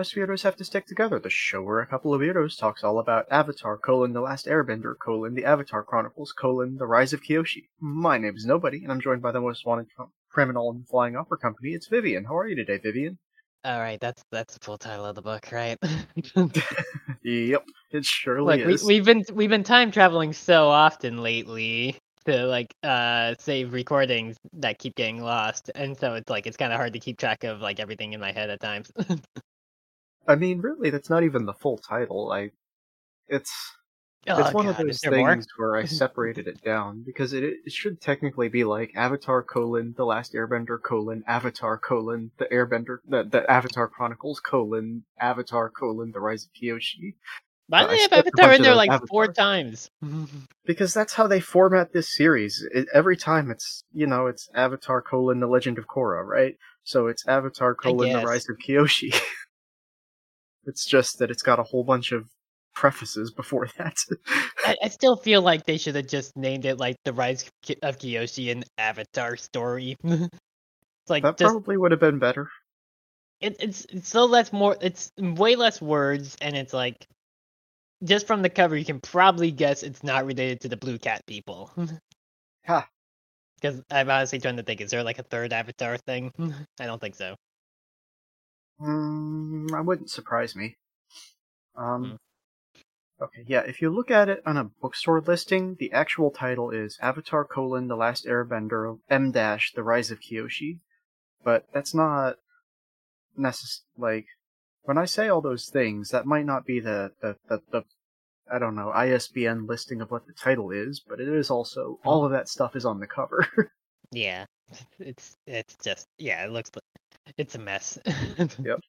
Us Weirdos Have to Stick Together, the show where a couple of weirdos talks all about Avatar, colon, The Last Airbender, colon, The Avatar Chronicles, colon, The Rise of Kyoshi. My name is Nobody, and I'm joined by the most wanted criminal in the Flying Opera Company. It's Vivian. How are you today, Vivian? All right, that's that's the full title of the book, right? yep, it surely Look, we, is. we've been we've been time traveling so often lately to like uh save recordings that keep getting lost, and so it's like it's kind of hard to keep track of like everything in my head at times. I mean, really, that's not even the full title. I, it's oh, it's one of those there more? things where I separated it down because it it should technically be like Avatar colon The Last Airbender colon Avatar colon The Airbender the, the Avatar Chronicles colon Avatar colon The Rise of Kyoshi Why do I they have Avatar in there like four times? because that's how they format this series. It, every time it's you know it's Avatar colon The Legend of Korra, right? So it's Avatar colon The. Rise of Kyoshi. it's just that it's got a whole bunch of prefaces before that. I, I still feel like they should have just named it like the Rise of Kyoshi and Avatar story. it's like that just probably would have been better. it, it's it's so less more it's way less words and it's like just from the cover you can probably guess it's not related to the blue cat people Ha. because i'm honestly trying to think is there like a third avatar thing i don't think so Mm, that wouldn't surprise me. Um, Hmm. okay, yeah. If you look at it on a bookstore listing, the actual title is Avatar: colon, The Last Airbender M dash The Rise of Kyoshi, but that's not necess- like when I say all those things. That might not be the the, the the I don't know ISBN listing of what the title is, but it is also all of that stuff is on the cover. yeah it's it's just yeah it looks it's a mess. Yep.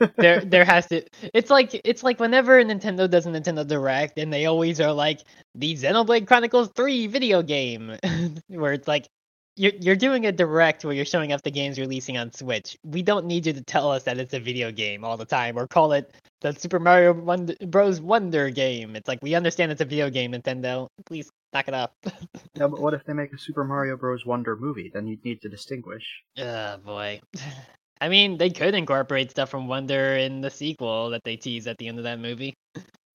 there there has to it's like it's like whenever nintendo does a nintendo direct and they always are like the xenoblade chronicles 3 video game. Where it's like you're, you're doing a direct where you're showing off the games releasing on switch. We don't need you to tell us that it's a video game all the time or call it the super mario Wonder, bros. Wonder game. It's like we understand it's a video game nintendo. Please knock it off yeah, but what if they make a Super Mario Bros. Wonder movie? Then you'd need to distinguish. Oh boy. I mean, they could incorporate stuff from Wonder in the sequel that they tease at the end of that movie.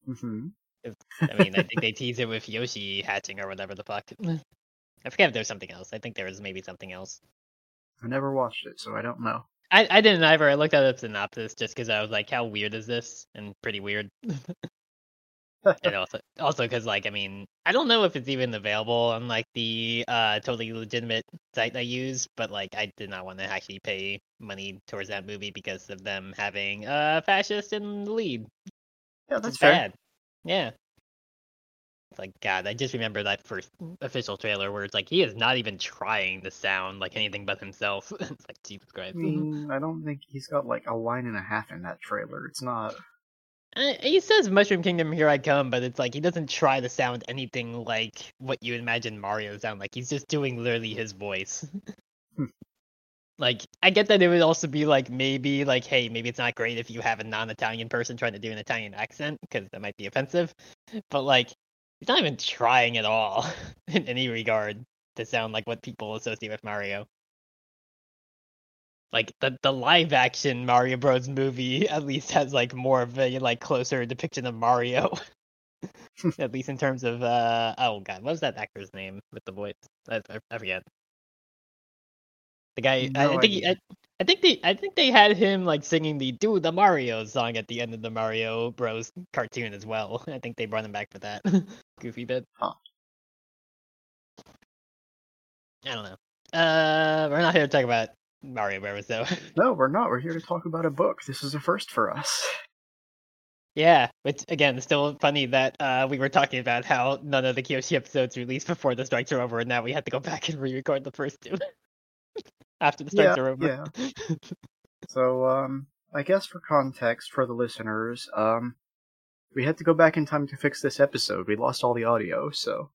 hmm I mean, I think they tease it with Yoshi hatching or whatever the fuck. I forget if there's something else. I think there was maybe something else. I never watched it, so I don't know. I, I didn't either. I looked at the synopsis just because I was like, how weird is this? And pretty weird. and also, also because like, I mean, I don't know if it's even available on like the uh totally legitimate site I use, but like, I did not want to actually pay money towards that movie because of them having a uh, fascist in the lead. yeah, that's fair. bad. Yeah. It's like God, I just remember that first official trailer where it's like he is not even trying to sound like anything but himself. it's like Jesus Christ. I mean, I don't think he's got like a line and a half in that trailer. It's not. He says Mushroom Kingdom, here I come, but it's like he doesn't try to sound anything like what you imagine Mario sound like. He's just doing literally his voice. Hmm. like, I get that it would also be like maybe like, hey, maybe it's not great if you have a non-Italian person trying to do an Italian accent because that might be offensive. But like, he's not even trying at all in any regard to sound like what people associate with Mario. Like the the live action Mario Bros movie at least has like more of a like closer depiction of Mario. at least in terms of uh oh god, what was that actor's name with the voice? I, I, I forget. The guy I, No I think he, I. I think they I think they had him like singing the "Do the Mario" song at the end of the Mario Bros cartoon as well. I think they brought him back for that. Goofy bit. Huh. I don't know. Uh, we're not here to talk about Mario Bros though. No, we're not. We're here to talk about a book. This is a first for us. Yeah, which again, still funny that uh, we were talking about how none of the Kyoshi episodes released before the strikes are over, and now we had to go back and re-record the first two after the strikes Yeah, are over. yeah. So, um, I guess for context for the listeners, um, we had to go back in time to fix this episode. We lost all the audio, so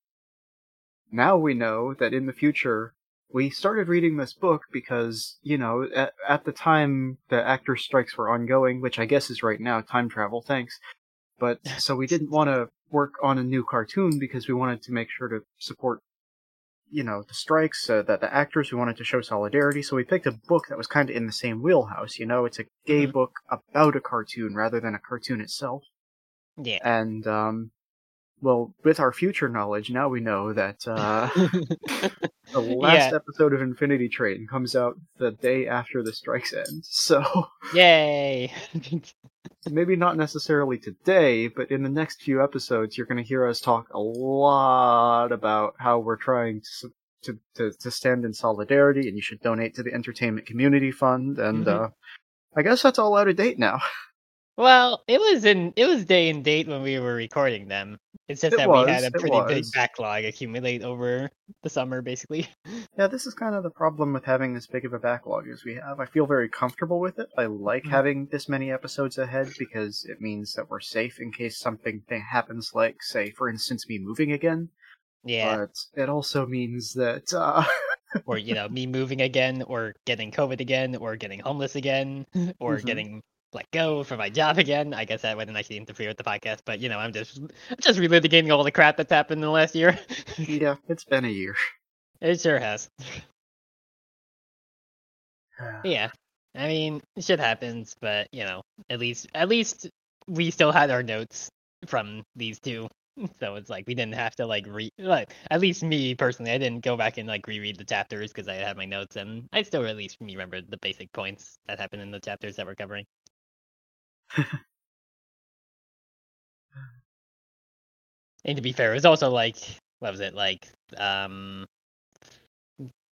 now we know that in the future we started reading this book because, you know, at, at the time the actor strikes were ongoing, which I guess is right now, time travel, thanks. But so we didn't want to work on a new cartoon because we wanted to make sure to support you know the strikes, uh, that the actors who wanted to show solidarity. So we picked a book that was kind of in the same wheelhouse. You know, it's a gay Mhm. book about a cartoon rather than a cartoon itself. Yeah. And um, well, with our future knowledge, now we know that uh, the last Yeah. episode of Infinity Train comes out the day after the strikes end. So Yay. maybe not necessarily today, but in the next few episodes, you're going to hear us talk a lot about how we're trying to. To, to, to stand in solidarity, and you should donate to the Entertainment Community Fund. And Mhm. uh, I guess that's all out of date now. well, it was in it was day and date when we were recording them. It's just It that was, we had a pretty big backlog accumulate over the summer, basically. Yeah, this is kind of the problem with having this big of a backlog as we have. I feel very comfortable with it. I like Mhm. having this many episodes ahead because it means that we're safe in case something th- happens, like, say, for instance, me moving again. Yeah. But it also means that, uh, or you know me moving again or getting covid again or getting homeless again or Mhm. getting let go for my job again. I guess that wouldn't actually interfere with the podcast but you know i'm just i'm just relitigating all the crap that's happened in the last year. Yeah, it's been a year. it sure has. Yeah i mean shit happens but you know at least at least we still had our notes from these two. So it's like we didn't have to like re like at least me personally i didn't go back and like reread the chapters because i had my notes and i still at least remember the basic points that happened in the chapters that we're covering and to be fair it was also like what was it like um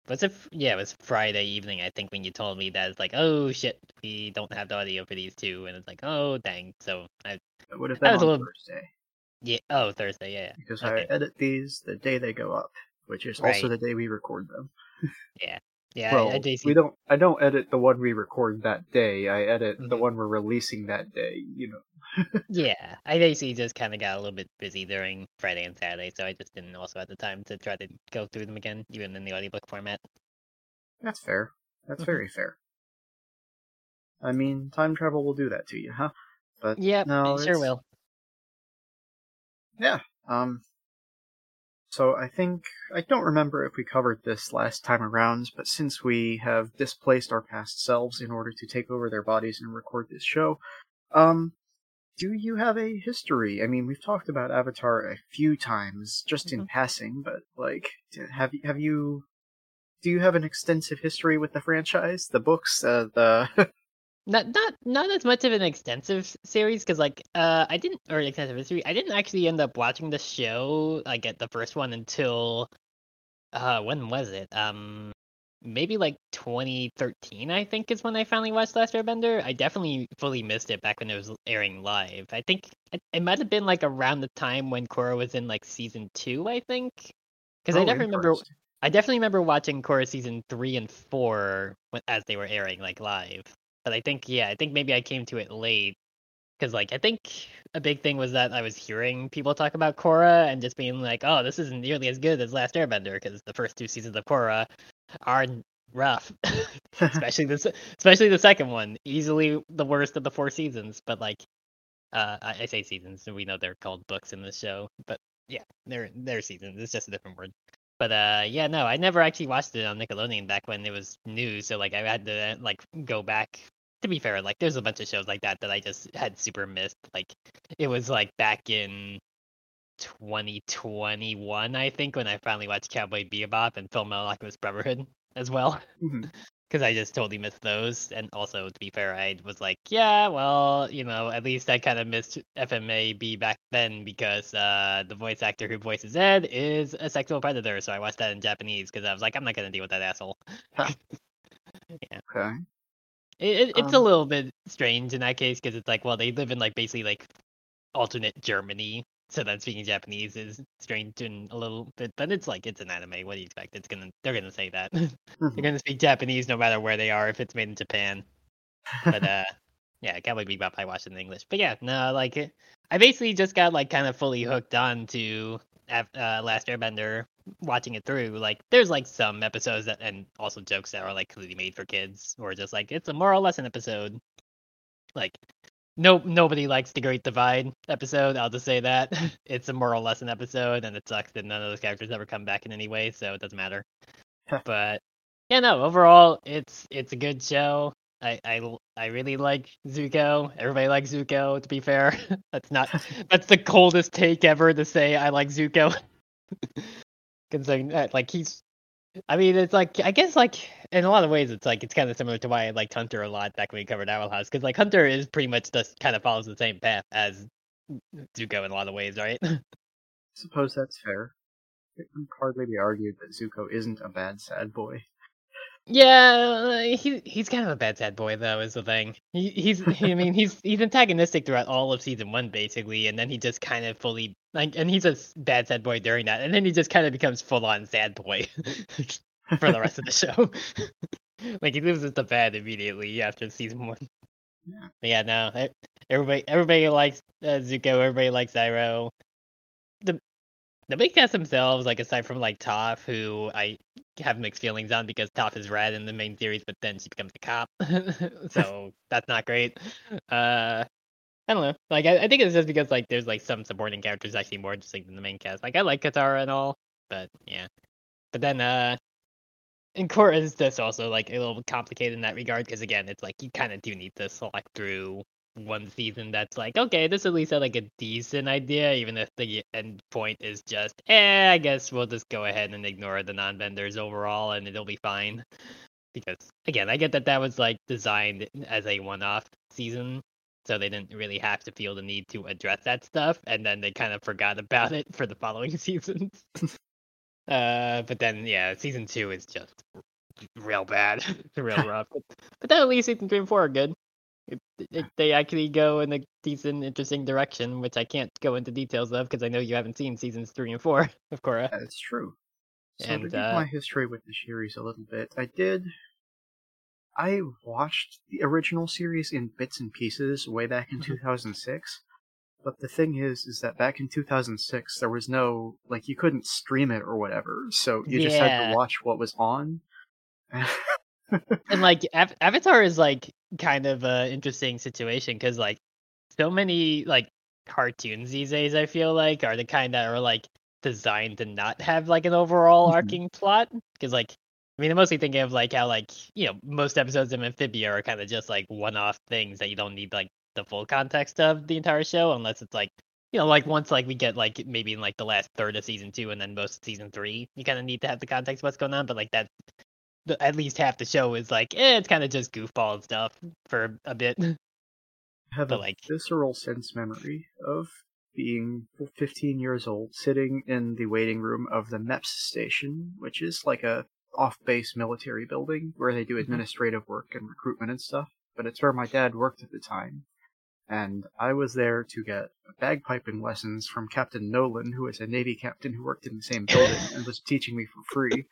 was it yeah it was friday evening i think when you told me that it's like oh shit we don't have the audio for these two and it's like oh dang so i It would have been was on a little- Thursday yeah oh thursday yeah, because okay. I edit these the day they go up, which is also the day we record them. yeah well, I, I basically- we don't. I don't edit the one we record that day. I edit the Mhm. one we're releasing that day. You know. Yeah, I basically just kind of got a little bit busy during Friday and Saturday, so I just didn't also have the time to try to go through them again, even in the audiobook format. That's fair. That's Mhm. very fair. I mean, time travel will do that to you, huh? But yeah, no, it sure will. Yeah. Um. So I think I don't remember if we covered this last time around, but since we have displaced our past selves in order to take over their bodies and record this show, um, do you have a history? I mean, we've talked about Avatar a few times, just in Mhm. passing, but like, have you have you? Do you have an extensive history with the franchise, the books, uh, the? Not not not as much of an extensive series because like uh I didn't or extensive history I didn't actually end up watching the show like at the first one until uh when was it um maybe like 2013 I think is when I finally watched Last Airbender I definitely fully missed it back when it was airing live I think it, it might have been like around the time when Korra was in like season two I think because I Oh, definitely remember. I definitely remember watching Korra season three and four when, as they were airing like live. But I think yeah, I think maybe I came to it late because like I think a big thing was that I was hearing people talk about Korra and just being like, oh, this isn't nearly as good as Last Airbender because the first two seasons of Korra are rough, especially this especially the second one, easily the worst of the four seasons. But like, uh, I, I say seasons, and we know they're called books in the show, but yeah, they're they're seasons. It's just a different word. But uh, yeah, no, I never actually watched it on Nickelodeon back when it was new. So like, I had to like go back. To be fair, like there's a bunch of shows like that that I just had super missed. Like it was like back in 2021, I think, when I finally watched Cowboy Bebop and Full Metal Alchemist Brotherhood as well. Because I just totally missed those. And also, to be fair, I was like, yeah, well, you know, at least I kind of missed FMAB back then because uh, the voice actor who voices Ed is a sexual predator. So I watched that in Japanese because I was like, I'm not going to deal with that asshole. yeah. okay. It, it, it's a Um, little bit strange in that case because it's like, well, they live in like basically like alternate Germany, so that speaking Japanese is strange and a little bit. But it's like it's an anime. What do you expect? It's gonna they're gonna say that Mhm. they're gonna speak Japanese no matter where they are if it's made in Japan. But uh, yeah, Cowboy Bebop I watched in English. But yeah, no, like I basically just got like kind of fully hooked on to uh, Last Airbender watching it through like there's like some episodes that and also jokes that are like clearly made for kids or just like it's a moral lesson episode like no nobody likes the Great Divide episode. I'll just say that it's a moral lesson episode, and it sucks that none of those characters ever come back in any way, so it doesn't matter. but yeah, no, overall, it's it's a good show. I, I, I really like Zuko. Everybody likes Zuko. To be fair, that's not that's the coldest take ever to say I like Zuko. Considering that, like he's, I mean, it's like I guess like in a lot of ways, it's like it's kind of similar to why I liked Hunter a lot back when we covered Owl House, because like Hunter is pretty much just kind of follows the same path as Zuko in a lot of ways, right? I suppose that's fair. It can hardly be argued that Zuko isn't a bad sad boy. Yeah, he he's kind of a bad sad boy though. Is the thing. He, he's I mean he's he's antagonistic throughout all of season one basically, and then he just kind of fully like, and he's a bad sad boy during that, and then he just kind of becomes full on sad boy for the rest of the show. like he loses the bad immediately after season one. Yeah. But yeah, no, everybody everybody likes uh, Zuko. Everybody likes Iroh. The the big cast themselves, like aside from like Toph, who I have mixed feelings on because Toph is rad in the main series, but then she becomes a cop, so that's not great. Uh, I don't know. Like I, I think it's just because like there's like some supporting characters actually more interesting than the main cast. Like I like Katara and all, but yeah. But then uh, and Korra is just also like a little complicated in that regard because again, it's like you kind of do need to select through one season that's like, okay, this at least had like a decent idea, even if the end point is just, eh, I guess we'll just go ahead and ignore the non-benders overall and it'll be fine. Because again, I get that that was like designed as a one-off season, so they didn't really have to feel the need to address that stuff, and then they kind of forgot about it for the following seasons. uh, but then yeah, season two is just real bad, real rough. But then at least season three and four are good. It, it, they actually go in a decent, interesting direction, which I can't go into details of because I know you haven't seen seasons three and four of Korra. That's true. So And, to give uh, my history with the series a little bit, I did. I watched the original series in bits and pieces way back in Mhm. 2006. But the thing is, is that back in 2006, there was no like you couldn't stream it or whatever, so you just had to watch what was on. and like Av- Avatar is like kind of a interesting situation because like so many like cartoons these days I feel like are the kind that are like designed to not have like an overall Mhm. arcing plot because like I mean I'm mostly thinking of like how like you know most episodes of Amphibia are kind of just like one-off things that you don't need like the full context of the entire show unless it's like you know like once like we get like maybe in like the last third of season two and then most of season three you kind of need to have the context of what's going on but like that the, at least half the show is like, eh, it's kind of just goofball and stuff for a bit. I have But, a like- visceral sense memory of being 15 years old, sitting in the waiting room of the MEPS station, which is like a off-base military building where they do Mhm. administrative work and recruitment and stuff. But it's where my dad worked at the time, and I was there to get bagpiping lessons from Captain Nolan, who is a Navy captain who worked in the same building and was teaching me for free.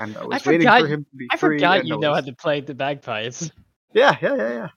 And I was waiting forgot- for him to be I free. forgot you I know how to play the bagpipes. yeah, yeah, yeah, yeah.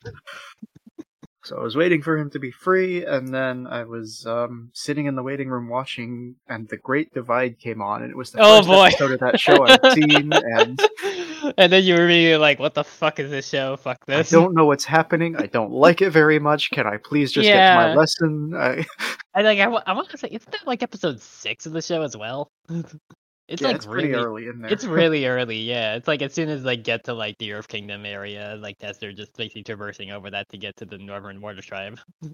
So I was waiting for him to be free, and then I was um, sitting in the waiting room watching, and The Great Divide came on, and it was the Oh, first boy. episode of that show I'd seen, and and then you were really like, what the fuck is this show? Fuck this!" I don't know what's happening. I don't like it very much. Can I please just get to my lesson? I, I like I, I want to say isn't that like episode six of the show as well? it's yeah, like it's pretty really early in there. It's really early, yeah. It's like as soon as they get to like the Earth Kingdom area, like as they're just basically traversing over that to get to the Northern Water Tribe.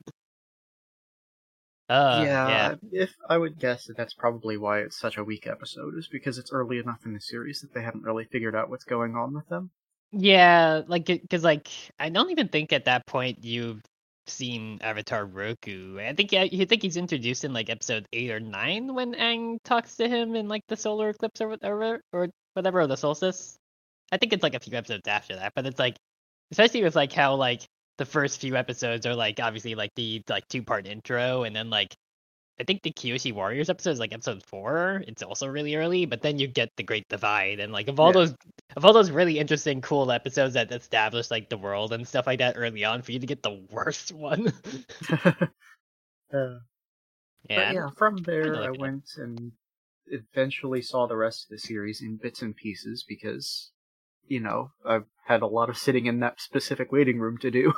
uh, yeah, yeah, if I would guess that that's probably why it's such a weak episode, is because it's early enough in the series that they haven't really figured out what's going on with them. yeah. Like, because like I don't even think at that point you've seen Avatar Roku. I think yeah, you think he's introduced in like episode eight or nine when Aang talks to him in like the solar eclipse or whatever, or whatever, or the solstice. I think it's like a few episodes after that, but it's like, especially with like how like the first few episodes are like obviously like the like two part intro, and then like I think the Kyoshi Warriors episode is like episode four. It's also really early, but then you get the Great Divide, and like of all Yeah. those of all those really interesting, cool episodes that establish like the world and stuff like that early on, for you to get the worst one. Uh, yeah, But yeah, from there I it. went and eventually saw the rest of the series in bits and pieces because, you know, I've had a lot of sitting in that specific waiting room to do.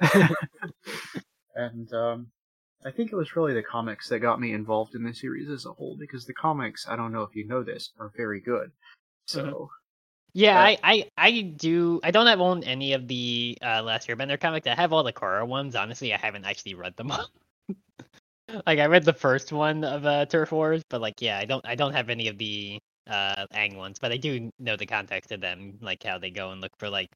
and um, I think it was really the comics that got me involved in the series as a whole because the comics, I don't know if you know this, are very good. So Mm-hmm. Yeah, Uh, I, I I do. I don't have own any of the uh, Last Airbender comics. I have all the Korra ones. Honestly, I haven't actually read them all. like I read the first one of uh, Turf Wars, but like yeah, I don't I don't have any of the uh Aang ones, but I do know the context of them, like how they go and look for like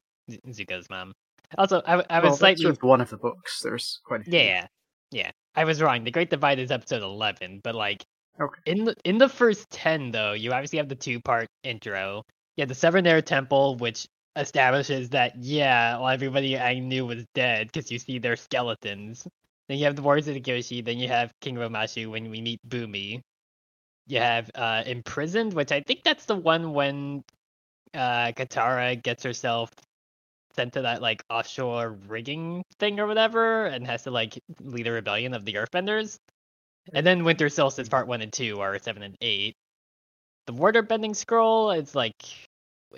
Zuko's mom. Also, I, I was well, slightly just one of the books. There's quite a few. yeah, yeah. I was wrong. The Great Divide is episode eleven, but like Okay. in the in the first ten though, you obviously have the two part intro. You have the Southern Air Temple, which establishes that yeah, well everybody I knew was dead because you see their skeletons. Then you have the Warriors of the Kyoshi. Then you have King Omashu when we meet Bumi. You have uh imprisoned, which I think that's the one when uh Katara gets herself sent to that like offshore rigging thing or whatever and has to like lead a rebellion of the earthbenders. And then winter solstice part one and two are seven and eight. The water bending scroll is like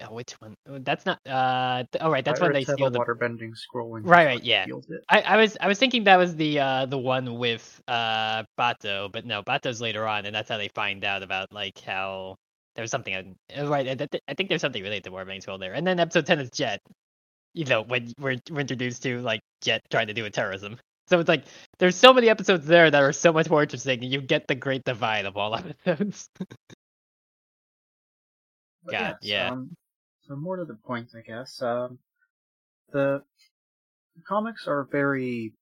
uh, which one Uh, that's not uh th- oh right that's when they Pirates steal the water bending scroll. and Right, right, yeah. I, I was I was thinking that was the uh the one with uh Bato, but no, Bato's later on, and that's how they find out about like how there was something uh, right. I, th- I think there's something related to Warbang Scroll there, and then episode ten is Jet. You know when we're, we're introduced to like Jet trying to do a terrorism. So it's like there's so many episodes there that are so much more interesting, and you get the great divide of all episodes. God, yes, yeah. Um, so more to the point, I guess. Um, the, the comics are very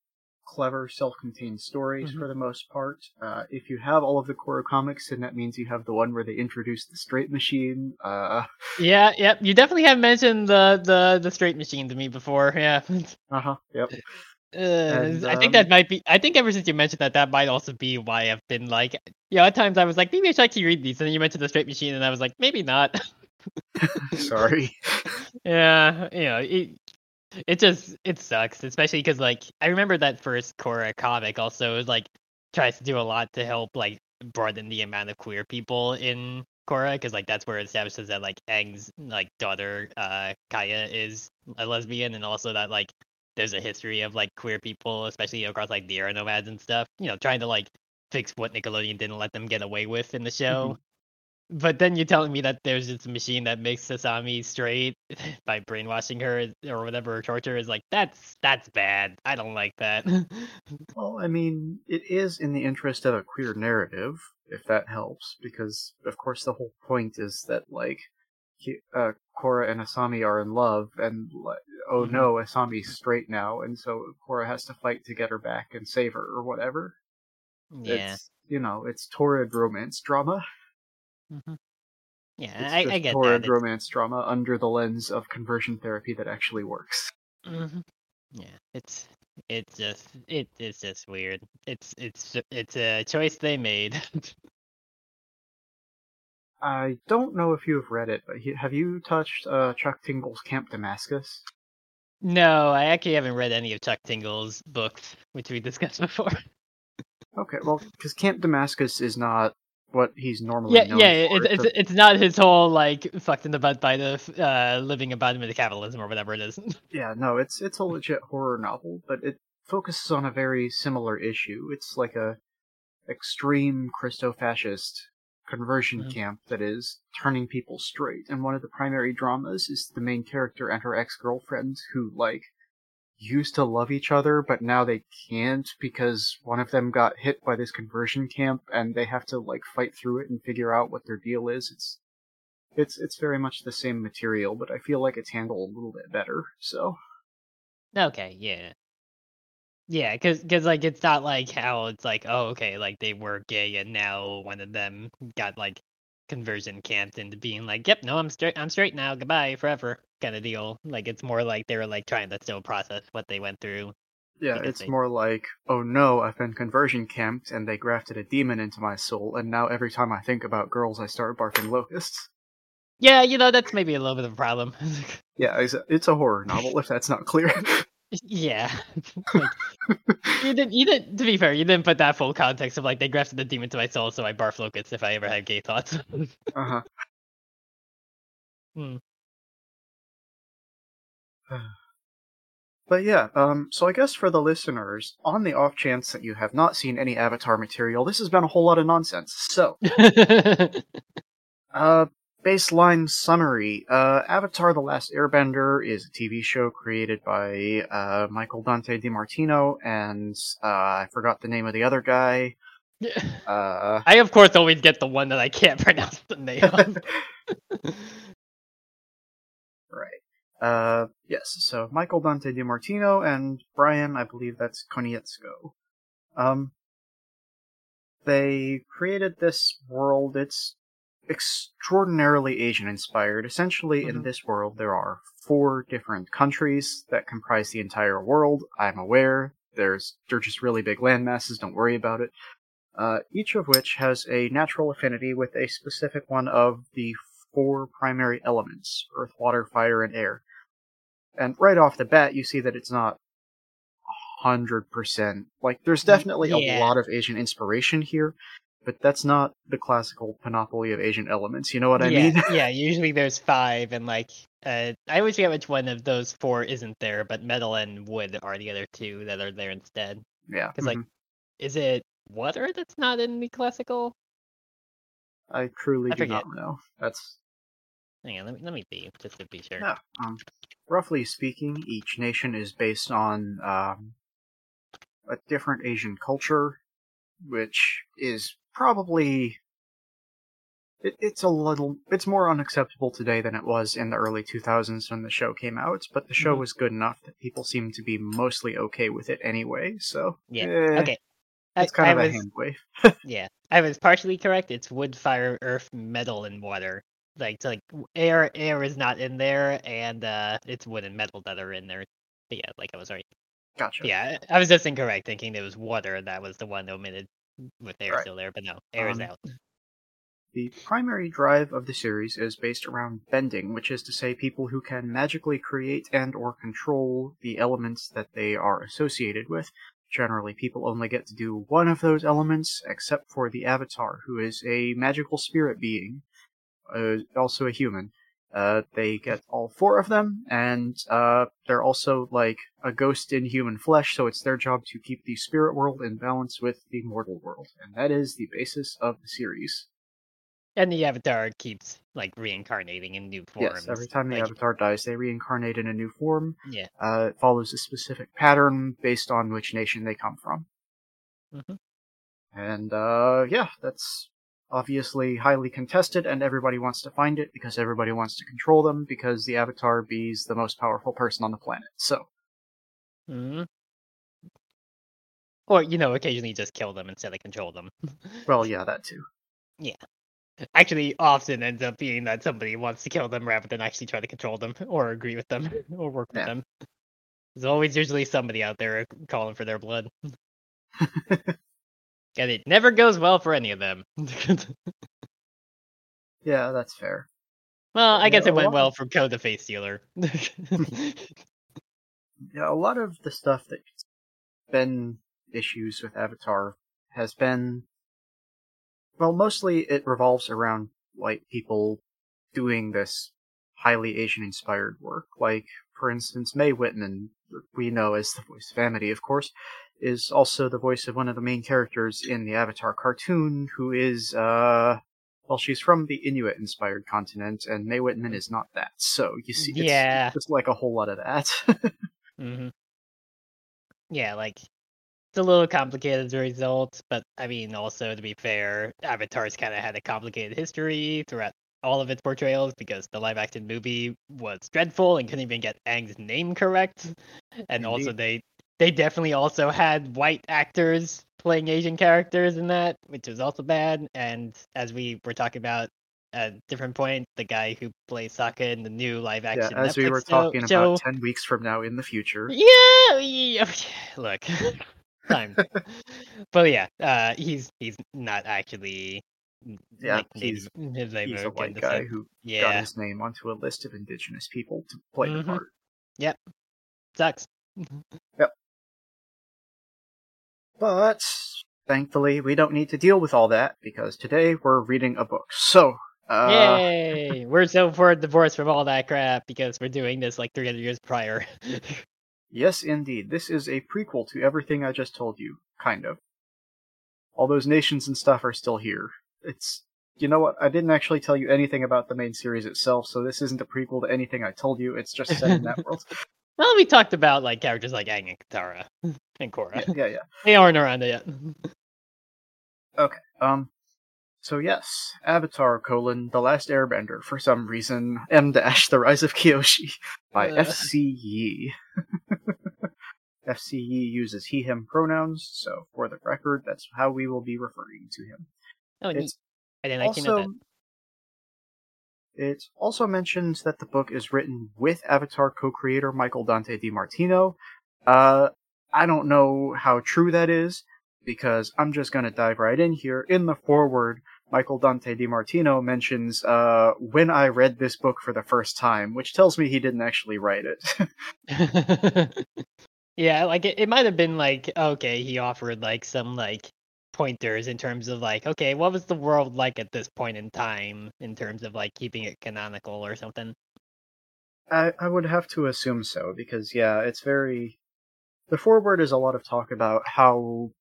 clever, self-contained stories Mhm. for the most part. Uh, if you have all of the Korra comics, then that means you have the one where they introduce the straight machine. Uh, yeah, yep. You definitely have mentioned the the the straight machine to me before. Yeah. uh-huh, yep. Uh, And, I think um, that might be. I think ever since you mentioned that, that might also be why I've been like, you know, at times I was like, maybe I should actually read these, and then you mentioned the straight machine, and I was like, maybe not. Sorry. yeah, you know, it, it just it sucks, especially because like I remember that first Korra comic also was like tries to do a lot to help like broaden the amount of queer people in Korra, because like that's where it establishes that like Aang's like daughter uh Kya is a lesbian, and also that like there's a history of like queer people, especially across like the Air Nomads and stuff. You know, trying to like fix what Nickelodeon didn't let them get away with in the show. But then you're telling me that there's this machine that makes Asami straight by brainwashing her or whatever her torture is like that's that's bad. I don't like that. Well, I mean, it is in the interest of a queer narrative, if that helps, because of course the whole point is that like, uh, Korra and Asami are in love, and oh Mhm. no, Asami's straight now, and so Korra has to fight to get her back and save her or whatever. yeah. It's you know, it's torrid romance drama. Mhm. Yeah, I, I get torrid that. romance drama under the lens of conversion therapy that actually works. hmm Yeah, it's it's just it it's just weird. It's it's it's a choice they made. I don't know if you've read it, but have you touched uh, Chuck Tingle's Camp Damascus? no, I actually haven't read any of Chuck Tingle's books, which we discussed before. Okay, well, because Camp Damascus is not what he's normally yeah, known yeah, for. it's, it's it's not his whole like fucked in the butt by the uh living embodiment of capitalism or whatever it is. yeah, no, it's it's a legit horror novel, but it focuses on a very similar issue. It's like a extreme Christo-fascist conversion Mhm. camp that is turning people straight, and one of the primary dramas is the main character and her ex-girlfriend who like used to love each other, but now they can't because one of them got hit by this conversion camp, and they have to like fight through it and figure out what their deal is. It's it's it's very much the same material, but I feel like it's handled a little bit better. So Okay, yeah. Yeah, cuz cuz like it's not like how it's like oh okay, like they were gay and now one of them got like conversion camped into being like yep, no, I'm straight I'm straight now, goodbye forever kind of deal. Like it's more like they were like trying to still process what they went through. yeah, it's they- more like, oh no, I've been conversion camped, and they grafted a demon into my soul, and now every time I think about girls, I start barking locusts. Yeah, you know, that's maybe a little bit of a problem. Yeah, it's a, it's a horror novel. If that's not clear. yeah. like, you didn't you didn't to be fair, you didn't put that full context of like they grafted the demon to my soul so I barf locusts if I ever had gay thoughts. uh huh. Hmm. But yeah, um, so I guess for the listeners, on the off chance that you have not seen any Avatar material, this has been a whole lot of nonsense. So, uh, baseline summary: uh, Avatar: The Last Airbender is a TV show created by uh, Michael Dante DiMartino and uh, I forgot the name of the other guy. Uh, I of course always get the one that I can't pronounce the name of. right. Uh, yes, so Michael Dante DiMartino and Brian, I believe that's Konietzko. Um, they created this world. It's extraordinarily Asian inspired. Essentially, in Mhm. this world, there are four different countries that comprise the entire world. I'm aware. There's they're just really big land masses. Don't worry about it. Uh, each of which has a natural affinity with a specific one of the four primary elements: earth, water, fire, and air. And right off the bat, you see that it's not hundred percent. Like, there's definitely Yeah. a lot of Asian inspiration here, but that's not the classical panoply of Asian elements. You know what I yeah, mean? yeah. Usually there's five, and like, uh, I always forget which one of those four isn't there, but metal and wood are the other two that are there instead. yeah. 'Cause, like, mhm. Is it water that's not in the classical? I truly I do forget. not know. That's Hang on, let me let me see just to be sure. Yeah. Um, roughly speaking, each nation is based on um, a different Asian culture, which is probably it, it's a little it's more unacceptable today than it was in the early 2000s when the show came out. But the show Mhm. was good enough that people seem to be mostly okay with it anyway. So Yeah. eh, Okay. I, it's kind I of a was, hand wave. Yeah, I was partially correct. It's wood, fire, earth, metal, and water. Like, like air, air is not in there, and uh, it's wood and metal that are in there. But yeah, like I was right. Gotcha. Yeah, I was just incorrect, thinking it was water that was the one omitted with air Right. still there. But no, air is Um, out. The primary drive of the series is based around bending, which is to say people who can magically create and or control the elements that they are associated with. Generally, people only get to do one of those elements, except for the Avatar, who is a magical spirit being, uh, also a human. Uh, they get all four of them, and uh, they're also like a ghost in human flesh, so it's their job to keep the spirit world in balance with the mortal world, and that is the basis of the series. And the avatar keeps like reincarnating in new forms. Yes, every time the like, avatar dies, they reincarnate in a new form. Yeah. Uh, it follows a specific pattern based on which nation they come from. Mhm. And, uh, yeah, that's obviously highly contested, and everybody wants to find it because everybody wants to control them because the avatar be's the most powerful person on the planet. So, mhm. Or you know, occasionally just kill them instead of control them. well, yeah, that too. Yeah. Actually, often ends up being that somebody wants to kill them rather than actually try to control them or agree with them or work with Yeah. them. There's always usually somebody out there calling for their blood. And it never goes well for any of them. Yeah, that's fair. well, I guess Yeah, it went well- well for Koh the Face Stealer. Yeah, a lot of the stuff that's been issues with Avatar has been well, mostly it revolves around like people doing this highly Asian inspired work. Like, for instance, Mae Whitman, we know as the voice of Amity, of course, is also the voice of one of the main characters in the Avatar cartoon, who is uh well, she's from the Inuit inspired continent, and Mae Whitman is not that. So you see, it's Yeah. just like a whole lot of that. hmm Yeah, like it's a little complicated as a result, but I mean, also to be fair, Avatar's kind of had a complicated history throughout all of its portrayals because the live action movie was dreadful and couldn't even get Aang's name correct, and also they they definitely also had white actors playing Asian characters in that, which was also bad. And as we were talking about at a different point, the guy who plays Sokka in the new live action. yeah, as we Netflix were show- talking show, about ten weeks from now in the future. yeah, yeah, look, time. but yeah, uh, he's he's not actually. Yeah, like, he's- his Native He's a white guy who got Yeah, his name onto a list of indigenous people to play Mhm. the part. Yep, sucks. But thankfully, we don't need to deal with all that because today we're reading a book. So, uh, Yay! we're so far divorced from all that crap because we're doing this like 300 years prior. Yes, indeed. This is a prequel to everything I just told you, kind of. All those nations and stuff are still here. It's you know what? I didn't actually tell you anything about the main series itself, so this isn't a prequel to anything I told you. It's just set in that world. Well, we talked about like characters like Aang and Katara and Korra. Yeah, yeah, yeah. They aren't around yet. Okay. Um. So yes, Avatar: colon, The Last Airbender. For some reason, M dash The Rise of Kyoshi by Uh. F.C. Yee. F.C. Yee uses he/him pronouns, so for the record, that's how we will be referring to him. Oh, neat. It's I didn't actually know also it also mentions that the book is written with Avatar co-creator Michael Dante DiMartino. Uh, I don't know how true that is because I'm just gonna dive right in here. In the foreword, Michael Dante DiMartino mentions uh, when I read this book for the first time, which tells me he didn't actually write it. yeah, like it, it might have been like okay, he offered like some like pointers in terms of like okay, what was the world like at this point in time in terms of like keeping it canonical or something. I, I would have to assume so because yeah, it's very. The foreword is a lot of talk about how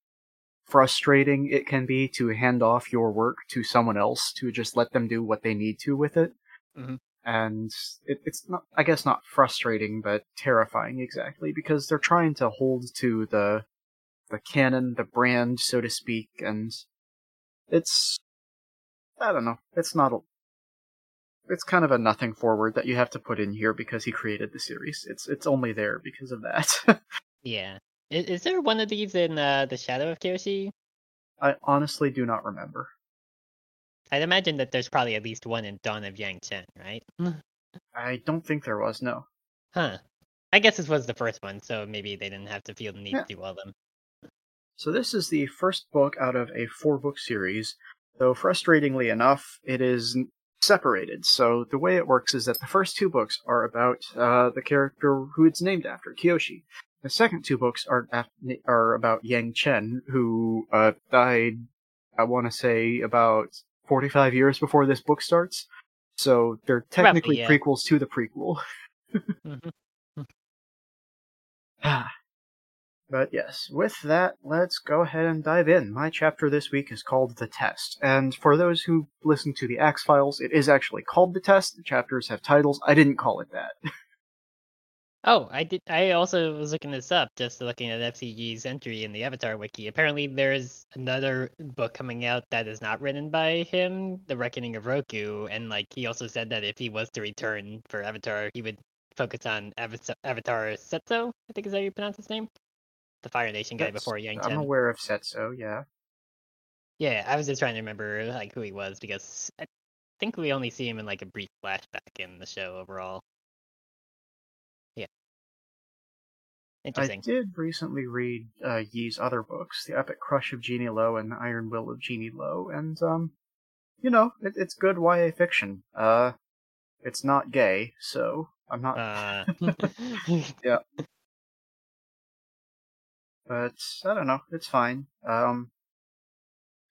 frustrating it can be to hand off your work to someone else to just let them do what they need to with it, Mhm. and it, it's not. I guess not frustrating, but terrifying exactly because they're trying to hold to the the canon, the brand, so to speak, and it's. I don't know. It's not a it's kind of a nothing forward that you have to put in here because he created the series. It's it's only there because of that. Yeah. Is, is there one of these in uh, the Shadow of Kyoshi? I honestly do not remember. I'd imagine that there's probably at least one in Dawn of Yangchen, right? I don't think there was no. Huh. I guess this was the first one, so maybe they didn't have to feel the need Yeah. to do all of them. So this is the first book out of a four book series. Though frustratingly enough, it is separated. So the way it works is that the first two books are about uh, the character who it's named after, Kyoshi. The second two books are are about Yangchen, who uh, died. I want to say about forty five years before this book starts. So they're technically yeah. prequels to the prequel. Mhm. But yes, with that, let's go ahead and dive in. My chapter this week is called The Test, and for those who listen to the Ax Files, it is actually called The Test. The chapters have titles. I didn't call it that. Oh, I did. I also was looking this up, just looking at F.C. Yee's entry in the Avatar wiki. Apparently, there's another book coming out that is not written by him, The Reckoning of Roku, and like he also said that if he was to return for Avatar, he would focus on Avatar, Avatar Szeto. I think is how you pronounce his name, the Fire Nation guy That's- before Yang I'm aware of Szeto, yeah. Yeah, I was just trying to remember like who he was because I think we only see him in like a brief flashback in the show overall. Yeah. Interesting. I did recently read uh, Yee's other books, The Epic Crush of Genie Lo and The Iron Will of Genie Lo, and, um, you know, it, it's good YA fiction. Uh, it's not gay, so I'm not Uh, but I don't know. It's fine. Um,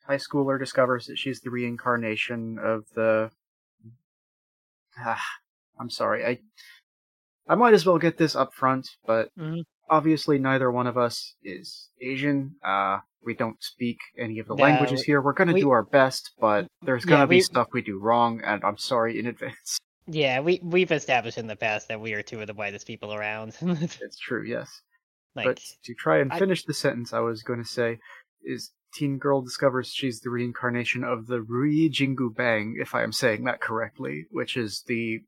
high schooler discovers that she's the reincarnation of the. Ah, I'm sorry. I I might as well get this up front, but Mhm. obviously neither one of us is Asian. Uh, we don't speak any of the No, languages here. We're gonna we- do our best, but there's gonna be we- stuff we do wrong, and I'm sorry in advance. yeah, we we've established in the past that we are two of the whitest people around. It's true, yes. Like, but to try and I- finish the sentence I was going to say is teen girl discovers she's the reincarnation of the Ruyi Jingu Bang, if I am saying that correctly, which is the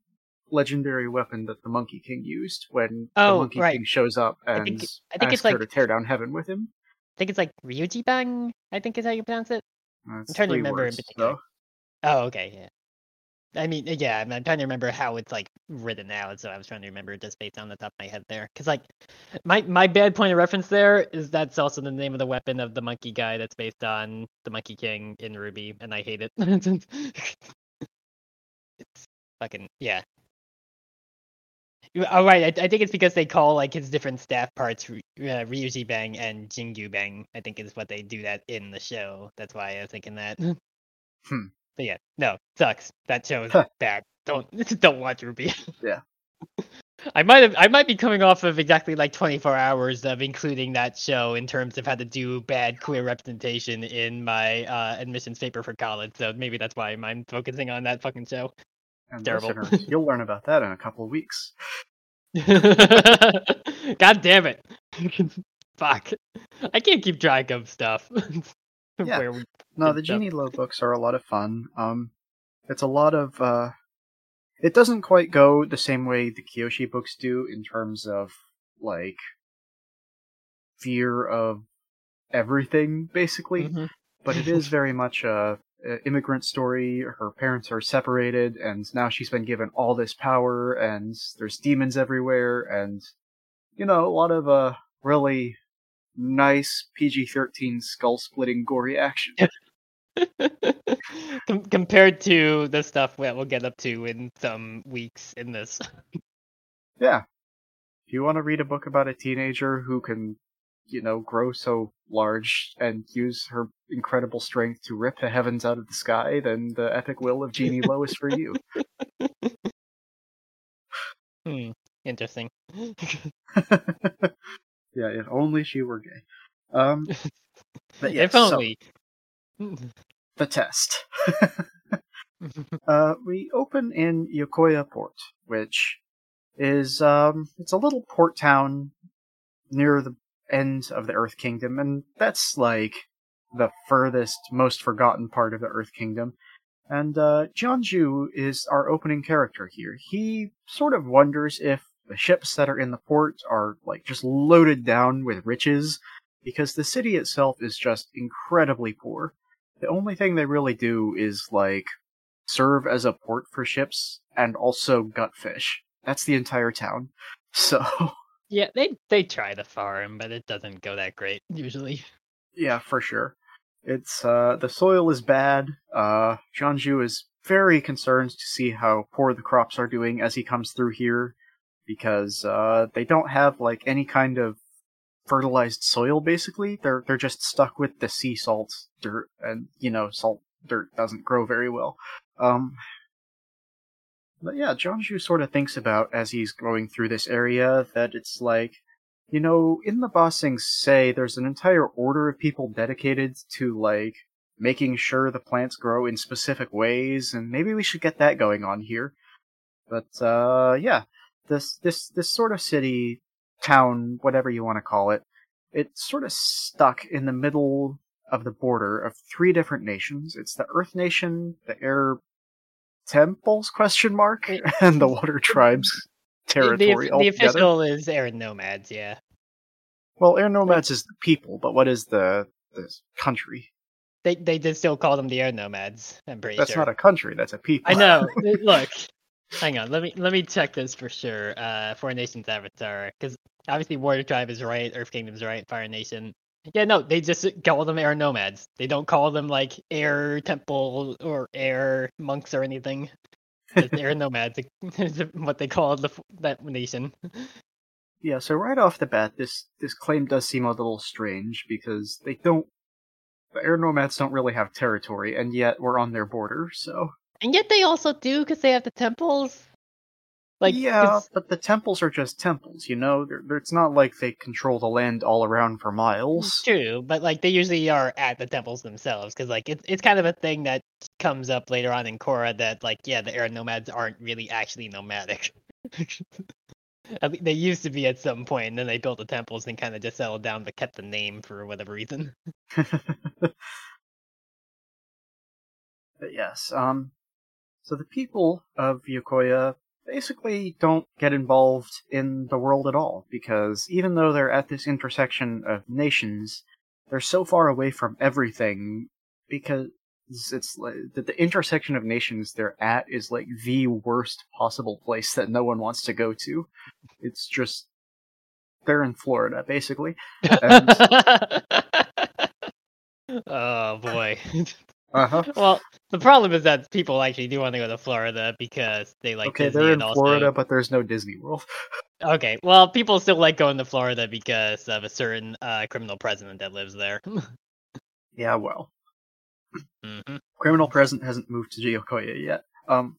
legendary weapon that the Monkey King used when Oh, the Monkey right. King shows up I and think- I think asks it's her like- to tear down heaven with him. I think it's like Ryuji Bang. I think is how you pronounce it. That's I'm trying to remember in particular. though. Oh, okay, yeah. I mean, yeah, I'm, I'm trying to remember how it's like written out, so I was trying to remember just based on the top of my head there. Because like, my my bad point of reference there is that's also the name of the weapon of the monkey guy that's based on the Monkey King in RWBY, and I hate it. it's fucking yeah. You- Oh I, I think it's because they call like his different staff parts uh, Ryuji Bang and Jingyu Bang. I think is what they do that in the show. That's why I was thinking that. Hmm. But yeah, no, sucks. That show is bad. Don't don't watch RWBY. Yeah. I might have I might be coming off of exactly like 24 hours of including that show in terms of how to do bad queer representation in my uh, admissions paper for college. So maybe that's why I'm focusing on that fucking show. And Terrible. you'll learn about that in a couple of weeks. God damn it. Fuck. I can't keep track of stuff. Yeah. No, the. Genie Lo books are a lot of fun. Um, it's a lot of. Uh, it doesn't quite go the same way the Kyoshi books do in terms of like fear of everything, basically. Mhm. But it is very much a, a immigrant story. Her parents are separated, and now she's been given all this power, and there's demons everywhere, and you know a lot of uh really nice PG-13 skull-splitting gory action. Com- compared to the stuff that we'll get up to in some weeks in this. Yeah. If you want to read a book about a teenager who can, you know, grow so large and use her incredible strength to rip the heavens out of the sky, then the epic will of Genie Lo is for you. Hmm. Interesting. Yeah, if only she were gay. Um, but yeah, if so, only. the test. uh, we open in Yokoya Port, which is um, it's a little port town near the end of the Earth Kingdom, and that's like the furthest, most forgotten part of the Earth Kingdom. And uh, Jianzhu is our opening character here. He sort of wonders if the ships that are in the port are like just loaded down with riches, because the city itself is just incredibly poor. The only thing they really do is like serve as a port for ships and also gut fish. That's the entire town. So yeah, they they try to farm, but it doesn't go that great usually. yeah, for sure. It's uh the soil is bad. Uh Jianzhu is very concerned to see how poor the crops are doing as he comes through here because uh they don't have like any kind of fertilized soil basically. They're they're just stuck with the sea salt dirt and you know, salt dirt doesn't grow very well. Um but yeah, Jianzhu sort of thinks about as he's going through this area that it's like you know, in the Ba Sing Se there's an entire order of people dedicated to like making sure the plants grow in specific ways, and maybe we should get that going on here. But uh yeah, this this this sort of city, town, whatever you want to call it, it's sort of stuck in the middle of the border of three different nations. It's the Earth Nation, the Air Temples question mark, and the Water Tribes The- territory the, the altogether. official is Air Nomads, yeah. Well, air nomads is the people, but what is the the country? They they did still call them the Air Nomads. I'm pretty That's sure. not a country. That's a people. I know. Look, hang on. Let me let me check this for sure. Uh, Four Nations Avatar, because obviously Water Tribe is right, Earth Kingdom's right, Fire Nation. Yeah, no, they just call them Air Nomads. They don't call them like Air Temple or Air Monks or anything. Air Nomads is what they call the, that nation. yeah. So right off the bat, this this claim does seem a little strange because they don't. The air nomads don't really have territory, and yet we're on their border. So And yet they also do because they have the temples. Like yeah, it's- but the temples are just temples. You know, they're, they're- it's not like they control the land all around for miles. It's true, but like they usually are at the temples themselves because like it's it's kind of a thing that comes up later on in Korra that like yeah the air nomads aren't really actually nomadic. At le- they used to be at some point, and then they built the temples and kind of just settled down, but kept the name for whatever reason. But yes, um, so the people of Yokoya basically don't get involved in the world at all because even though they're at this intersection of nations, they're so far away from everything because it's like the, the intersection of nations they're at is like the worst possible place that no one wants to go to. It's just they're in Florida basically. And- oh boy. Uh huh. well, the problem is that people actually do want to go to Florida because they like okay, Disney they're in and also... Florida, but there's no Disney World. Okay, well, people still like going to Florida because of a certain uh, criminal president that lives there. Yeah, well. hmm criminal president hasn't moved to Yokoya yet. Um,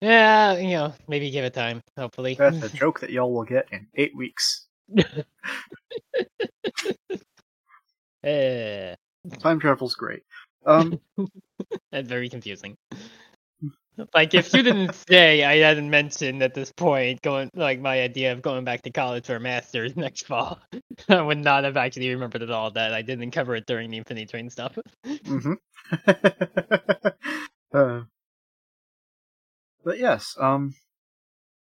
Yeah, you know, maybe give it time. Hopefully. That's a joke that y'all will get in eight weeks. Eh, Time travel's great. Um, that's very confusing. Like if you didn't say I hadn't mentioned at this point going like my idea of going back to college for a master's next fall, I would not have actually remembered at all that I didn't cover it during the Infinity Train stuff. hmm uh, but yes, um,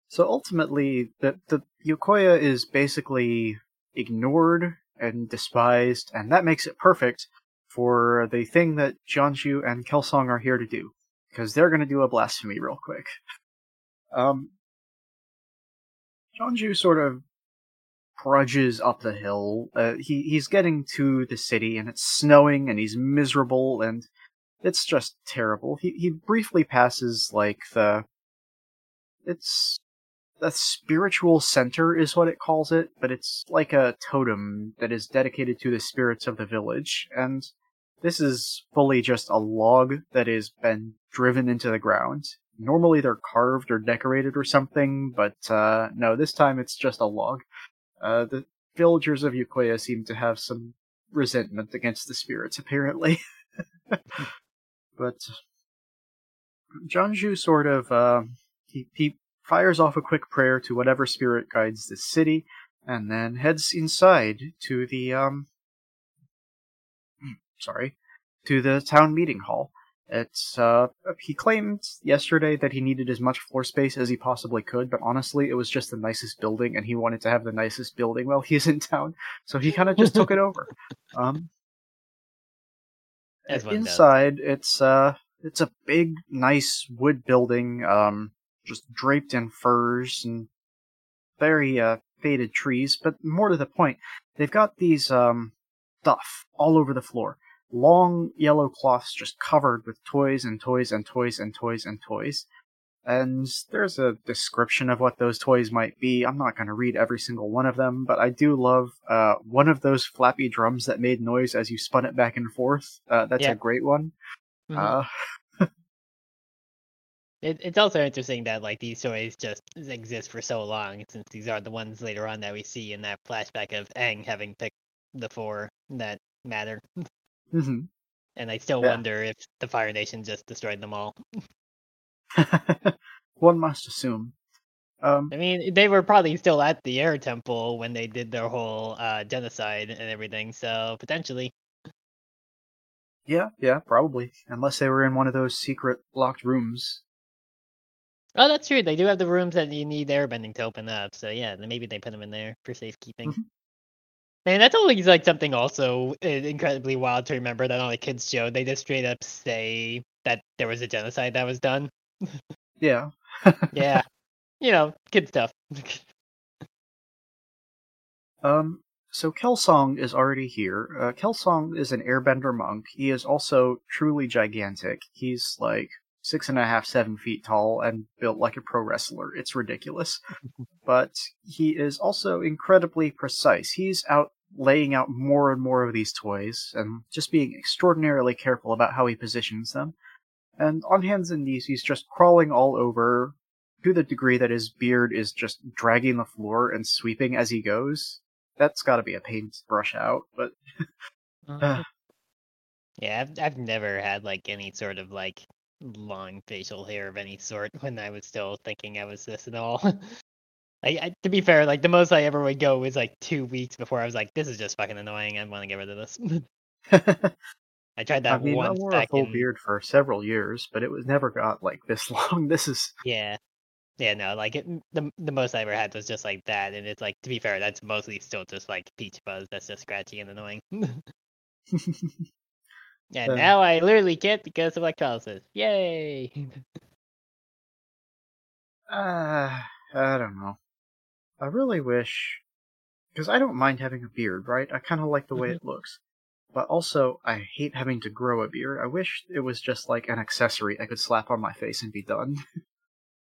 so ultimately, the the Yokoya is basically ignored and despised, and that makes it perfect for the thing that Jianzhu and Kelsang are here to do, because they're going to do a blasphemy real quick. Um, Jianzhu sort of trudges up the hill. Uh, he he's getting to the city, and it's snowing, and he's miserable, and it's just terrible. He he briefly passes like the it's the spiritual center is what it calls it, but it's like a totem that is dedicated to the spirits of the village, and this is fully just a log that has been driven into the ground. Normally they're carved or decorated or something, but uh, no, this time it's just a log. Uh, the villagers of Yokoya seem to have some resentment against the spirits, apparently. but Jianzhu sort of uh, he he fires off a quick prayer to whatever spirit guides the city, and then heads inside to the um sorry to the town meeting hall. It's uh he claimed yesterday that he needed as much floor space as he possibly could, but honestly it was just the nicest building and he wanted to have the nicest building while he's in town, so he kind of just took it over. Um As does. inside it's uh it's a big nice wood building um just draped in furs and very uh faded trees, but more to the point, they've got these um stuff all over the floor. Long yellow cloths just covered with toys and toys and toys and toys and toys. And there's a description of what those toys might be. I'm not going to read every single one of them, but I do love uh, one of those flappy drums that made noise as you spun it back and forth. Uh, that's Yeah. a great one. Mhm. It, it's also interesting that like these toys just exist for so long, since these are the ones later on that we see in that flashback of Aang having picked the four that matter. mhm. And I still Yeah. wonder if the Fire Nation just destroyed them all. one must assume. Um, I mean, they were probably still at the Air Temple when they did their whole uh, genocide and everything, so potentially. yeah, yeah, probably. Unless they were in one of those secret locked rooms. Oh, that's true. They do have the rooms that you need airbending to open up. So yeah, maybe they put them in there for safekeeping. Mhm. Man, that's always like something also uh, incredibly wild to remember that on a kids show they just straight up say that there was a genocide that was done. Yeah. Yeah, you know, kid stuff. Um, so Kelsang is already here. Uh, Kelsang is an airbender monk. He is also truly gigantic. He's like six and a half, seven feet tall and built like a pro wrestler. It's ridiculous. but he is also incredibly precise. He's out laying out more and more of these toys and just being extraordinarily careful about how he positions them. And on hands and knees, he's just crawling all over to the degree that his beard is just dragging the floor and sweeping as he goes. That's got to be a pain to brush out, but uh, yeah, I've I've never had like any sort of like long facial hair of any sort when I was still thinking I was this and all. I, I to be fair, like the most I ever would go was like two weeks before I was like, this is just fucking annoying. I want to get rid of this. I tried that I mean, I once wore a full in beard for several years, but it was never got like this long. This is yeah. Yeah, no, like it, the the most I ever had was just like that, and it's like to be fair, that's mostly still just like peach fuzz that's just scratchy and annoying. And Uh. now I literally can't because of electrolysis. Yay! uh, I don't know. I really wish because I don't mind having a beard, right? I kind of like the way Mhm. it looks. But also, I hate having to grow a beard. I wish it was just like an accessory I could slap on my face and be done.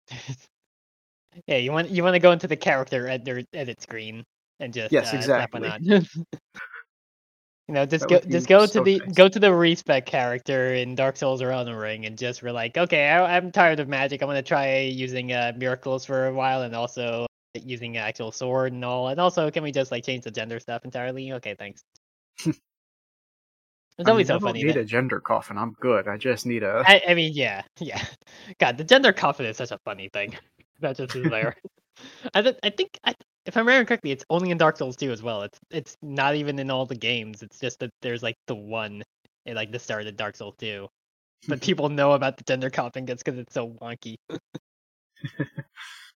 yeah, you want you want to go into the character edit edit screen and just Yes, uh, on. You know, just That go just go to the nice. go to the respect character in Dark Souls or Elden Ring and just we're like, okay, I, I'm tired of magic. I'm gonna try using uh, miracles for a while and also using an actual sword and all. And also, can we just like change the gender stuff entirely? Okay, thanks. It's I always mean, I so don't funny. need that- a gender coffin. I'm good. I just need a. I, I mean, yeah, yeah. God, the gender coffin is such a funny thing. that just is there. I, th- I think, I, if I'm remember correctly, it's only in Dark Souls 2 as well. It's it's not even in all the games. It's just that there's like the one at like the start of Dark Souls 2. But people know about the gender coffin just because it's so wonky.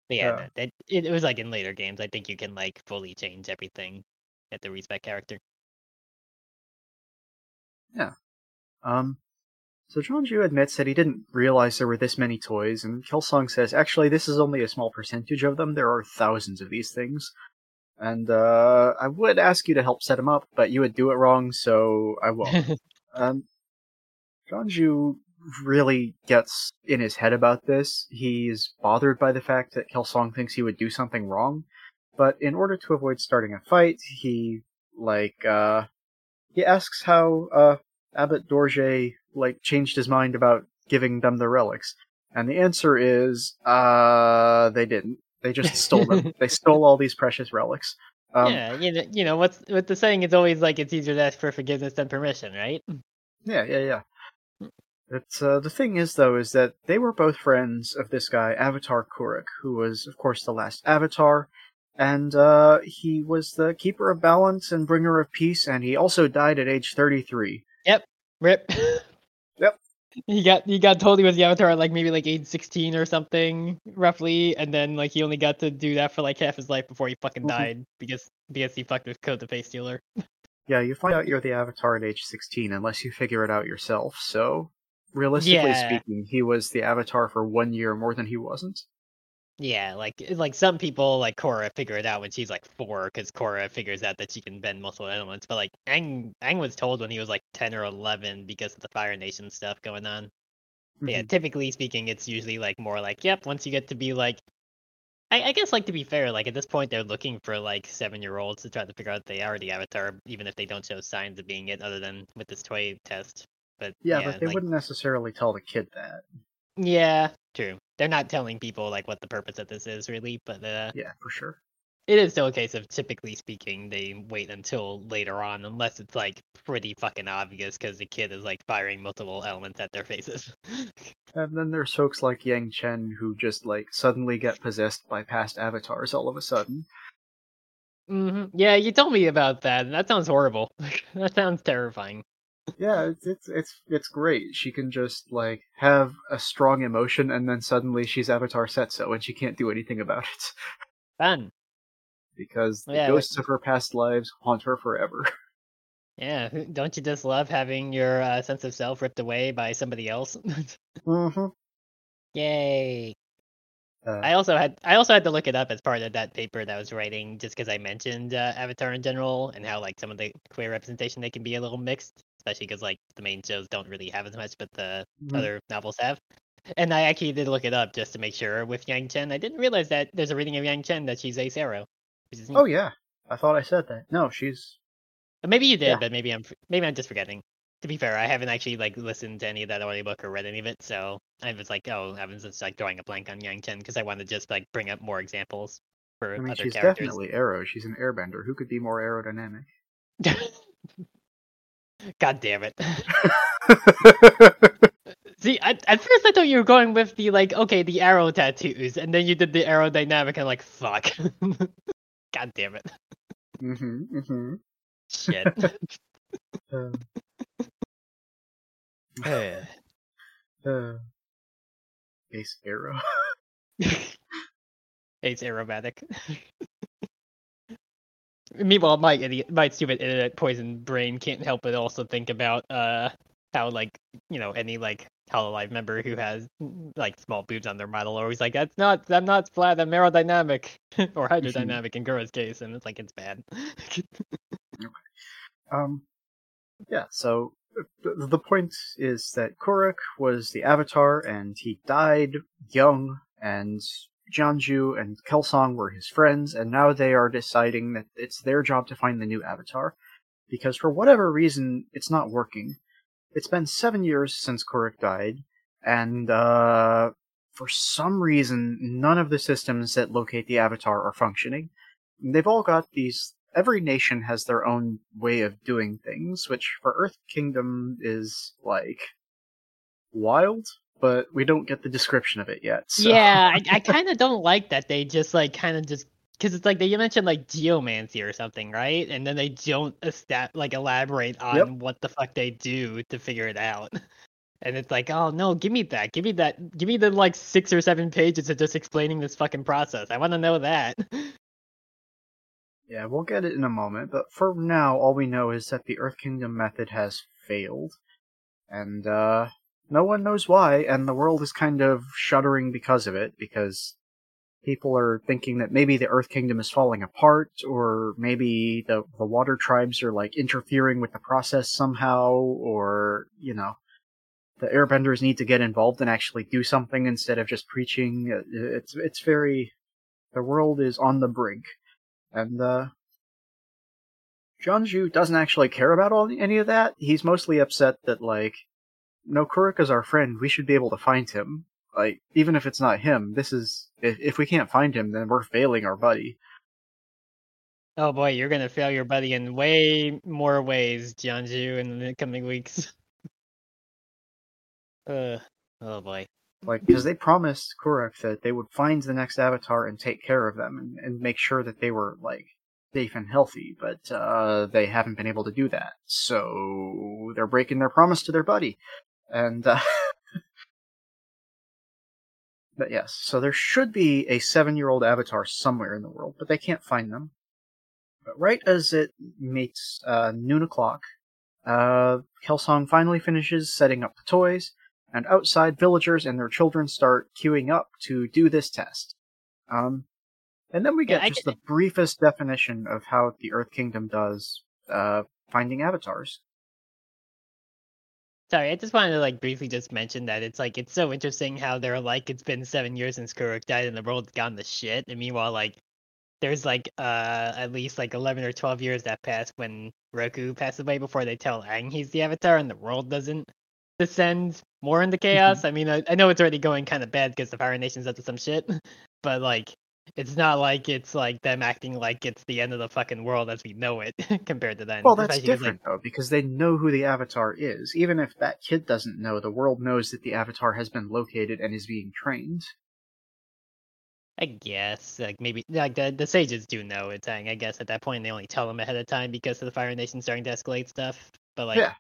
But yeah, Yeah. that- it, it was like in later games. I think you can like fully change everything at the respec character. Yeah. Um, so Jianzhu admits that he didn't realize there were this many toys, and Kelsang says, actually, this is only a small percentage of them. There are thousands of these things. And, uh, I would ask you to help set them up, but you would do it wrong, so I won't. um, Jianzhu really gets in his head about this. He's bothered by the fact that Kelsang thinks he would do something wrong, but in order to avoid starting a fight, he, like, uh, he asks how, uh, Abbot Dorje like changed his mind about giving them the relics? And the answer is, uh, they didn't. They just stole them. they stole all these precious relics. Um, yeah, you know, you know what's what the saying is always like it's easier to ask for forgiveness than permission, right? yeah, yeah, yeah. It's uh, the thing is though is that they were both friends of this guy Avatar Kuruk, who was of course the last Avatar, and uh, he was the keeper of balance and bringer of peace, and he also died at age thirty-three. Yep, Rip. Yep. He got he got told he was the avatar at like maybe like age sixteen or something, roughly, and then like he only got to do that for like half his life before he fucking Mhm. died because because he fucked with Koh the Face Stealer. Yeah, you find out you're the Avatar at age 16 unless you figure it out yourself. So, realistically Yeah. speaking, he was the Avatar for one year more than he wasn't. Yeah, like eh, like some people like Korra figure it out when she's like four because Korra figures out that she can bend multiple elements. But like Aang Aang was told when he was like ten or eleven because of the Fire Nation stuff going on. But yeah, mm-hmm. typically speaking, it's usually like more like, yep, once you get to be like, I, I guess like to be fair, like at this point they're looking for like seven year olds to try to figure out they are the Avatar, even if they don't show signs of being it, other than with this toy test. But Yeah, yeah, but they like, wouldn't necessarily tell the kid that. yeah, true. They're not telling people like what the purpose of this is really, but uh, Yeah, for sure. it is still a case of typically speaking they wait until later on, unless it's like pretty fucking obvious because the kid is like firing multiple elements at their faces. And then there's folks like Yangchen who just like suddenly get possessed by past avatars all of a sudden. hmm Yeah, you told me about that, and that sounds horrible. that sounds terrifying. Yeah, it's, it's it's it's great. She can just like have a strong emotion, and then suddenly she's Avatar Szeto, and she can't do anything about it Fun. because the Yeah, ghosts of her past lives haunt her forever. Yeah, who- don't you just love having your uh, sense of self ripped away by somebody else? mm-hmm. Yay! Uh, I also had I also had to look it up as part of that paper that I was writing, just because I mentioned uh, Avatar in general and how like some of the queer representation they can be a little mixed, especially because like the main shows don't really have as much, but the mhm. other novels have. And I actually did look it up just to make sure with Yangchen. I didn't realize that there's a reading of Yangchen that she's Ace Arrow. Which is. Oh yeah, I thought I said that. No, she's Maybe you did, Yeah. but maybe I'm maybe I'm just forgetting. To be fair, I haven't actually like listened to any of that audiobook or read any of it, so I was like, oh, I was just like drawing a blank on Yangchen because I wanted to just like bring up more examples for I mean, other she's characters. definitely Arrow. She's an airbender. Who could be more aerodynamic? God damn it! See, I, at first I thought you were going with the like, okay, the arrow tattoos, and then you did the aerodynamic, and like, fuck. God damn it! mm-hmm, mm-hmm. Shit. Uh, Eh. uh, Ace Arrow. it's aerobatic. Meanwhile, my idiot, my stupid internet poison brain can't help but also think about uh how like you know any like Hololive member who has like small boobs on their model are always like that's not I'm not flat I'm aerodynamic or hydrodynamic in Gura's case and it's like it's bad. Um, yeah, so the, the point is that Kuruk was the Avatar, and he died young, and Jianzhu and Kelsang were his friends, and now they are deciding that it's their job to find the new Avatar. because for whatever reason, it's not working. It's been seven years since Kuruk died, and uh, for some reason, none of the systems that locate the Avatar are functioning. They've all got these. Every nation has their own way of doing things, which for Earth Kingdom is like wild, but we don't get the description of it yet. So. Yeah, I, I kind of don't like that they just like kind of just because it's like they you mentioned like geomancy or something, right? And then they don't estat- like elaborate on Yep. what the fuck they do to figure it out. And it's like, oh no, give me that, give me that, give me the like six or seven pages of just explaining this fucking process. I want to know that. Yeah, we'll get it in a moment, but for now, all we know is that the Earth Kingdom method has failed. And, uh, no one knows why, and the world is kind of shuddering because of it, because people are thinking that maybe the Earth Kingdom is falling apart, or maybe the, the water tribes are, like, interfering with the process somehow, or, you know, the airbenders need to get involved and actually do something instead of just preaching. Uh, It's, it's very, the world is on the brink. And, uh, Jianzhu doesn't actually care about all any of that. He's mostly upset that, like, no, Kurika's our friend. We should be able to find him. Like, even if it's not him, this is, if, if we can't find him, then we're failing our buddy. oh boy, you're gonna fail your buddy in way more ways, Jianzhu, in the coming weeks. uh, oh boy. Like, because they promised Kuruk that they would find the next avatar and take care of them and, and make sure that they were, like, safe and healthy, but, uh, they haven't been able to do that. So, they're breaking their promise to their buddy. And, uh, but yes, so there should be a seven year old avatar somewhere in the world, but they can't find them. But right as it meets, uh, noon o'clock, uh, Kelsang finally finishes setting up the toys, and outside villagers and their children start queuing up to do this test. Um, and then we get I just the briefest definition of how the Earth Kingdom does uh, finding avatars. Sorry, I just wanted to like briefly just mention that it's like it's so interesting how they're like it's been seven years since Kuruk died and the world's gone to shit, and meanwhile like there's like uh at least like eleven or twelve years that passed when Roku passed away before they tell Aang he's the Avatar and the world doesn't descend more into chaos. I mean, I, I know it's already going kind of bad because the Fire Nation's up to some shit, but like it's not like it's like them acting like it's the end of the fucking world as we know it compared to then. Well, that's especially 'cause, like, different though, because they know who the Avatar is. Even if that kid doesn't know, the world knows that the Avatar has been located and is being trained. I guess like maybe like the the sages do know it's. I guess at that point they only tell them ahead of time because of the Fire Nation starting to escalate stuff. But like, Yeah.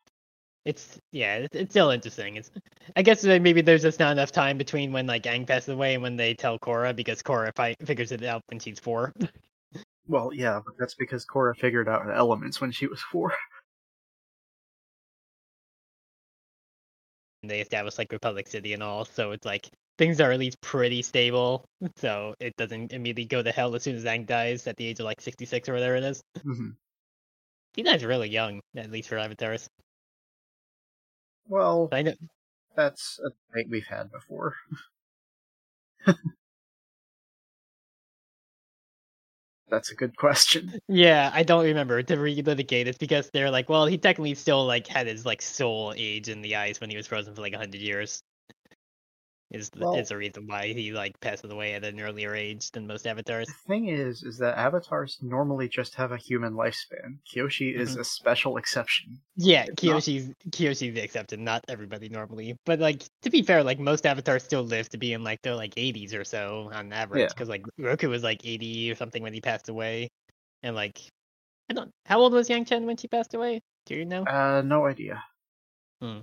It's yeah, it's, it's still interesting. It's I guess maybe there's just not enough time between when like Aang passes away and when they tell Korra because Korra fi- figures it out when she's four. Well, yeah, but that's because Korra figured out the elements when she was four. and they established like Republic City and all, so it's like things are at least pretty stable. So it doesn't immediately go to hell as soon as Aang dies at the age of like 66 or whatever it is. Mhm. He dies really young, at least for avatars. Well, I know. that's a debate we've had before. that's a good question. Yeah, I don't remember to relitigate. It's because they're like, well, he technically still like had his like soul age in the ice when he was frozen for like a hundred years. Is the Well- is the reason why he like passes away at an earlier age than most avatars. The thing is, is that avatars normally just have a human lifespan. Kyoshi is Mhm. a special exception. Yeah, It's not- Kyoshi's Kyoshi's the exception, not everybody normally. But like to be fair, like most avatars still live to be in like their like 80s or so on average. Yeah. Because like Roku was like 80 or something when he passed away, and like I don't. How old was Yangchen when she passed away? Do you know? Uh, no idea. Hmm.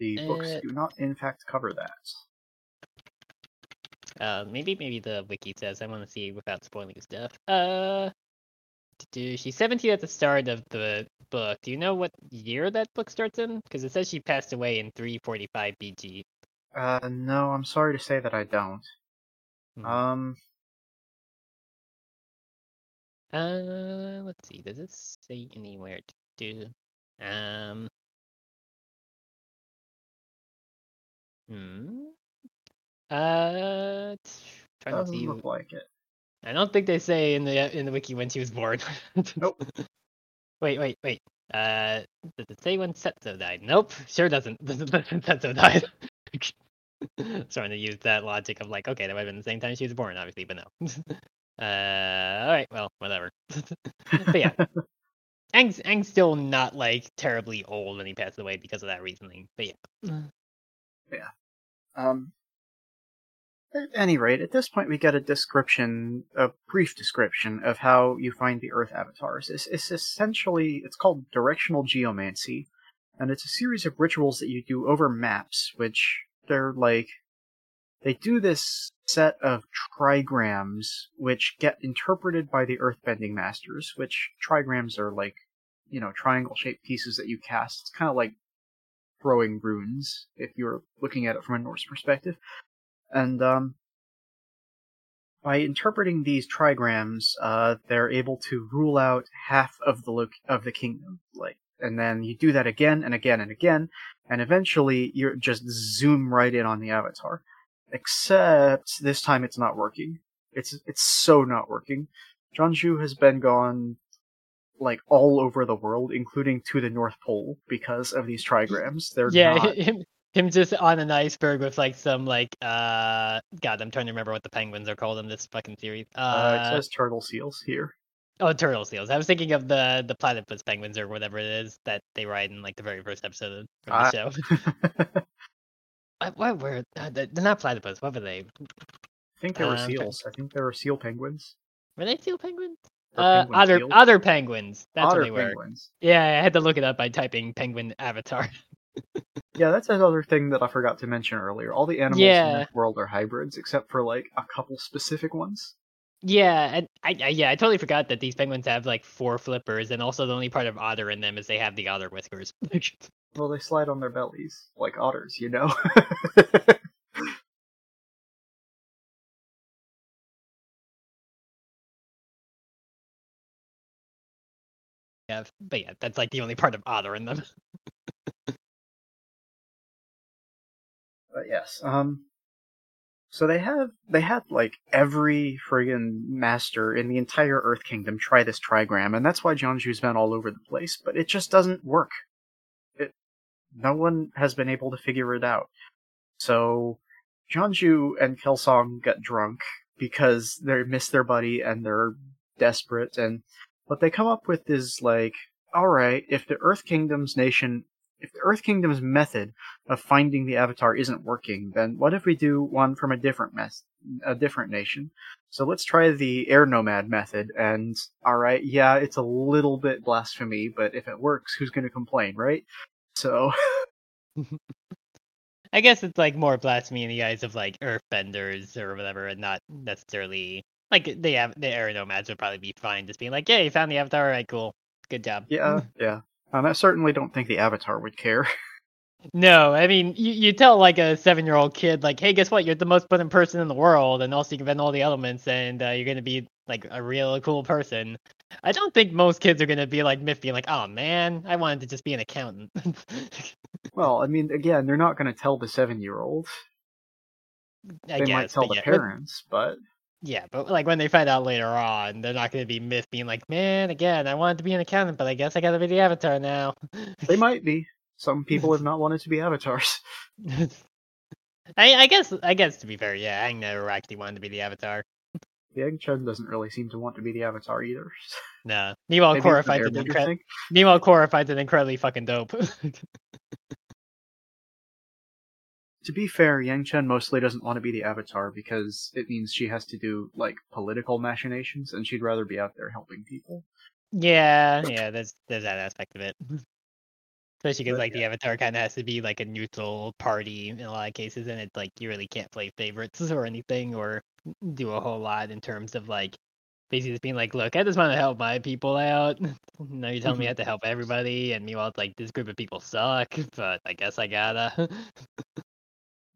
The books Uh, do not, in fact, cover that. Uh, maybe maybe the wiki says. I want to see without spoiling stuff. Uh, do she's 17 at the start of the book. Do you know what year that book starts in? Because it says she passed away in 345 BG. Uh, no, I'm sorry to say that I don't. Hmm. Um, Uh, let's see. Does it say anywhere to do? Um. Hmm. Uh, trying doesn't see. look like it. I don't think they say in the in the wiki when she was born. Nope. Wait, wait, wait. Uh, does it say when Szeto died? Nope, sure doesn't. Doesn't when Szeto died. Starting to use that logic of like, okay, that might have been the same time she was born, obviously, but no. uh, all right, well, whatever. but yeah, Aang's, Aang's still not like terribly old when he passed away because of that reasoning. But yeah. Um, at any rate, at this point, we get a description, a brief description of how you find the Earth avatars. It's, it's essentially, it's called directional geomancy, and it's a series of rituals that you do over maps, which they're like, they do this set of trigrams, which get interpreted by the Earthbending Masters, which trigrams are like, you know, triangle-shaped pieces that you cast. It's kind of like throwing runes, if you're looking at it from a Norse perspective. And um, by interpreting these trigrams, uh, they're able to rule out half of the lo- of the kingdom. Like, and then you do that again and again and again, and eventually you just zoom right in on the avatar. Except this time it's not working. It's it's so not working. Jianzhu has been gone like all over the world, including to the North Pole, because of these trigrams. They're yeah, not him, him just on an iceberg with like some like uh God, I'm trying to remember what the penguins are called in this fucking series. Uh, Uh, it says turtle seals here. oh, turtle seals. I was thinking of the the platypus penguins or whatever it is that they ride in like the very first episode of the show. What, what were uh, they're not platypus? What were they? I think they were Uh, seals. I think they were seal penguins. Were they seal penguins? Uh, otter seals. otter penguins. That's Otter what they were. penguins. Yeah, I had to look it up by typing penguin avatar. Yeah, that's another thing that I forgot to mention earlier. All the animals Yeah. in this world are hybrids, except for like a couple specific ones. Yeah, and I, I yeah, I totally forgot that these penguins have like four flippers, and also the only part of otter in them is they have the otter whiskers. Well, they slide on their bellies like otters, you know. yeah, but yeah, that's like the only part of otter in them. But yes, um, so they have they had like every friggin' master in the entire Earth Kingdom try this trigram, and that's why Jianzhu's been all over the place. But it just doesn't work. It no one has been able to figure it out. So Jianzhu and Kelsang get drunk because they miss their buddy and they're desperate, and what they come up with is like, all right, if the Earth Kingdom's nation, if the Earth Kingdom's method of finding the avatar isn't working, then what if we do one from a different mess, a different nation? So let's try the air nomad method. And all right, yeah, it's a little bit blasphemy, but if it works, who's going to complain, right? So I guess it's like more blasphemy in the eyes of like earthbenders or whatever, and not necessarily like they have the aeronomads would probably be fine just being like, yeah, you found the avatar, alright, cool, good job. yeah, yeah. And I certainly don't think the avatar would care. No, I mean, you, you tell like a seven year old kid, like, hey, guess what? You're the most important person in the world, and also you can invent all the elements, and uh, you're gonna be like a real cool person. I don't think most kids are gonna be like Miff, being like, oh man, I wanted to just be an accountant. well, I mean, again, they're not going to tell the seven-year-old. They guess, might tell the yeah, but- parents, but yeah, but like when they find out later on, they're not gonna be myth being like, man, again, I wanted to be an accountant, but I guess I gotta be the avatar now. they might be. Some people have not wanted to be avatars. I, I guess, I guess to be fair, yeah, Aang never actually wanted to be the avatar. Yangchen doesn't really seem to want to be the avatar either. No. Meanwhile, Korra it's an finds it airbender. Meanwhile, Korra finds it incredibly fucking dope. To be fair, Yangchen mostly doesn't want to be the Avatar because it means she has to do like political machinations, and she'd rather be out there helping people. yeah, yeah, there's there's that aspect of it. Especially because like the avatar kind of has to be like a neutral party in a lot of cases, and it's like you really can't play favorites or anything or do a whole lot in terms of like basically just being like, look, I just want to help my people out. now you're telling me I mm-hmm. have to help everybody, and meanwhile it's like this group of people suck, but I guess I gotta.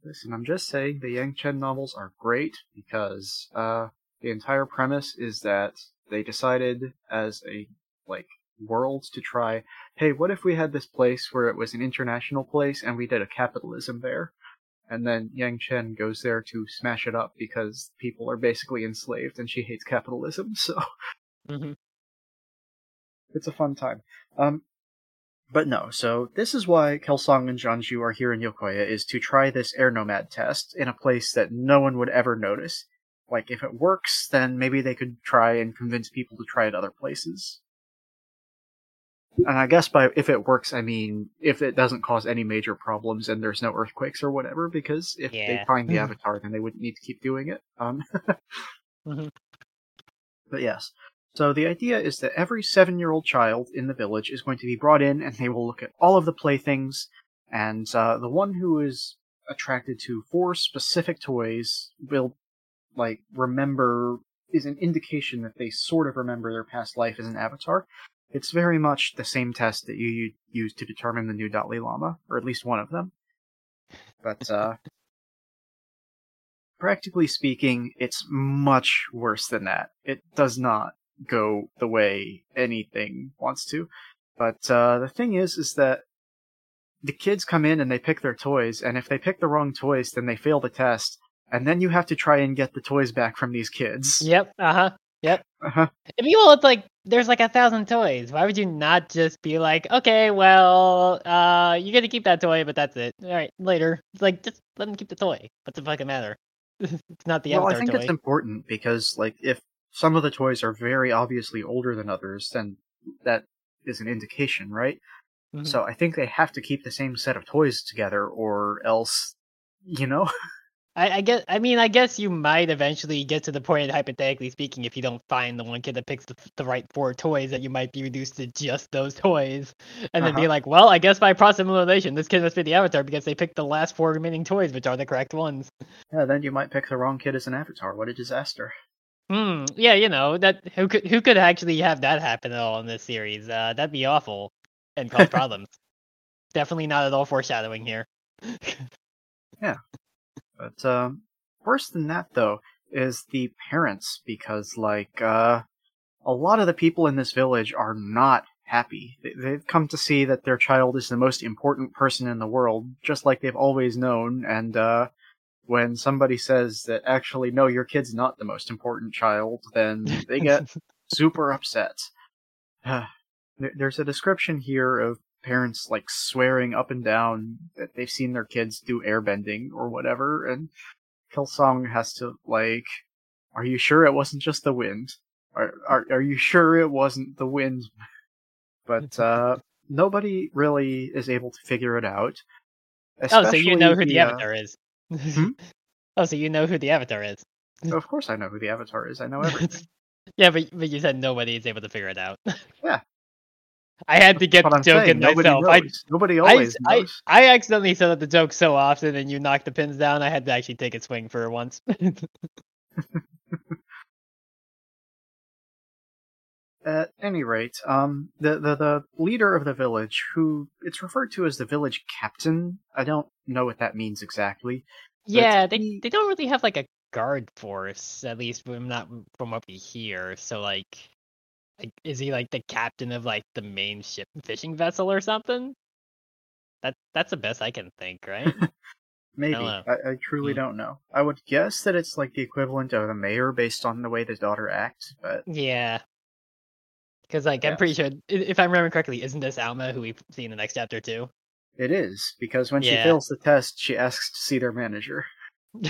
Listen, I'm just saying the Yangchen novels are great because uh, the entire premise is that they decided as a like world to try, hey, what if we had this place where it was an international place and we did a capitalism there? And then Yangchen goes there to smash it up because people are basically enslaved and she hates capitalism. So Mhm. it's a fun time. Um, but no, so this is why Kelsang and Jianzhu are here in Yokoya is to try this air nomad test in a place that no one would ever notice. Like if it works, then maybe they could try and convince people to try it other places. And I guess by if it works, I mean if it doesn't cause any major problems and there's no earthquakes or whatever, because if they find the avatar, then they wouldn't need to keep doing it. Um, Mhm. but yes. So the idea is that every seven-year-old child in the village is going to be brought in, and they will look at all of the playthings, and uh, the one who is attracted to four specific toys will, like, remember is an indication that they sort of remember their past life as an avatar. It's very much the same test that you use to determine the new Dalai Lama, or at least one of them. But uh, practically speaking, it's much worse than that. It does not go the way anything wants to. But uh, the thing is, is that the kids come in and they pick their toys, and if they pick the wrong toys, then they fail the test, and then you have to try and get the toys back from these kids. Yep. Uh huh. Yep. Uh-huh. If you will, it's like there's like a thousand toys. Why would you not just be like, okay, well, uh, you get to keep that toy, but that's it. All right, later. It's like just let them keep the toy. What's the fucking matter? it's not the well, I think toy. it's important because, like, if some of the toys are very obviously older than others, then that is an indication, right? Mhm. So I think they have to keep the same set of toys together, or else, you know. I, I guess. I mean, I guess you might eventually get to the point, hypothetically speaking, if you don't find the one kid that picks the, the right four toys, that you might be reduced to just those toys, and then be Uh-huh. like, well, I guess by process of elimination, this kid must be the avatar because they picked the last four remaining toys, which are the correct ones. yeah, then you might pick the wrong kid as an avatar. What a disaster! Hmm. Yeah, you know that who could who could actually have that happen at all in this series? Uh, that'd be awful and cause problems. Definitely not at all foreshadowing here. Yeah, but um, worse than that, though, is the parents because, like, uh, a lot of the people in this village are not happy. They- They've come to see that their child is the most important person in the world, just like they've always known. And uh, when somebody says that actually, no, your kid's not the most important child, then they get super upset. There- There's a description here of parents like swearing up and down that they've seen their kids do airbending or whatever, and Kelsang has to like, "Are you sure it wasn't just the wind? Are are are you sure it wasn't the wind?" But uh, nobody really is able to figure it out. oh, so you know who especially the uh, avatar is. Hmm? Oh, so you know who the avatar is. Of course, I know who the avatar is. I know everything. yeah, but but you said nobody is able to figure it out. Yeah. I had to get the joke in nobody myself. knows. nobody always I, knows. I, I accidentally set up the joke so often, and you knocked the pins down. I had to actually take a swing for once. At any rate, um, the, the the leader of the village, who it's referred to as the village captain. I don't know what that means exactly. yeah, they he- they don't really have like a guard force, at least from not from what we hear. So like, like, is he like the captain of like the main ship fishing vessel or something? That that's the best I can think, right? Maybe Hello. I, I truly Hmm. don't know. I would guess that it's like the equivalent of a mayor based on the way the daughter acts, but yeah. Because like I'm pretty sure, if I'm remembering correctly, isn't this Alma who we see in the next chapter too? it is because when she fails the test, she asks to see their manager.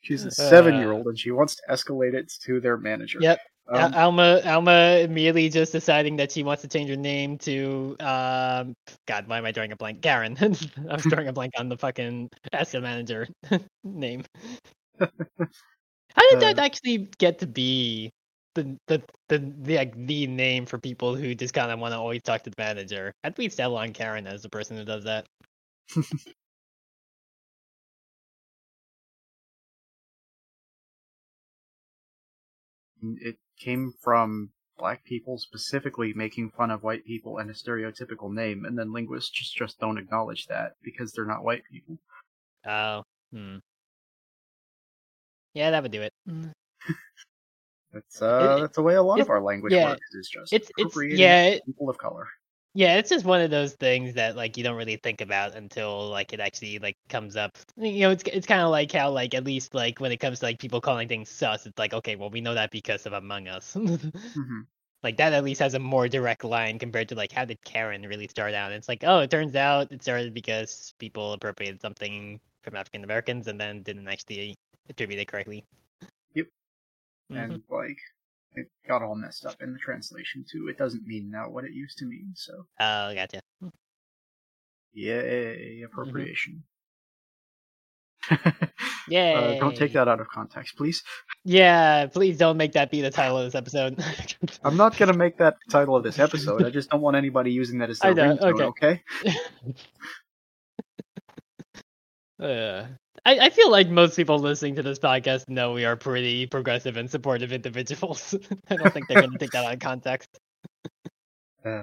She's a seven-year-old and she wants to escalate it to their manager. Uh. Yep. Um, Alma Alma immediately just deciding that she wants to change her name to um God, why am I drawing a blank? Garen. I was drawing a blank on the fucking asset manager name. How did that Uh, actually get to be the the the the, like, the name for people who just kind of want to always talk to the manager? I'd be settle on Karen as the person who does that. it came from black people specifically making fun of white people and a stereotypical name, and then linguists just, just don't acknowledge that because they're not white people. Oh, hmm. Yeah, that would do it. That's uh, It- that's the way a lot of our language yeah, works. Is just It's it's yeah, it, people of color. Yeah, it's just one of those things that like you don't really think about until like it actually like comes up. You know, it's it's kind of like how like at least like when it comes to like people calling things sus, it's like okay, well we know that because of Among Us. hmm Like that at least has a more direct line compared to like how did Karen really start out? It's like, oh, it turns out it started because people appropriated something from African Americans and then didn't actually attribute it correctly. Mhm. And like it got all messed up in the translation too. It doesn't mean now what it used to mean, so Oh, gotcha. yay, appropriation. Yay! uh, don't take that out of context, please. Yeah, please don't make that be the title of this episode. I'm not gonna make that title of this episode. I just don't want anybody using that as their ringtone, okay? Uh, I, I feel like most people listening to this podcast know we are pretty progressive and supportive individuals. I don't think they're going to take that out of context. Uh,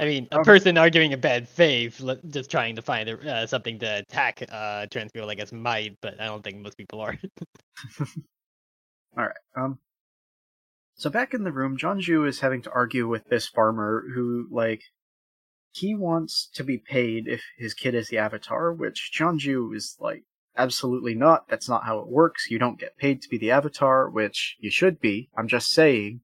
I mean, a um, person arguing a bad faith, just trying to find uh, something to attack uh, trans people, I guess, might, but I don't think most people are. All right. Um. So back in the room, Jianzhu is having to argue with this farmer who, like, he wants to be paid if his kid is the avatar, which Jianzhu is like, absolutely not. That's not how it works. You don't get paid to be the avatar, which you should be. I'm just saying.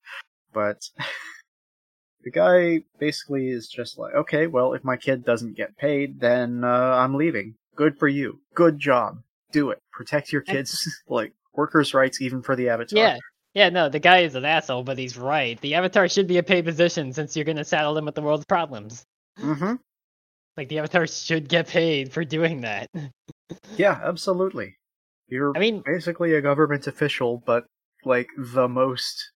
But the guy basically is just like, okay, well, if my kid doesn't get paid, then uh, I'm leaving. Good for you. Good job. Do it. Protect your kids, like workers' rights, even for the avatar. yeah. Yeah, no, the guy is an asshole, but he's right. The avatar should be a paid position since you're going to saddle them with the world's problems. Mm-hmm. Like, the avatar should get paid for doing that. Yeah, absolutely. You're I mean, basically a government official, but like the most.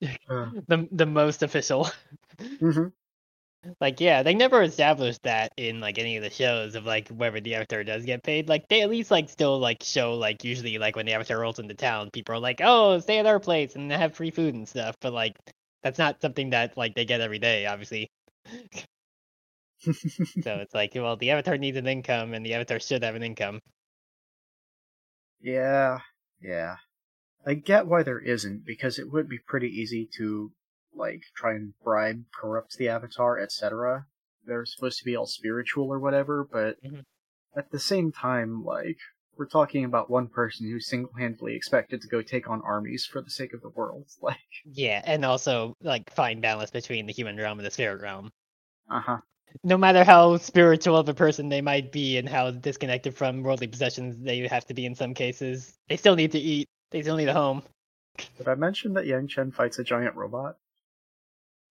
Uh, the the most official. mhm. Like, yeah, they never established that in like any of the shows of like whether the avatar does get paid. Like, they at least like still like show like usually like when the avatar rolls into town, people are like, "Oh, stay at our place and have free food and stuff." But like, that's not something that like they get every day, obviously. So it's like, well, the avatar needs an income, and the avatar should have an income. yeah, yeah. I get why there isn't because it would be pretty easy to like try and bribe, corrupt the avatar, etc. They're supposed to be all spiritual or whatever, but Mhm. at the same time, like we're talking about one person who's single-handedly expected to go take on armies for the sake of the world. Like, Yeah, and also like find balance between the human realm and the spirit realm. uh huh. no matter how spiritual of a person they might be and how disconnected from worldly possessions they have to be in some cases, they still need to eat. They still need a home. Did I mention that Yangchen fights a giant robot?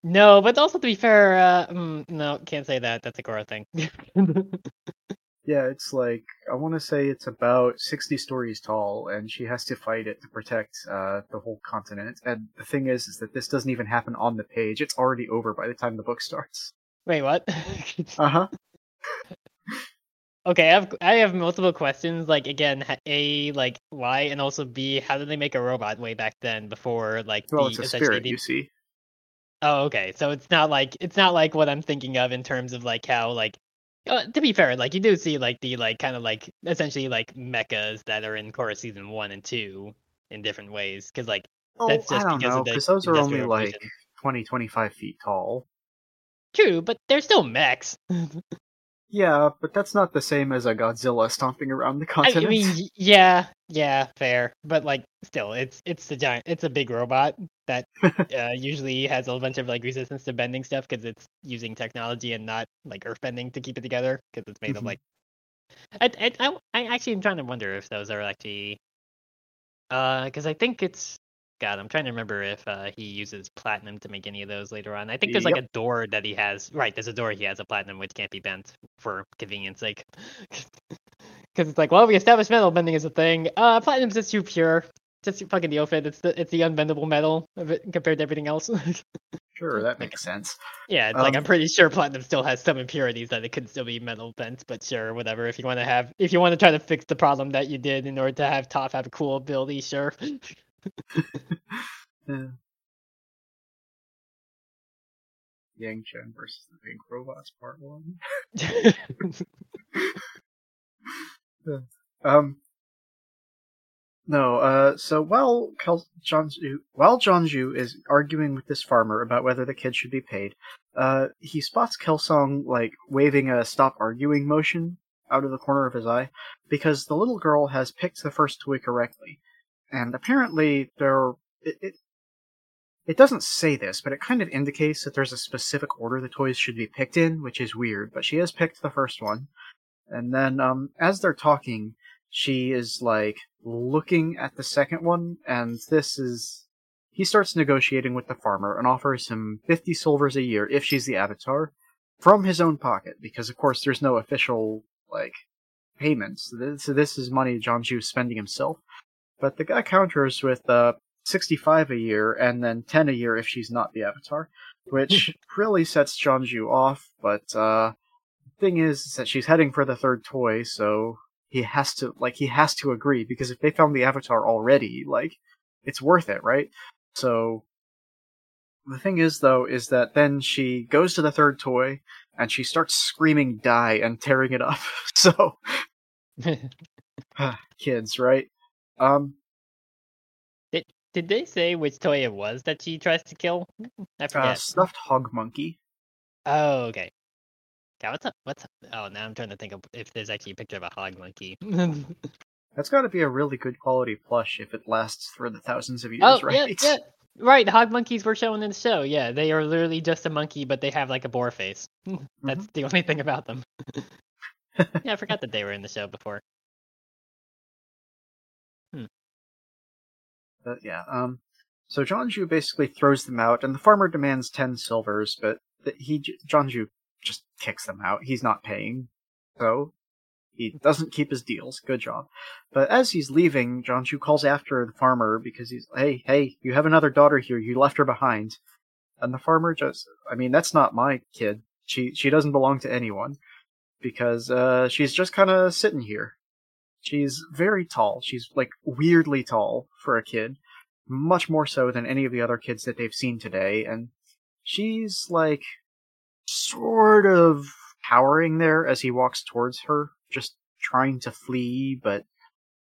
No, but also to be fair, uh, mm, no, can't say that. That's a Korra thing. Yeah, it's like I want to say it's about sixty stories tall, and she has to fight it to protect uh, the whole continent. And the thing is, is that this doesn't even happen on the page; it's already over by the time the book starts. Wait, what? Uh huh. okay, I have I have multiple questions. Like again, a like why, and also b how did they make a robot way back then before like Well, the it's a spirit, the- you see. Oh, okay. So it's not like it's not like what I'm thinking of in terms of like how like uh, to be fair, like you do see like the like kind of like essentially like mechas that are in Korra season one and two in different ways because like Oh, That's I don't because of know, because those are only like Revolution. 20, 25 feet tall. true, but they're still mechs. Yeah, but that's not the same as a Godzilla stomping around the continent. I mean, yeah, yeah, fair, but like still, it's it's a giant, it's a big robot that uh, usually has a bunch of like resistance to bending stuff because it's using technology and not like earth bending to keep it together because it's made of Mhm. like. I, I I I actually am trying to wonder if those are actually, uh, because I think it's. God, I'm trying to remember if uh, he uses platinum to make any of those later on. I think there's like a door that he has. Right, there's a door he has a platinum which can't be bent for convenience sake. Because it's like, well, we established metal bending is a thing. Uh, platinum's just too pure. Just fucking deal with it. It's the it's the unbendable metal of it compared to everything else. sure, that makes sense. yeah, it's like Um, I'm pretty sure platinum still has some impurities that it could still be metal bent, but sure, whatever. If you want to have, if you want to try to fix the problem that you did in order to have Toph have a cool ability, sure. Yeah. Yangchen versus the Pink Robots Part One. Um. No, uh, so while Kel- Jianzhu, while Jianzhu is arguing with this farmer about whether the kid should be paid, uh, he spots Kelsang, like, waving a stop arguing motion out of the corner of his eye, because the little girl has picked the first toy correctly. And apparently, there, it, it, it doesn't say this, but it kind of indicates that there's a specific order the toys should be picked in, which is weird. But she has picked the first one, and then um, as they're talking, she is like looking at the second one, and this is he starts negotiating with the farmer and offers him 50 silvers a year if she's the avatar from his own pocket because of course there's no official like payments so this is money Jianzhu spending himself but the guy counters with uh, 65 a year and then 10 a year if she's not the avatar which really sets Jianzhu off but uh thing is, is that she's heading for the third toy so he has to like he has to agree because if they found the avatar already like it's worth it right so the thing is, though, is that then she goes to the third toy and she starts screaming "die" and tearing it up. so kids, right? Um, did did they say which toy it was that she tries to kill? I forget. Uh, stuffed hog monkey. Oh, okay. God, what's up? What's up? Oh, now I'm trying to think of if there's actually a picture of a hog monkey. That's got to be a really good quality plush if it lasts for the thousands of years, oh, right? Yeah, yeah. Right, hog monkeys were shown in the show. Yeah, they are literally just a monkey, but they have like a boar face. That's mm-hmm. the only thing about them. yeah, I forgot that they were in the show before. But yeah, um, so Jianzhu basically throws them out, and the farmer demands ten silvers, but he Jianzhu just kicks them out. He's not paying, so he doesn't keep his deals. Good job. But as he's leaving, Jianzhu calls after the farmer because he's, hey, hey, you have another daughter here. You left her behind. And the farmer just, I mean, that's not my kid. She she doesn't belong to anyone because uh, she's just kind of sitting here. She's very tall. She's like weirdly tall for a kid, much more so than any of the other kids that they've seen today. And she's like sort of cowering there as he walks towards her just trying to flee, but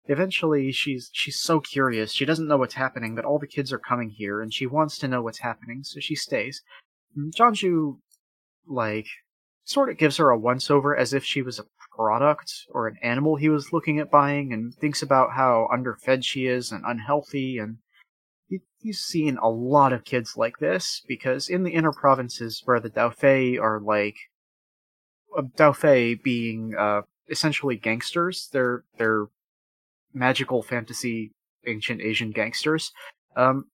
eventually she's she's so curious. She doesn't know what's happening, but all the kids are coming here and she wants to know what's happening, so she stays. Mm, Jianzhu like sort of gives her a once over as if she was a product or an animal he was looking at buying and thinks about how underfed she is and unhealthy and he's seen a lot of kids like this because in the inner provinces where the Daofei are like uh, Daofei being uh, essentially gangsters. They're they're magical fantasy ancient Asian gangsters. Um,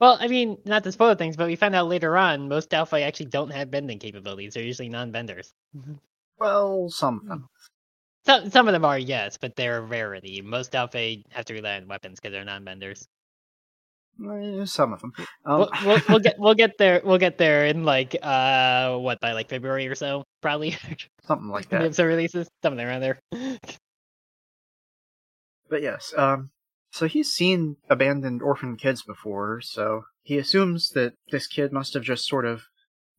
well, I mean, not to spoil things, but we found out later on most Daofei actually don't have bending capabilities. They're usually non-benders. Well, some of them. Some some of them are yes, but they're a rarity. Most Alpha have to rely on weapons because they're non-benders. Eh, some of them. Um, we'll, we'll, we'll, get we'll get there we'll get there in like uh what by like February or so probably something like that. Episode releases something around there. but yes, um, so he's seen abandoned orphan kids before, so he assumes that this kid must have just sort of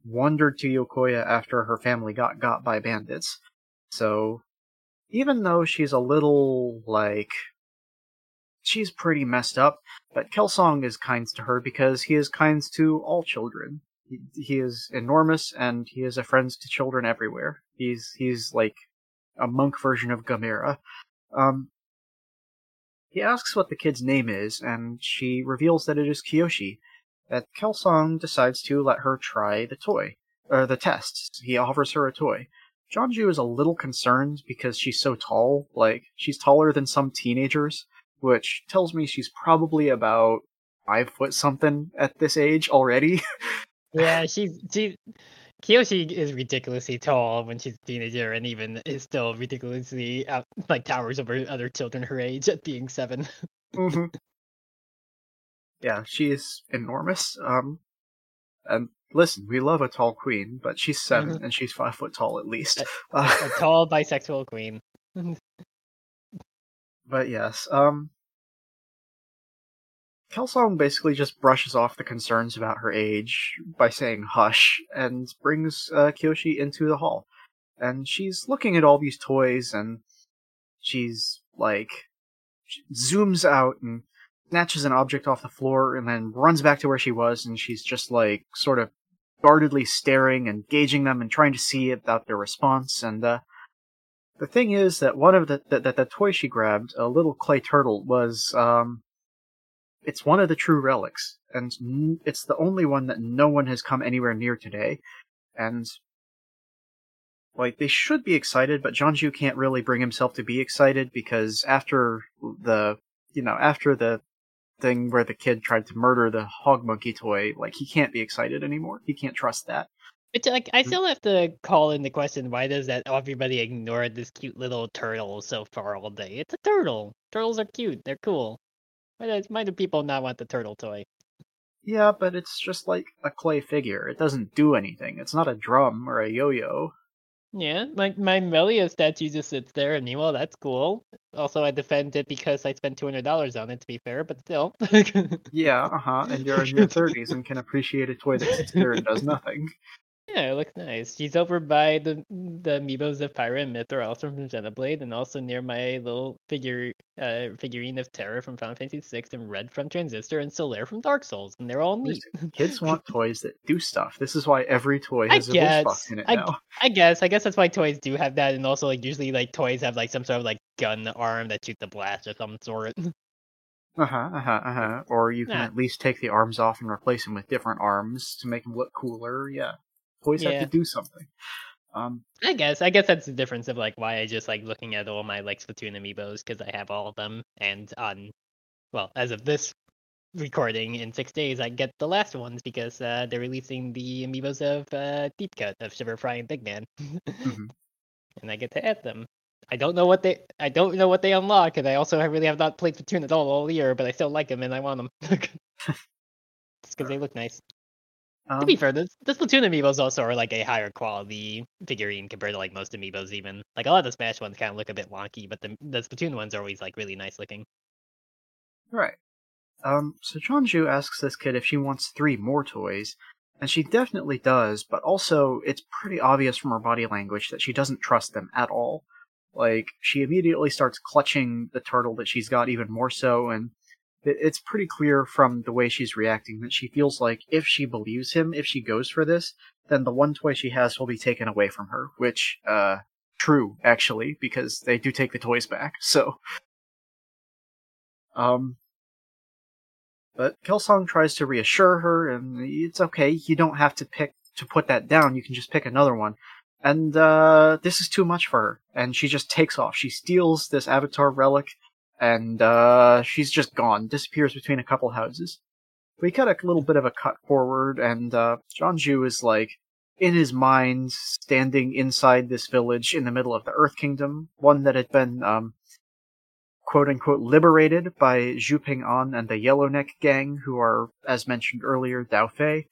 wandered to Yokoya after her family got got by bandits. So even though she's a little like she's pretty messed up, but Kelsang is kind to her because he is kind to all children. He, he is enormous and he is a friend to children everywhere. He's he's like a monk version of Gamera. Um, he asks what the kid's name is, and she reveals that it is Kyoshi. That Kelsang decides to let her try the toy, or the test. He offers her a toy. Jianzhu is a little concerned because she's so tall. Like, she's taller than some teenagers which tells me she's probably about five foot something at this age already. yeah, she's she Kyoshi is ridiculously tall when she's a teenager, and even is still ridiculously out, like towers over other children her age at being 7 mm-hmm. Yeah, she is enormous. Um, and listen, we love a tall queen, but she's 7 mm-hmm. and she's five foot tall at least. A, a tall bisexual queen. But yes, um, Kelsang basically just brushes off the concerns about her age by saying hush and brings uh, Kyoshi into the hall. And she's looking at all these toys and she's like, she zooms out and snatches an object off the floor and then runs back to where she was and she's just like sort of guardedly staring and gauging them and trying to see about their response and uh, the thing is that one of the that the, the toy she grabbed, a little clay turtle, was um, it's one of the true relics, and it's the only one that no one has come anywhere near today. And like they should be excited, but Jianzhu can't really bring himself to be excited because after the you know after the thing where the kid tried to murder the hog monkey toy, like he can't be excited anymore. He can't trust that. It's like I still have to call in the question: Why does that everybody ignore this cute little turtle so far all day? It's a turtle. Turtles are cute. They're cool. Why do, why do people not want the turtle toy? Yeah, but it's just like a clay figure. It doesn't do anything. It's not a drum or a yo-yo. Yeah, my my Melia statue just sits there, and well, that's cool. Also, I defend it because I spent two hundred dollars on it. To be fair, but still. Yeah, uh huh. And you're in your thirties and can appreciate a toy that sits there and does nothing. Yeah, it looks nice. She's over by the the amiibos of Pyra and Myth are also from Xenoblade, and also near my little figure uh figurine of Terra from Final Fantasy VI, and Red from Transistor, and Solaire from Dark Souls, and they're all neat. Listen, Kids want toys that do stuff. This is why every toy has a voice guess. box in it I- now. I guess I guess that's why toys do have that, and also like usually like toys have like some sort of like gun arm that shoots a blast of some sort. Uh huh, uh huh, uh huh. Or you can Yeah. at least take the arms off and replace them with different arms to make them look cooler. Yeah, toys Yeah. have to do something. Um, I guess I guess that's the difference of like why I just like looking at all my like Splatoon amiibos because I have all of them, and on well as of this recording in six days I get the last ones because uh, they're releasing the amiibos of uh, Deep Cut of Shiver Frye and Big Man, mhm. and I get to add them. I don't know what they I don't know what they unlock, and I also really have not played Splatoon at all all year, but I still like them and I want them. Just because they look nice. Um, To be fair, the, the Splatoon amiibos also are like a higher quality figurine compared to like most amiibos. Even like a lot of the Smash ones kind of look a bit wonky, but the the Splatoon ones are always like really nice looking. Right. Um, so Jianzhu asks this kid if she wants three more toys, and she definitely does, but also it's pretty obvious from her body language that she doesn't trust them at all. Like, she immediately starts clutching the turtle that she's got even more so, and it's pretty clear from the way she's reacting that she feels like if she believes him, if she goes for this, then the one toy she has will be taken away from her, which, uh, true, actually, because they do take the toys back, so. Um, but Kelsang tries to reassure her, and it's okay. You don't have to pick to put that down. You can just pick another one. And uh, this is too much for her, and she just takes off. She steals this Avatar relic, and uh, she's just gone. Disappears between a couple houses. We cut a little bit of a cut forward, and uh, Jianzhu is like in his mind, standing inside this village in the middle of the Earth Kingdom, one that had been um, quote unquote liberated by Xu Ping An and the Yellow Neck gang, who are, as mentioned earlier, Dao Fei.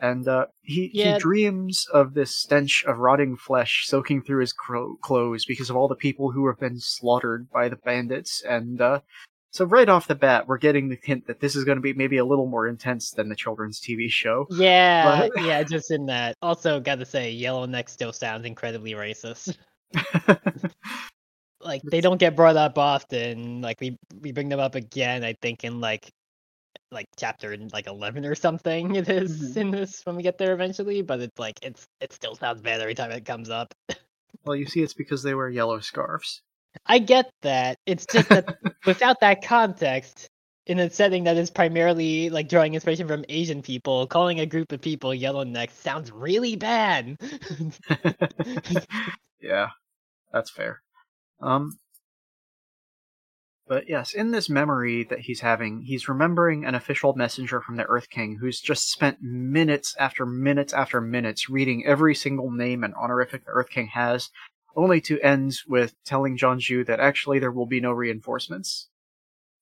And uh, he, Yeah. he dreams of this stench of rotting flesh soaking through his cro- clothes because of all the people who have been slaughtered by the bandits. And uh, so, right off the bat, we're getting the hint that this is going to be maybe a little more intense than the children's TV show. Yeah, But- yeah, just in that. Also, gotta say, Yellow Neck still sounds incredibly racist. Like they don't get brought up often. Like we we bring them up again. I think in like like chapter like eleven or something. It is Mhm. in this when we get there eventually. But it's like it's it still sounds bad every time it comes up. well, you see, it's because they wear yellow scarves. I get that. It's just that without that context, in a setting that is primarily like drawing inspiration from Asian people, calling a group of people yellowneck sounds really bad. yeah, that's fair. Um, but yes, in this memory that he's having, he's remembering an official messenger from the Earth King who's just spent minutes after minutes after minutes reading every single name and honorific the Earth King has, only to end with telling Jianzhu that actually there will be no reinforcements.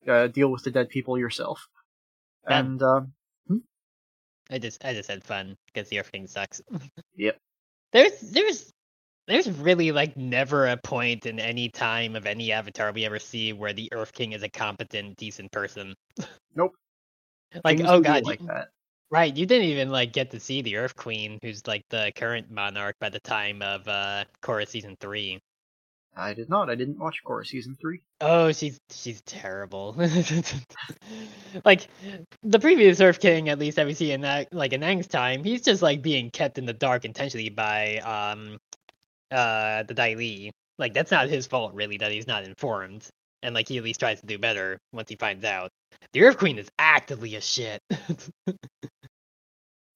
Uh, deal with the dead people yourself. That- And um, I just I just had fun because the Earth King sucks. Yep. There's there's there's really like never a point in any time of any avatar we ever see where the Earth King is a competent, decent person. Nope. Like things oh god, like you- that. right? You didn't even like get to see the Earth Queen, who's like the current monarch by the time of uh Korra season three. I did not. I didn't watch Korra season three. Oh, she's she's terrible. like the previous Earth King, at least that we see in that like in Aang's time, he's just like being kept in the dark intentionally by um uh the Dai Li. Like that's not his fault really that he's not informed. and like he at least tries to do better once he finds out. The Earth Queen is actively a shit.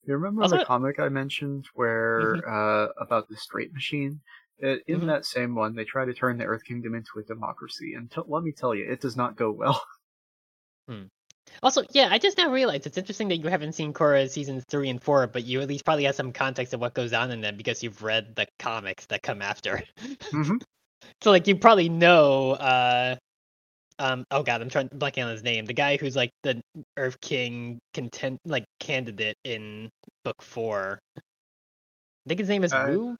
You remember Also- the comic I mentioned where Mm-hmm. uh, about the straight machine? Uh, in Mhm. that same one, they try to turn the Earth Kingdom into a democracy, and t- let me tell you, it does not go well. Also, yeah, I just now realized it's interesting that you haven't seen Korra seasons three and four, but you at least probably have some context of what goes on in them because you've read the comics that come after. hmm So like you probably know uh um oh god, I'm trying blanking on his name. The guy who's like the Earth King content like candidate in book four. I think his name is Uh, Wu.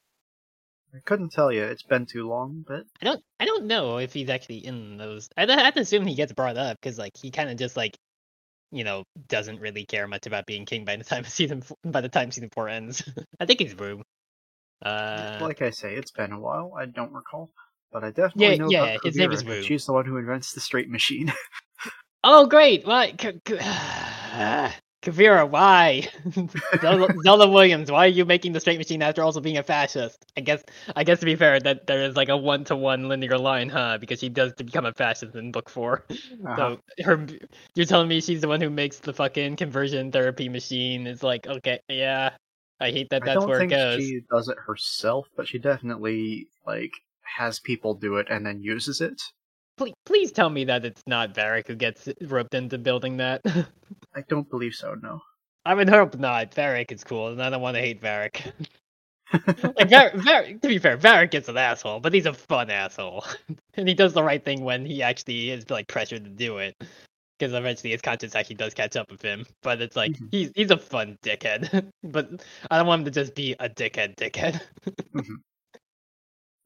I couldn't tell you; it's been too long. But I don't I don't know if he's actually in those. I I have to assume he gets brought up because like he kind of just like you know doesn't really care much about being king by the time season four, by the time season four ends. I think he's Wu. Uh, like I say, it's been a while. I don't recall, but I definitely Yeah, know yeah, his name is Wu. She's the one who invents the straight machine. Oh, great! Why, K- K- Kuvira? Why, Zelda, Zelda Williams? Why are you making the straight machine after also being a fascist? I guess, I guess to be fair, that there is like a one-to-one linear line, huh? Because she does become a fascist in book 4 Uh-huh. So her, you're telling me she's the one who makes the fucking conversion therapy machine? It's like, okay, yeah, I hate that. That's where it goes. she does it herself, but she definitely like has people do it and then uses it. Please, please tell me that it's not Varrick who gets roped into building that. I don't believe so. No. I would hope not. Varrick is cool, and I don't want to hate Varrick. like Var- Var- to be fair, Varrick is an asshole, but he's a fun asshole, and he does the right thing when he actually is like pressured to do it. Because eventually his conscience actually does catch up with him, but it's like Mhm. he's he's a fun dickhead. but I don't want him to just be a dickhead, dickhead.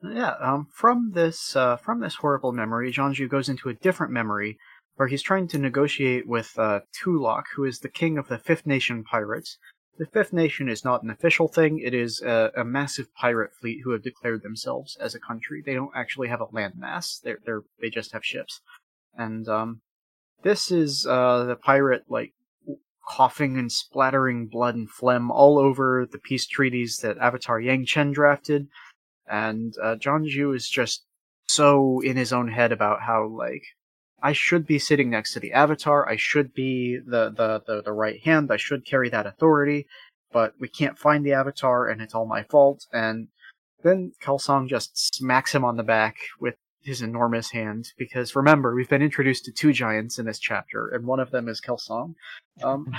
Yeah, um, from this uh, from this horrible memory, Jianzhu goes into a different memory where he's trying to negotiate with uh, Tulok, who is the king of the Fifth Nation pirates. The Fifth Nation is not an official thing; it is a, a massive pirate fleet who have declared themselves as a country. They don't actually have a landmass; they're, they're they just have ships. And um, this is uh, the pirate like coughing and splattering blood and phlegm all over the peace treaties that Avatar Yangchen drafted and uh, Jianzhu is just so in his own head about how like I should be sitting next to the Avatar, I should be the the the, the right hand, I should carry that authority, but we can't find the Avatar, and it's all my fault. And then Kelsang just smacks him on the back with his enormous hand because remember we've been introduced to two giants in this chapter, and one of them is Kelsang. Um,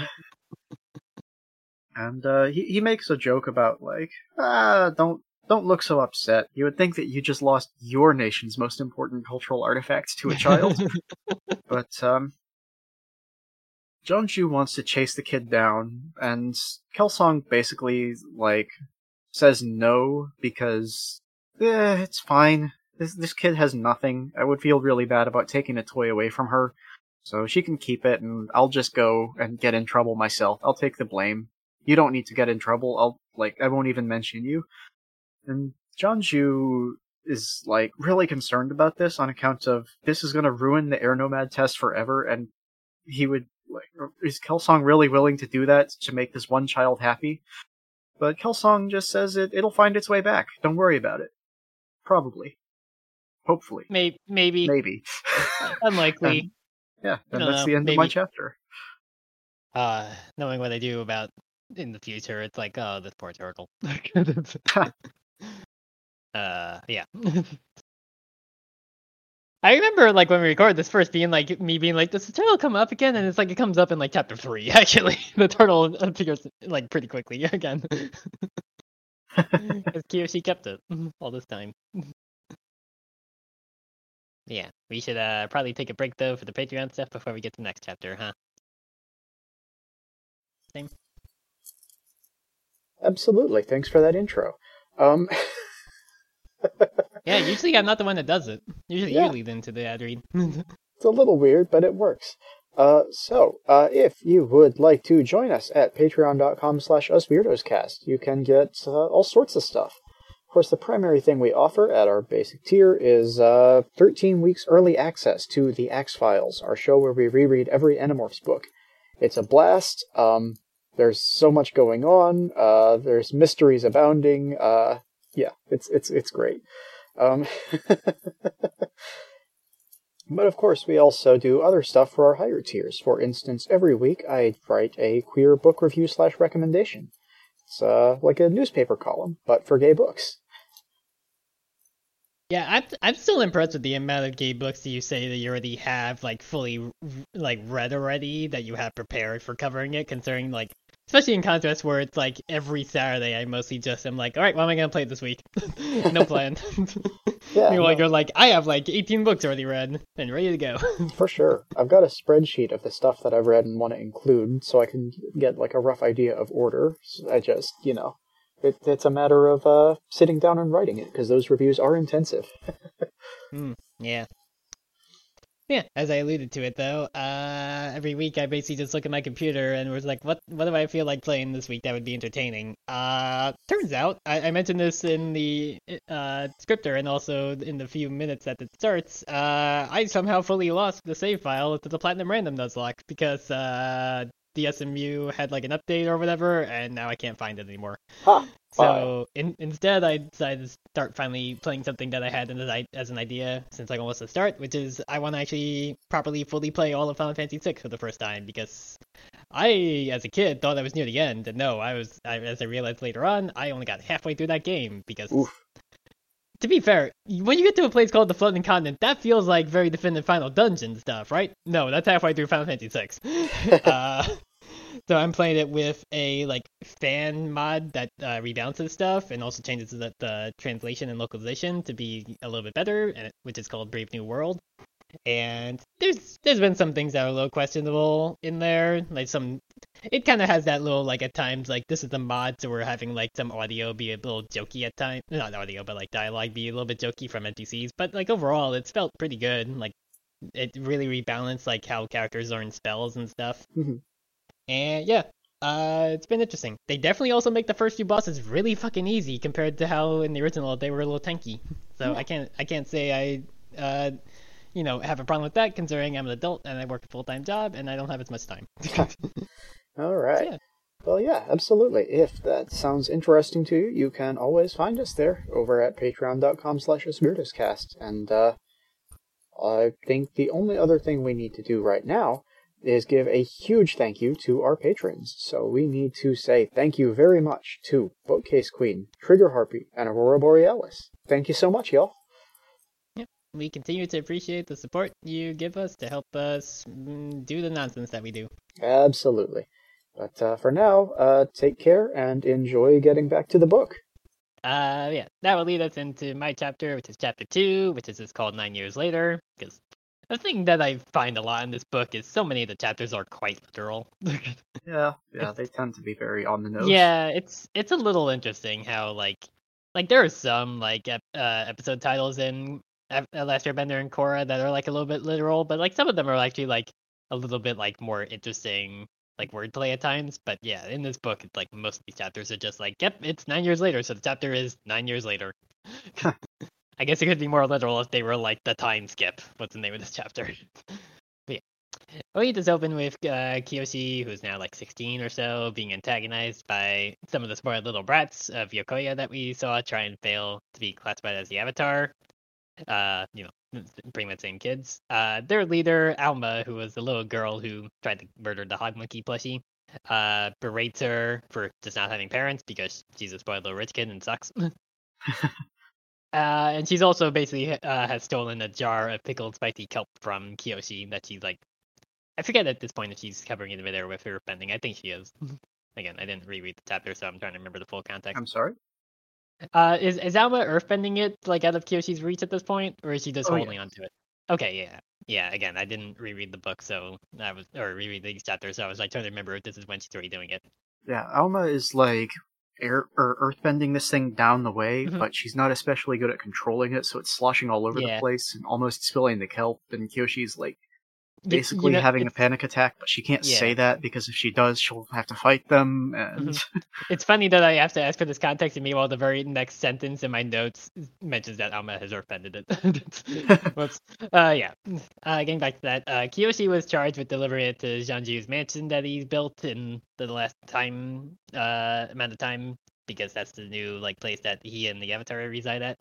and uh, he he makes a joke about like ah don't don't look so upset. You would think that you just lost your nation's most important cultural artifact to a child. but um Jianzhu wants to chase the kid down, and Kelsang basically like says no because eh, it's fine. This this kid has nothing. I would feel really bad about taking a toy away from her. So she can keep it and I'll just go and get in trouble myself. I'll take the blame. You don't need to get in trouble. I'll like I won't even mention you. And Jianzhu is like really concerned about this on account of this is going to ruin the air nomad test forever and he would like is Kelsang really willing to do that to make this one child happy? But Kelsang just says it it'll find its way back. Don't worry about it. Probably. Hopefully. maybe, maybe, Maybe. unlikely. yeah, and that's know, the end of my chapter. uh, knowing what I do about in the future, it's like, oh, this poor turtle. uh, yeah. I remember like when we recorded this first being like me being like, does the turtle come up again? And it's like it comes up in like chapter three, actually. the turtle appears like pretty quickly again. Because Kyoshi kept it all this time. yeah, we should uh probably take a break though for the Patreon stuff before we get to the next chapter, huh? Same. Absolutely. Thanks for that intro. Um Yeah, usually I'm not the one that does it. Usually Yeah. you lead into the ad read. It's a little weird, but it works. Uh, so, uh, if you would like to join us at patreon.com slash usweirdoscast, you can get uh, all sorts of stuff. Of course, the primary thing we offer at our basic tier is uh, 13 weeks early access to The Ax Files, our show where we reread every Animorphs book. It's a blast. Um, there's so much going on. Uh, there's mysteries abounding. Uh, yeah, it's it's it's great. Um, But of course, we also do other stuff for our higher tiers. For instance, every week I write a queer book review slash recommendation. It's uh, like a newspaper column, but for gay books. Yeah, I'm I'm still impressed with the amount of gay books that you say that you already have like fully like read already that you have prepared for covering it. Considering like especially in contrast where it's like every Saturday I mostly just am like, all right, what am I gonna play this week? no plan. Yeah, Meanwhile, no. you're like, I have like 18 books already read and ready to go. For sure. I've got a spreadsheet of the stuff that I've read and want to include so I can get like a rough idea of order. So I just, you know, it, it's a matter of uh, sitting down and writing it because those reviews are intensive. yeah. Yeah, as I alluded to it though, uh, every week I basically just look at my computer and was like, what what do I feel like playing this week that would be entertaining? Uh, turns out, I, I mentioned this in the uh, scripter and also in the few minutes that it starts, uh, I somehow fully lost the save file to the Platinum Random Nuzlocke because uh, the SMU had like an update or whatever, and now I can't find it anymore. Ha! So in, instead, I decided to start finally playing something that I had as an idea since like almost the start, which is I want to actually properly fully play all of Final Fantasy VI for the first time because I, as a kid, thought I was near the end, and no, I was. I, as I realized later on, I only got halfway through that game because. Oof. To be fair, when you get to a place called the Floating Continent, that feels like very definitive Final Dungeon stuff, right? No, that's halfway through Final Fantasy VI. uh, so I'm playing it with a like fan mod that uh, rebalances stuff and also changes the, the translation and localization to be a little bit better, and which is called Brave New World. And there's there's been some things that are a little questionable in there, like some. It kind of has that little like at times like this is the mod, so we're having like some audio be a little jokey at times, not audio, but like dialogue be a little bit jokey from NPCs. But like overall, it's felt pretty good. Like it really rebalanced like how characters learn spells and stuff. Mhm. And yeah, uh, it's been interesting. They definitely also make the first few bosses really fucking easy compared to how in the original they were a little tanky. So Yeah. I can't I can't say I uh you know have a problem with that considering I'm an adult and I work a full time job and I don't have as much time. All right. yeah. Well, yeah, absolutely. If that sounds interesting to you, you can always find us there over at patreon.com slash. And uh, I think the only other thing we need to do right now is give a huge thank you to our patrons. So we need to say thank you very much to Bookcase Queen, Trigger Harpy, and Aurora Borealis. Thank you so much, y'all. Yep, we continue to appreciate the support you give us to help us mm, do the nonsense that we do. Absolutely. But uh, for now, uh, take care and enjoy getting back to the book. Uh, yeah, that will lead us into my chapter, which is chapter two, which is just called Nine Years Later. Because the thing that I find a lot in this book is so many of the chapters are quite literal. Yeah, yeah, they tend to be very on the nose. yeah, it's it's a little interesting how like like there are some like ep- uh, episode titles in Ep- uh, Last Airbender and Korra that are like a little bit literal, but like some of them are actually like a little bit like more interesting like wordplay at times. But yeah, in this book, it's like most of these chapters are just like, yep, it's nine years later, so the chapter is nine years later. I guess it could be more literal if they were like the time skip. What's the name of this chapter? but yeah. Just open with uh, Kyoshi, who's now like 16 or so, being antagonized by some of the spoiled little brats of Yokoya that we saw try and fail to be classified as the Avatar. Uh, you know, pretty much same kids. Uh, their leader, Alma, who was the little girl who tried to murder the Hog Monkey plushie, uh, berates her for just not having parents because she's a spoiled little rich kid and sucks. Uh, and she's also basically uh, has stolen a jar of pickled spicy kelp from Kyoshi that she's like, I forget at this point if she's covering it over there with her bending. I think she is. Again, I didn't reread the chapter, so I'm trying to remember the full context. I'm sorry? Uh, is is Alma earthbending it like out of Kyoshi's reach at this point, or is she just Oh, holding yes. onto it? Okay, yeah, yeah. Again, I didn't reread the book, so I was or reread these chapters, so I was like trying to remember if this is when she's already doing it. Yeah, Alma is like air or earthbending this thing down the way, Mhm. but she's not especially good at controlling it, so it's sloshing all over Yeah. the place and almost spilling the kelp. And Kyoshi's like Y- you basically know, having a panic attack, but she can't say that because if she does, she'll have to fight them. And Mm-hmm. It's funny that I have to ask for this context, and meanwhile, the very next sentence in my notes mentions that Alma has offended it. Whoops. Uh, yeah. Uh, getting back to that, uh, Kyoshi was charged with delivering it to Jianzhu's mansion that he's built in the last time uh, amount of time because that's the new like place that he and the Avatar reside at.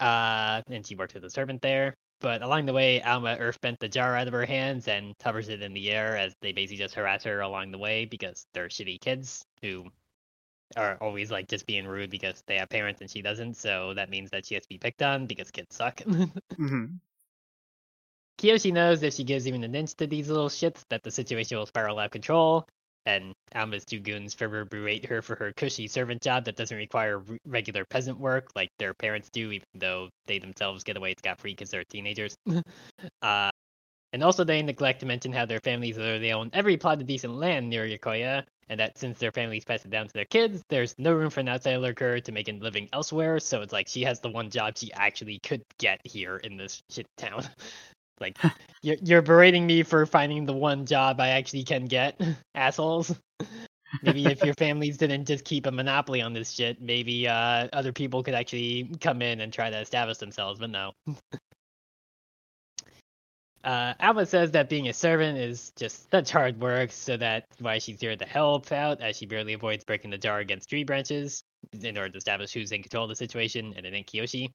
Uh, and she worked with a servant there. But along the way, Alma earthbent the jar out of her hands and hovers it in the air as they basically just harass her along the way because they're shitty kids who are always like just being rude because they have parents and she doesn't. So that means that she has to be picked on because kids suck. hmm Kyoshi knows if she gives even an inch to these little shits that the situation will spiral out of control, and Alma's two goons further berate her for her cushy servant job that doesn't require re- regular peasant work like their parents do, even though they themselves get away scot free because they're teenagers. uh, and also, they neglect to mention how their families literally own every plot of decent land near Yokoya, and that since their families pass it down to their kids, there's no room for an outsider like her to make a living elsewhere. So it's like she has the one job she actually could get here in this shit town. like you're you're berating me for finding the one job I actually can get, assholes. maybe if your families didn't just keep a monopoly on this shit, maybe uh, other people could actually come in and try to establish themselves. But no. Uh, Alma says that being a servant is just such hard work, so that's why she's here to help out, as she barely avoids breaking the jar against tree branches in order to establish who's in control of the situation, and ain't Kyoshi.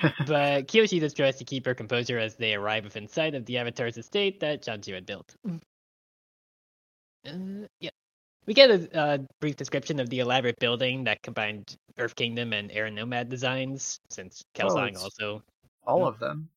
But Kyoshi just tries to keep her composure as they arrive within sight of the Avatar's estate that Jianzhu had built. Uh, yeah. We get a uh, brief description of the elaborate building that combined Earth Kingdom and Air Nomad designs, since Kelsang it's- also All Mm. of them.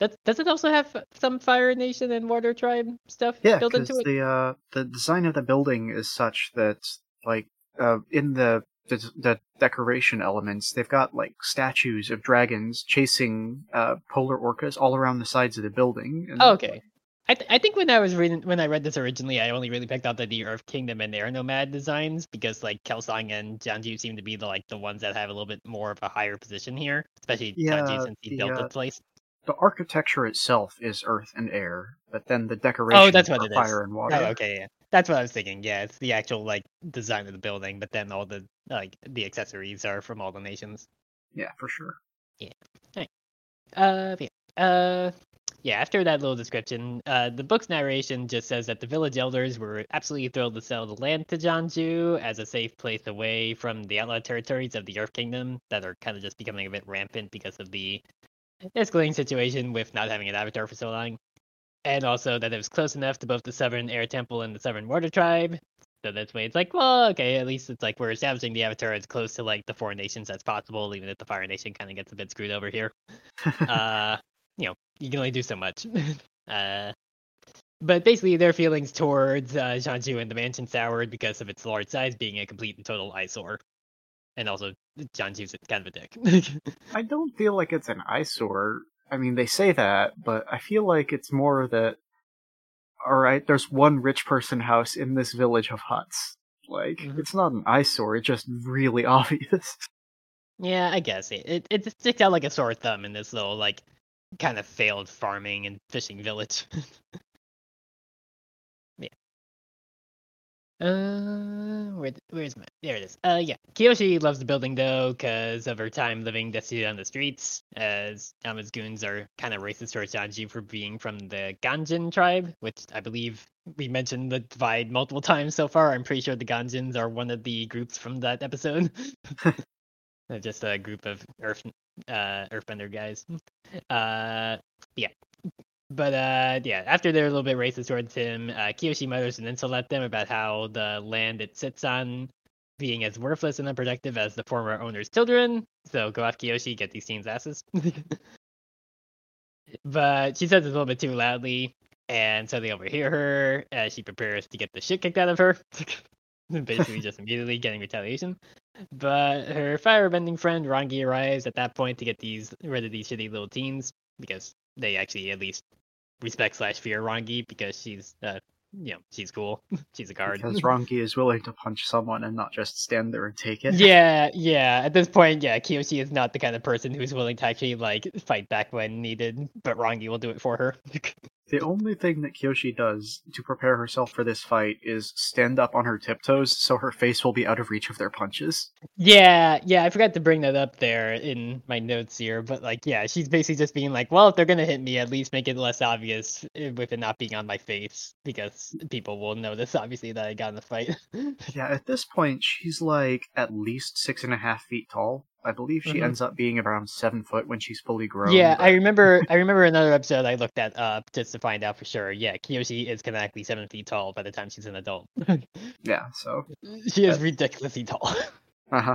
Does, does it also have some Fire Nation and Water Tribe stuff Yeah, built into it? the uh, the design of the building is such that like uh, in the, the the decoration elements, they've got like statues of dragons chasing uh, polar orcas all around the sides of the building. And, Oh, okay. I, th- I think when I was reading when I read this originally, I only really picked out the, the Earth Kingdom and Air Nomad designs because like Kelsang and Jianzhu seem to be the like the ones that have a little bit more of a higher position here, especially Yeah, Jianzhu since he the, built uh, the place. The architecture itself is earth and air, but then the decoration Oh, that's what it is. fire and water. Oh, okay, yeah. That's what I was thinking. Yeah, it's the actual like design of the building, but then all the like the accessories are from all the nations. Yeah, for sure. Uh, yeah. Uh, yeah. After that little description, uh, the book's narration just says that the village elders were absolutely thrilled to sell the land to Jianzhu as a safe place away from the outlaw territories of the Earth Kingdom that are kind of just becoming a bit rampant because of the escalating situation with not having an avatar for so long, and also that it was close enough to both the Southern Air Temple and the Southern Water Tribe. So that's why it's like, well, okay, at least it's like we're establishing the avatar as close to like the four nations as possible, even if the Fire Nation kind of gets a bit screwed over here uh, you know, you can only do so much. uh, but basically, their feelings towards uh, Jianzhu and the mansion soured because of its large size being a complete and total eyesore. And also, Jianzhu's kind of a dick. I don't feel like it's an eyesore. I mean, they say that, but I feel like it's more that. All right, there's one rich person house in this village of huts. Like, Mhm. it's not an eyesore. It's just really obvious. yeah, I guess it, it it sticks out like a sore thumb in this little like kind of failed farming and fishing village. Uh, where where's my there it is. Uh, yeah, Kyoshi loves the building though because of her time living destitute on the streets, as Yama's goons are kind of racist towards Jianzhu for being from the Ganjin tribe, which I believe we mentioned the divide multiple times so far. I'm pretty sure the Ganjins are one of the groups from that episode. Just a group of Earth uh Earthbender guys. Uh, yeah. But uh, yeah, after they're a little bit racist towards him, uh, Kyoshi mutters an insult at them about how the land it sits on being as worthless and unproductive as the former owner's children. So go off Kyoshi, get these teens' asses. but she says it a little bit too loudly, and so they overhear her as she prepares to get the shit kicked out of her. Basically, just immediately getting retaliation. But her firebending friend Rangi arrives at that point to get these rid of these shitty little teens because they actually at least respect slash fear Rangi because she's uh you know she's cool. She's a guard Because Rangi is willing to punch someone and not just stand there and take it. yeah yeah. At this point yeah Kyoshi is not the kind of person who's willing to actually like fight back when needed but Rangi will do it for her The only thing that Kyoshi does to prepare herself for this fight is stand up on her tiptoes so her face will be out of reach of their punches. Yeah, yeah, I forgot to bring that up there in my notes here, but like, yeah, she's basically just being like, well, if they're gonna hit me, at least make it less obvious eh, with it not being on my face, because people will notice, obviously, that I got in the fight. Yeah, at this point, she's like at least six and a half feet tall. I believe she Mhm. ends up being around seven foot when she's fully grown. Yeah, but- I remember. I remember another episode. I looked that up just to find out for sure. Yeah, Kyoshi is canonically seven feet tall by the time she's an adult. yeah. So she is ridiculously tall. uh huh.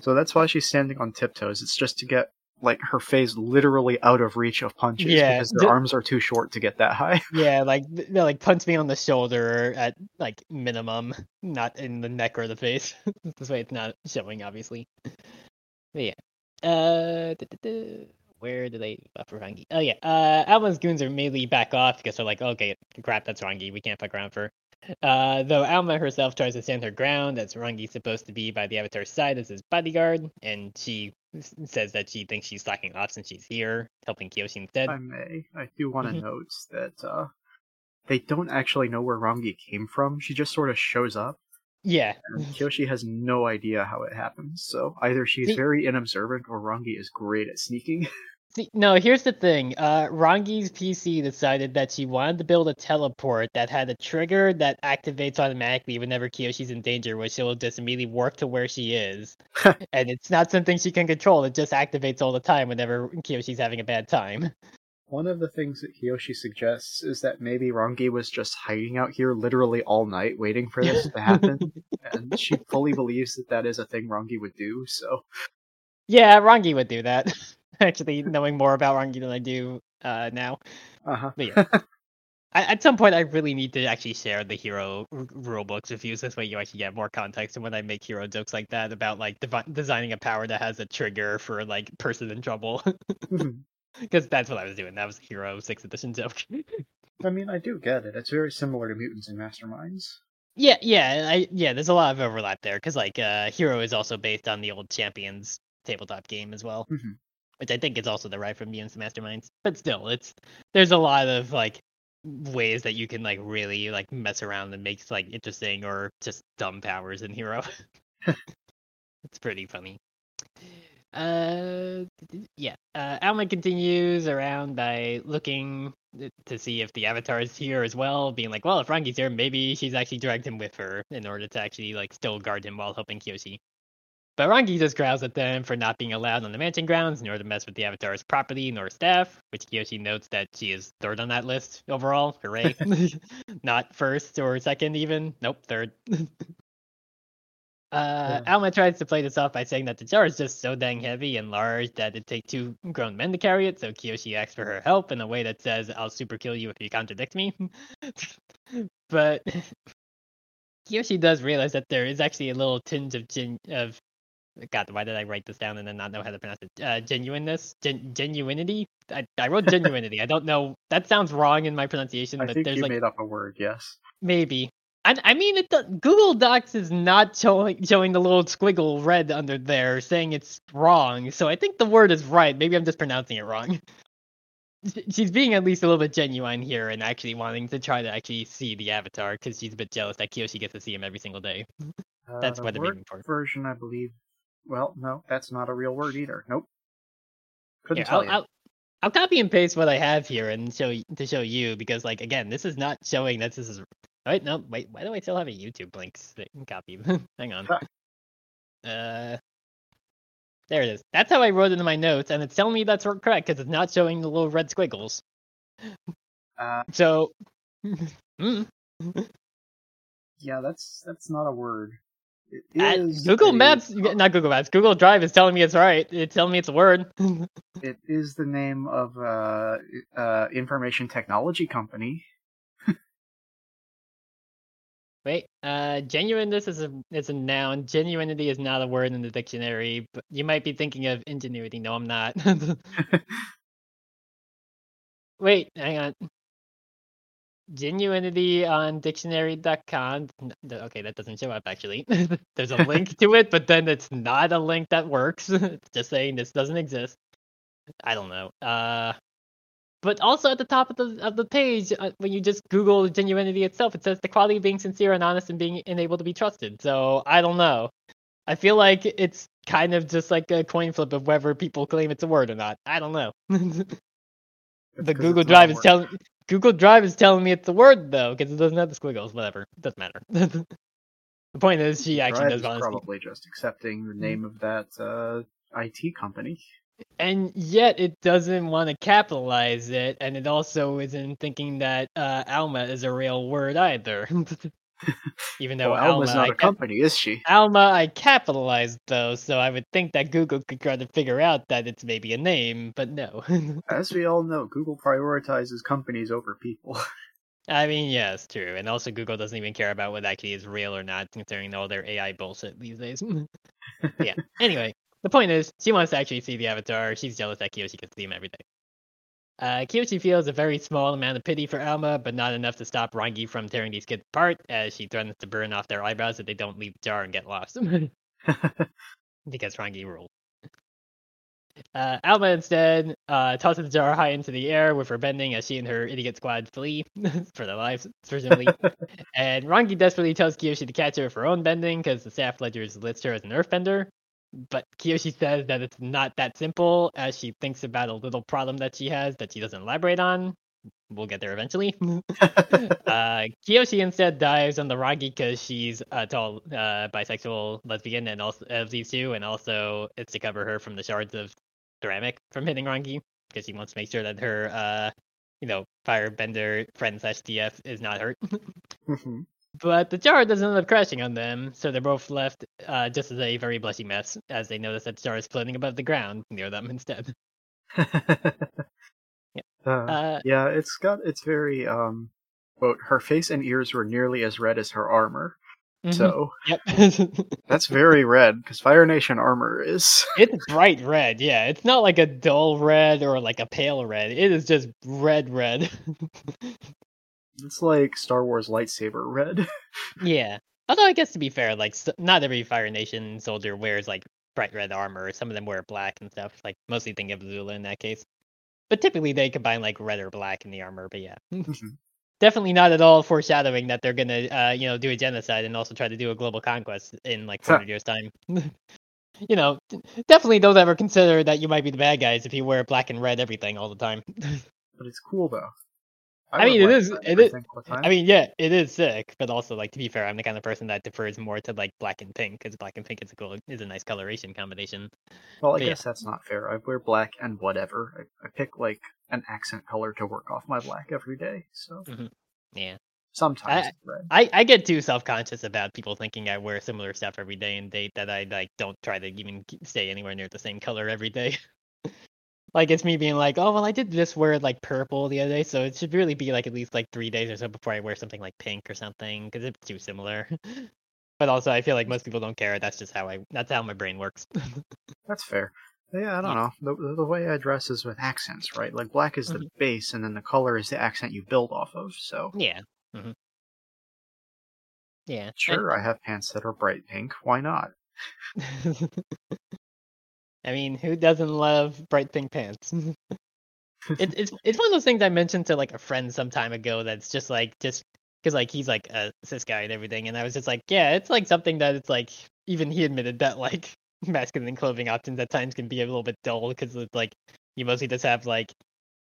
so that's why she's standing on tiptoes. It's just to get like her face literally out of reach of punches Yeah, because their the- arms are too short to get that high. yeah, like they like punch me on the shoulder at like minimum, not in the neck or the face. this way, it's not showing, obviously. But yeah. Uh, duh, duh, duh. where do they buff Rangi? Oh yeah. Uh, Alma's goons are mainly back off because they're like, okay, crap, that's Rangi. We can't fuck around for. Uh, though Alma herself tries to stand her ground, as Rangi's supposed to be by the Avatar's side as his bodyguard, and she says that she thinks she's slacking off since she's here, helping Kyoshi instead. I may. I do want to Mhm. note that uh, they don't actually know where Rangi came from. She just sort of shows up, yeah. and Kyoshi has no idea how it happens. So either she's See- very inobservant, or Rangi is great at sneaking. See, no, here's the thing. Uh, Rangi's PC decided that she wanted to build a teleport that had a trigger that activates automatically whenever Kyoshi's in danger, where she'll just immediately warp to where she is. and it's not something she can control. It just activates all the time whenever Kyoshi's having a bad time. One of the things that Kyoshi suggests is that maybe Rangi was just hiding out here literally all night waiting for this to happen, and she fully believes that that is a thing Rangi would do. So yeah, Rangi would do that. Actually, knowing more about Rangi than I do uh, now. uh huh. But yeah. I, at some point, I really need to actually share the hero r- rule books with you. So this way, you actually get more context. And when I make hero jokes like that about like designing a power that has a trigger for like person in trouble, because that's what I was doing. That was a hero sixth edition joke. I mean, I do get it. It's very similar to mutants and masterminds. yeah, yeah, I yeah. There's a lot of overlap there because like uh, hero is also based on the old champions tabletop game as well, Mhm. Which I think is also derived from and masterminds. But still, it's there's a lot of like ways that you can like really like mess around and make like interesting or just dumb powers in hero. It's pretty funny. Uh yeah. Uh alma continues around by looking to see if the avatar is here as well being like well if rangi's here maybe she's actually dragged him with her in order to actually like still guard him while helping kyoshi but Rangi just growls at them for not being allowed on the mansion grounds, nor to mess with the Avatar's property nor staff, which Kyoshi notes that she is third on that list overall. Hooray. not first or second even. Nope, third. Uh, Alma tries to play this off by saying that the jar is just so dang heavy and large that it'd take two grown men to carry it, so Kyoshi asks for her help in a way that says, I'll super kill you if you contradict me. but Kyoshi does realize that there is actually a little tinge of gen- of God, why did I write this down and then not know how to pronounce it? Uh, genuineness, Gen- genuinity. I, I wrote genuinity. I don't know. That sounds wrong in my pronunciation, I but think there's you like made up a word. Yes. maybe. I, I mean, it Google Docs is not showing showing the little squiggle red under there, saying it's wrong. So I think the word is right. Maybe I'm just pronouncing it wrong. She's being at least a little bit genuine here and actually wanting to try to actually see the avatar because she's a bit jealous that Kyoshi gets to see him every single day. That's Uh, what the they're word version, I believe. Well, no, that's not a real word either. Nope. Couldn't Here, tell I'll, you. I'll, I'll copy and paste what I have here and show to show you because, like, again, this is not showing that this is. Wait, no, wait. Why do I still have a YouTube link copy? Hang on. Uh, there it is. That's how I wrote it in my notes, and it's telling me that's correct because it's not showing the little red squiggles. Uh, So, mm, yeah, that's that's not a word. It at is Google a- Maps, not Google Maps, Google Drive is telling me it's right. It's telling me it's a word. It is the name of a uh, information technology company. Wait, uh, genuineness is a is a noun. Genuinity is not a word in the dictionary. But you might be thinking of ingenuity. No, I'm not. Wait, hang on. Genuinity on dictionary.com. Okay, that doesn't show up actually. There's a link to it, but then it's not a link that works. it's just saying this doesn't exist. I don't know. Uh, but also at the top of the of the page, uh, when you just Google genuinity itself, it says the quality of being sincere and honest and being able to be trusted. So I don't know. I feel like it's kind of just like a coin flip of whether people claim it's a word or not. I don't know. the Google it's not a Drive is telling Google Drive is telling me it's a word though, because it doesn't have the squiggles. Whatever, it doesn't matter. The point is, she actually Riot does is want probably just accepting the name of that uh, IT company. and yet it doesn't want to capitalize it, and it also isn't thinking that uh, Alma is a real word either. Even though well, Alma's Alma, not I a cap- company, is she? Alma, I capitalized though, so I would think that Google could try to figure out that it's maybe a name, but no. As we all know, Google prioritizes companies over people. I mean, yeah, it's true, and also Google doesn't even care about what actually is real or not, considering all their AI bullshit these days. yeah. Anyway, the point is, she wants to actually see the avatar. She's jealous that Kyoshi can see him every day. Uh, Kyoshi feels a very small amount of pity for Alma, but not enough to stop Rangi from tearing these kids apart, as she threatens to burn off their eyebrows if they don't leave the jar and get lost. because Rangi rules. Uh, Alma instead uh, tosses the jar high into the air with her bending as she and her idiot squad flee for their lives, presumably. and Rangi desperately tells Kyoshi to catch her with her own bending because the staff ledgers list her as an earthbender. But Kyoshi says that it's not that simple as she thinks about a little problem that she has that she doesn't elaborate on. We'll get there eventually. uh, Kyoshi instead dives on the Rangi because she's a tall uh, bisexual lesbian and also of these two, and also it's to cover her from the shards of ceramic from hitting Rangi because she wants to make sure that her, uh, you know, firebender friend slash DF is not hurt. Mhm. But the jar doesn't end up crashing on them, so they're both left uh, just as a very blushy mess as they notice that the jar is floating above the ground near them instead. Uh, Uh, yeah, it's got it's very um quote, her face and ears were nearly as red as her armor. mhm, So yep. that's very red, because Fire Nation armor is It's bright red, yeah. It's not like a dull red or like a pale red. It is just red, red. It's like Star Wars lightsaber red. yeah. Although I guess to be fair, like not every Fire Nation soldier wears like bright red armor. Some of them wear black and stuff. Like mostly think of Zula in that case. But typically they combine like red or black in the armor. But yeah, Mhm. definitely not at all foreshadowing that they're gonna, uh, you know, do a genocide and also try to do a global conquest in like 400 years time. you know, definitely don't ever consider that you might be the bad guys if you wear black and red everything all the time. but it's cool though. I would mean, it like is- it is- everything all the time. I mean, yeah, it is sick, but also like to be fair, I'm the kind of person that defers more to like black and pink because black and pink is a cool, is a nice coloration combination. well, I but yeah. guess that's not fair. I wear black and whatever. I, I pick like an accent color to work off my black every day. So mm-hmm. Yeah, sometimes I- I I get too self conscious about people thinking I wear similar stuff every day and date that I like don't try to even stay anywhere near the same color every day. like it's me being like, oh well, I did this wear like purple the other day, so it should really be like at least like three days or so before I wear something like pink or something because it's too similar. but also, I feel like most people don't care. That's just how I. That's how my brain works. That's fair. Yeah, I don't know. The, the way I dress is with accents, right? Like black is the Mhm. base, and then the color is the accent you build off of. So yeah. mm-hmm. Yeah. sure, I have pants that are bright pink. Why not? I mean, who doesn't love bright pink pants? it, it's it's one of those things I mentioned to like a friend some time ago. That's just like just because like he's like a cis guy and everything, and I was just like, yeah, it's like something that it's like even he admitted that like masculine clothing options at times can be a little bit dull because it's like you mostly just have like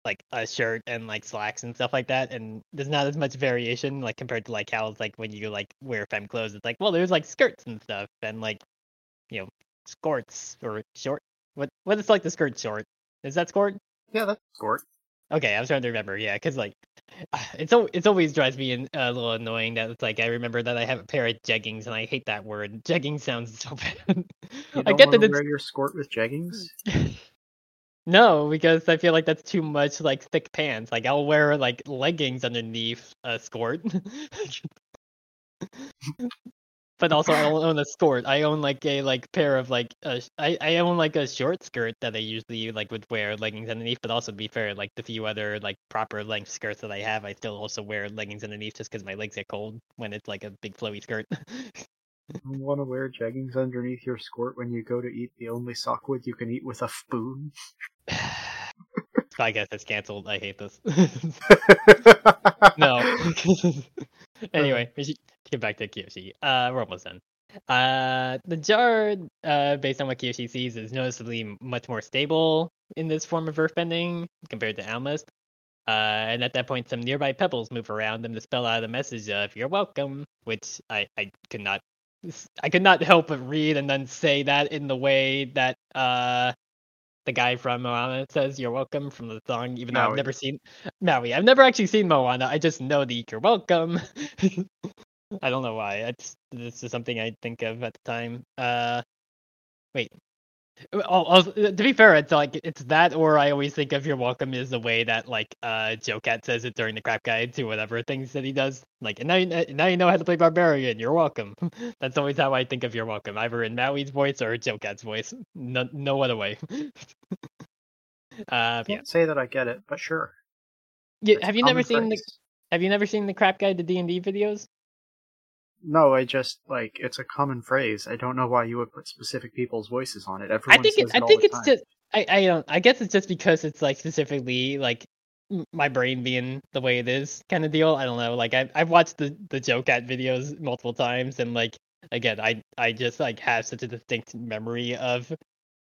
like a shirt and like slacks and stuff like that, and there's not as much variation like compared to like how it's like when you like wear femme clothes. It's like well, there's like skirts and stuff and like you know skirts or short. What what is like the skirt short? Is that skirt? Yeah, that's skirt. Okay, I was trying to remember. Yeah, because like it's al- it's always drives me in, a little annoying that it's like I remember that I have a pair of jeggings and I hate that word. Jegging sounds so bad. You I don't get wanna that wear your skirt with jeggings. no because I feel like that's too much like thick pants. Like I'll wear like leggings underneath a skirt. but also I own a skirt. I own like a like pair of like uh, I I own like a short skirt that I usually like would wear leggings underneath. But also to be fair, like the few other like proper length skirts that I have, I still also wear leggings underneath just because my legs get cold when it's like a big flowy skirt. You want to wear jeggings underneath your skirt when you go to eat the only sockwood you can eat with a spoon? I guess it's canceled. I hate this. no. anyway, we should get back to Kyoshi. Uh, we're almost done. Uh, the jar, uh, based on what Kyoshi sees, is noticeably much more stable in this form of earthbending compared to Alma's. Uh, and at that point, some nearby pebbles move around them to spell out a message of "You're welcome," which I I could not I could not help but read and then say that in the way that uh the guy from Moana says "You're welcome" from the song, even though I've never seen Maui. I've never actually seen Moana. I just know the "You're welcome." I don't know why. It's this is something I think of at the time. Uh, wait. Oh, to be fair, it's like it's that, or I always think of "You're welcome" is the way that like uh JoCat says it during the crap guide to whatever things that he does. Like, and now you, kn- now you know how to play barbarian. You're welcome. That's always how I think of "You're welcome," either in Maui's voice or JoCat's voice. No, no other way. uh. Can't say that I get it, but sure. It's have you never seen the. Have you never seen the crap guide to D and D videos? No, I just like it's a common phrase. I don't know why you would put specific people's voices on it. Everyone I think says it, I think it's time. just I I don't I guess it's just because it's like specifically like my brain being the way it is kind of deal. I don't know. Like I I've watched the the JoCat videos multiple times and like again I I just like have such a distinct memory of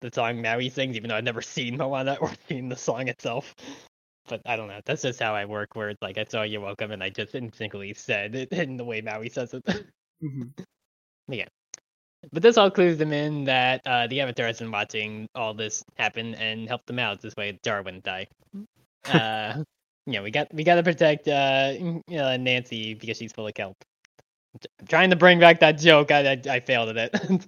the song Maui sings even though I've never seen Moana or seen the song itself. But I don't know. That's just how I work. Where it's like I saw "You're welcome" and I just instinctively said it in the way Maui says it. Mhm. But this all clues them in that uh, the Avatar has been watching all this happen and helped them out. This way, Jar wouldn't die. Uh, you know, we got we got to protect uh, uh, Nancy because she's full of kelp. I'm trying to bring back that joke. I I, I failed at it.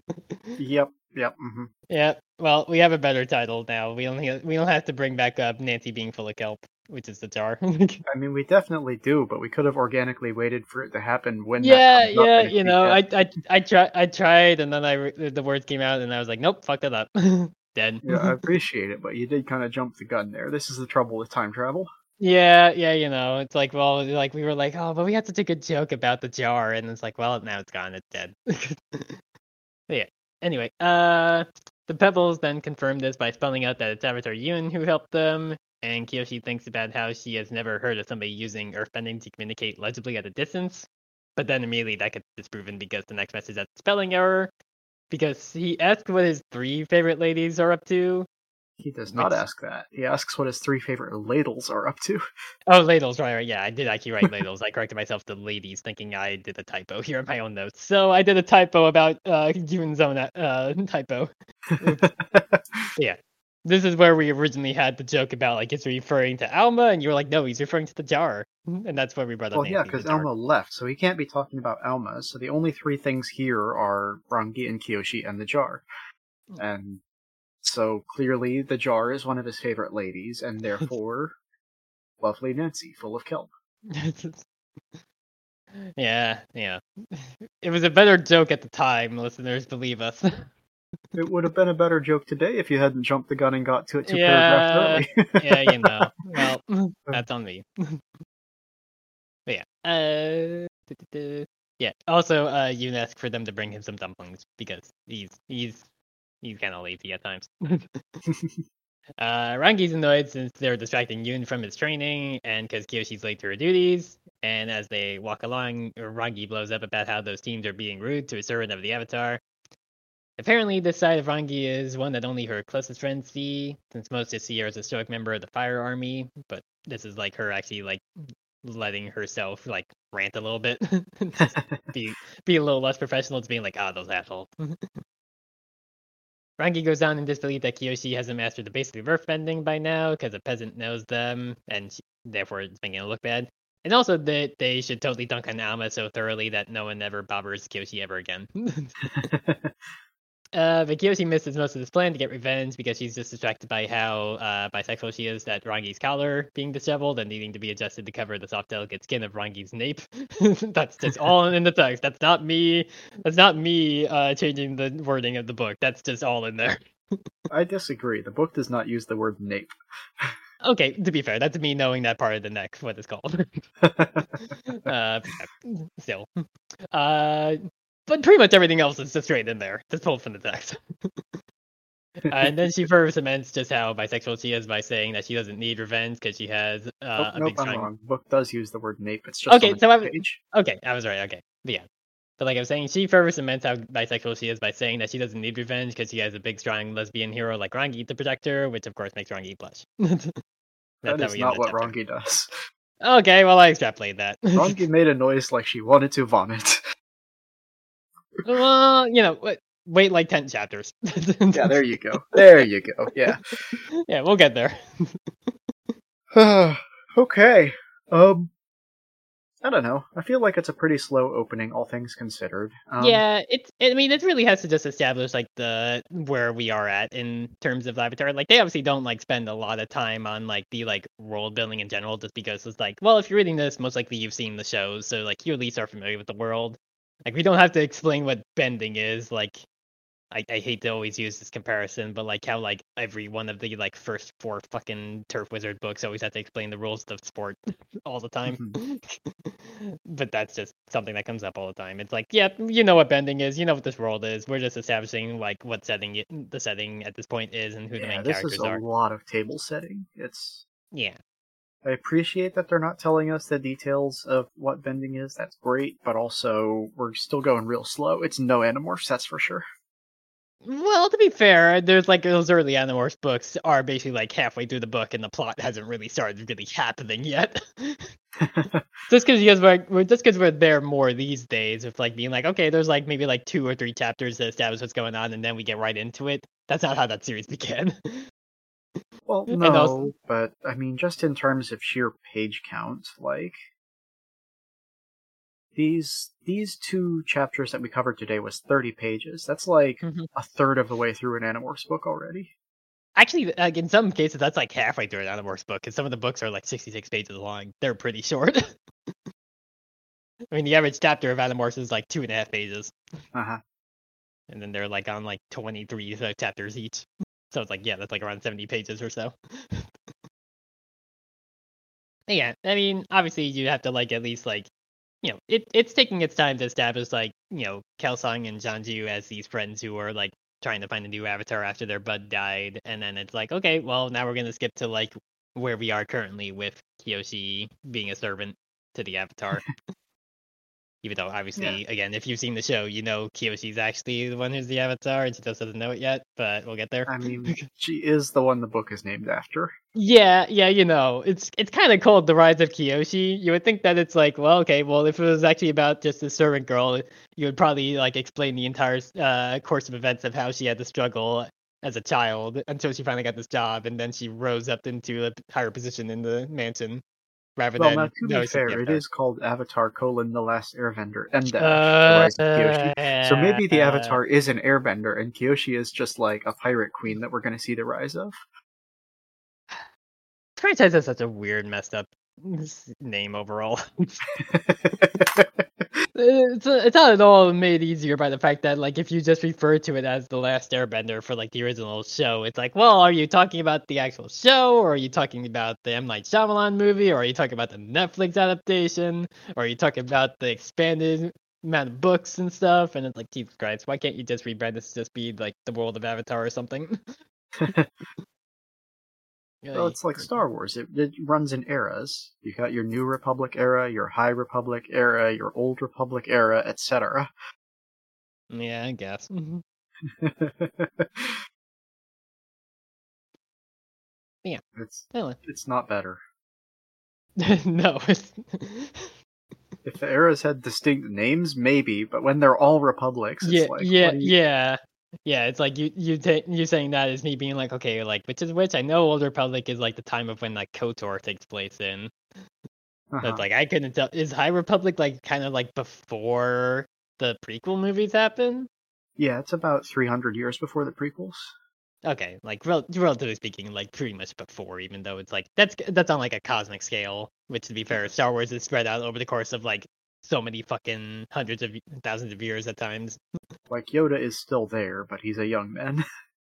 Yep, yep. hmm yeah. Well, we have a better title now. We only we don't have to bring back up Nancy being full of kelp, which is the Jar. I mean, we definitely do, but we could have organically waited for it to happen when. yeah, yeah. You know, I I I tried I tried, and then I re- the words came out, and I was like, nope, fucked it up. Dead. Yeah, I appreciate it, but you did kind of jump the gun there. This is the trouble with time travel. Yeah, yeah, you know, it's like, well, like we were like, oh, but we had such a good joke about the jar, and it's like, well, now it's gone, it's dead. Yeah. Anyway, uh, the Pebbles then confirm this by spelling out that it's Avatar Yun who helped them, and Kyoshi thinks about how she has never heard of somebody using earthbending to communicate legibly at a distance. But then immediately that gets disproven because the next message has a spelling error. Because he asked what his three favorite ladies are up to, He does not ask that. He asks what his three favorite ladles are up to. Oh, ladles, right, right. Yeah, I did actually write ladles. I corrected myself to ladies, thinking I did a typo here in my own notes. So I did a typo about uh Yun's own uh typo. Yeah. This is where we originally had the joke about like it's referring to Alma, and you were like, no, he's referring to the jar, and that's where we brought up. well, yeah, because. Alma left, so he can't be talking about Alma. So the only three things here are Rangi and Kyoshi and the jar. Hmm. And so clearly the jar is one of his favorite ladies, and therefore lovely Nancy, full of kelp. yeah, yeah. It was a better joke at the time, listeners. Believe us. It would have been a better joke today if you hadn't jumped the gun and got to it two Yeah, paragraphs early. yeah, you know. Well, that's on me. but yeah. Uh, yeah. Also, uh, Yun asked for them to bring him some dumplings because he's he's he's kind of lazy at times. uh, Rangi's annoyed since they're distracting Yun from his training and because Kyoshi's late to her duties. And as they walk along, Rangi blows up about how those teams are being rude to a servant of the Avatar. Apparently, this side of Rangi is one that only her closest friends see, since most just see her as a stoic member of the Fire Army. But this is like her actually like letting herself like rant a little bit, be be a little less professional. It's being like, ah, those assholes. Rangi goes on in disbelief that Kyoshi hasn't mastered the basics of earthbending by now, because a peasant knows them, and she, therefore it's making it look bad. And also that they should totally dunk on Alma so thoroughly that no one ever bothers Kyoshi ever again. Uh, but Kyoshi misses most of his plan to get revenge because she's just distracted by how uh, bisexual she is that Rangi's collar being disheveled and needing to be adjusted to cover the soft, delicate skin of Rangi's nape. That's just all in the text. That's not me. That's not me uh, changing the wording of the book. That's just all in there. I disagree. The book does not use the word nape. Okay, to be fair, that's me knowing that part of the neck, what it's called. uh, still. Uh, but pretty much everything else is just straight in there, just pulled from the text. Uh, and then she further cements just how bisexual she is by saying that she doesn't need revenge because she has uh, oh, a nope, big I'm strong. wrong. The book does use the word nape. It's just Okay, so the I- page. Okay, I was right. Okay, but yeah. But like I was saying, she further cements how bisexual she is by saying that she doesn't need revenge because she has a big, strong lesbian hero like Rangi to protect her, which of course makes Rangi blush. That's That is not what chapter. Rangi does. Okay, well I extrapolate that. Rangi made a noise like she wanted to vomit. well, you know, wait, wait like ten chapters. yeah, there you go. There you go. Yeah. yeah, we'll get there. okay. Um, I don't know. I feel like it's a pretty slow opening, all things considered. Um, yeah, it's. I mean, it really has to just establish like the where we are at in terms of Avatar. Like, they obviously don't like spend a lot of time on like the like world building in general, just because it's like, well, if you're reading this, most likely you've seen the shows, so like you at least are familiar with the world. Like, we don't have to explain what bending is. Like, I, I hate to always use this comparison, but like how like every one of the like first four fucking Turf Wizard books always have to explain the rules of the sport all the time. Mm-hmm. but that's just something that comes up all the time. It's like, yeah, you know what bending is, you know what this world is. We're just establishing like what setting it, the setting at this point is and who the yeah, main this characters is a are. lot of table setting. It's. Yeah. I appreciate that they're not telling us the details of what bending is. That's great, but also we're still going real slow. It's no Animorphs, that's for sure. Well, to be fair, there's like those early Animorphs books are basically like halfway through the book and the plot hasn't really started really happening yet. just because you guys were we're- just because we're there more these days with like being like, okay, there's like maybe like two or three chapters that establish what's going on, and then we get right into it. That's not how that series began. Well, no, also- but I mean, just in terms of sheer page count, like these these two chapters that we covered today was 30 pages. That's like Mhm. a third of the way through an Animorphs book already. Actually, like in some cases, that's like halfway through an Animorphs book, because some of the books are like 66 pages long. They're pretty short. I mean, the average chapter of Animorphs is like two and a half pages. Uh-huh. and then they're like on like 23 uh, chapters each so it's like yeah that's like around 70 pages or so. Yeah i mean obviously you have to like at least like you know it, it's taking its time to establish like you know Kelsang and Jianzhu as these friends who are like trying to find a new avatar after their bud died. And then it's like okay well now we're gonna skip to like where we are currently with Kyoshi being a servant to the avatar even though obviously again if you've seen the show you know Kyoshi's actually the one who's the avatar and she just doesn't know it yet but we'll get there. I mean, she is the one the book is named after. yeah yeah you know it's it's kind of called the rise of Kyoshi you would think that it's like well okay well if it was actually about just a servant girl you would probably like explain the entire uh, course of events of how she had to struggle as a child until she finally got this job and then she rose up into a higher position in the mansion rather Well, than now to be fair, it is called Avatar: colon, The Last Airbender, and Uh, The Rise of Kyoshi. So maybe the Avatar is an Airbender, and Kyoshi is just like a pirate queen that we're going to see the rise of. franchise has such a weird, messed up name overall. it's it's not at all made easier by the fact that like if you just refer to it as the Last Airbender for like the original show, it's like, well, are you talking about the actual show, or are you talking about the M Night Shyamalan movie, or are you talking about the Netflix adaptation, or are you talking about the expanded amount of books and stuff? And it's like, Jesus Christ, why can't you just rebrand this to just be like the World of Avatar or something? well, it's like Star Wars. It, it runs in eras. You got your New Republic era, your High Republic era, your Old Republic era, etc. Yeah, I guess. Mm-hmm. Yeah. It's Anyway. it's not better. no, it's If the eras had distinct names, maybe, but when they're all republics, it's yeah, like yeah, you- yeah, yeah. It's like you you ta- you saying that is me being like, okay, like which is which. I know Old Republic is like the time of when like Kotor takes place in. Uh-huh. But like I couldn't tell. Is High Republic like kind of like before the prequel movies happen? Yeah, it's about 300 years before the prequels. Okay, like rel- relatively speaking, like pretty much before, even though it's like that's that's on like a cosmic scale. Which to be fair, Star Wars is spread out over the course of like so many fucking hundreds of thousands of years at times. Like Yoda is still there, but he's a young man.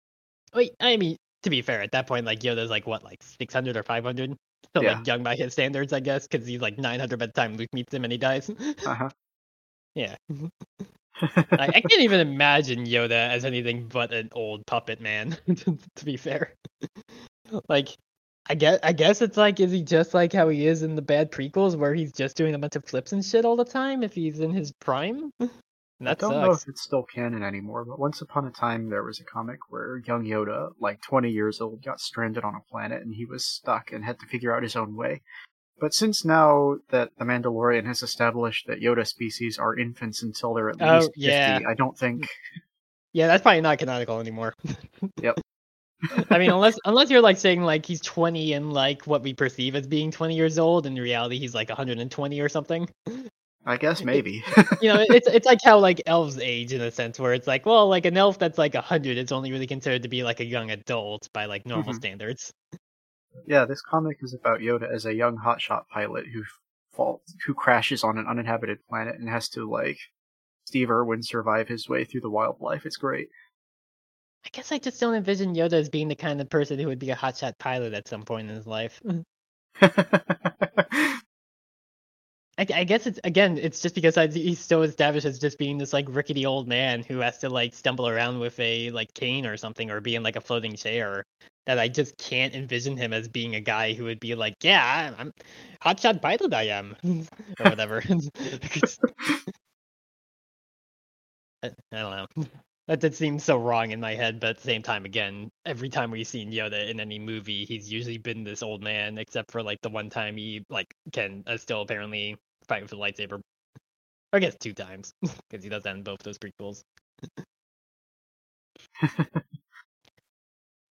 Wait, I mean, to be fair, at that point, like Yoda's like what, like six hundred or five hundred? Still Yeah. like young by his standards, I guess, because he's like nine hundred by the time Luke meets him and he dies. uh-huh. yeah, I, I can't even imagine Yoda as anything but an old puppet man. to be fair, like. I guess I guess it's like is he just like how he is in the bad prequels where he's just doing a bunch of flips and shit all the time if he's in his prime? I don't know if it's still canon anymore, but once upon a time there was a comic where young Yoda, like 20 years old, got stranded on a planet and he was stuck and had to figure out his own way. But since now that the Mandalorian has established that Yoda species are infants until they're at Oh, least 50, yeah. I don't think. Yeah, that's probably not canonical anymore. Yep. I mean, unless unless you're like saying like he's 20 and like what we perceive as being 20 years old, in reality he's like 120 or something. I guess maybe. You know, it's it's like how like elves age in a sense where it's like, well, like an elf that's like 100 it's only really considered to be like a young adult by like normal Mhm. standards. yeah, this comic is about Yoda as a young hotshot pilot who falls, who crashes on an uninhabited planet and has to like Steve Irwin survive his way through the wildlife. It's great. I guess I just don't envision Yoda as being the kind of person who would be a hotshot pilot at some point in his life. Mm. I, I guess it's again, it's just because I, he's so established as just being this like rickety old man who has to like stumble around with a like cane or something or be in like a floating chair that I just can't envision him as being a guy who would be like, yeah, I'm hotshot pilot, I am, or whatever. I, I don't know. That did seem so wrong in my head, but at the same time, again, every time we've seen Yoda in any movie, he's usually been this old man, except for like the one time he like can uh, still apparently fight with a lightsaber. I guess two times because he does that in both those prequels. I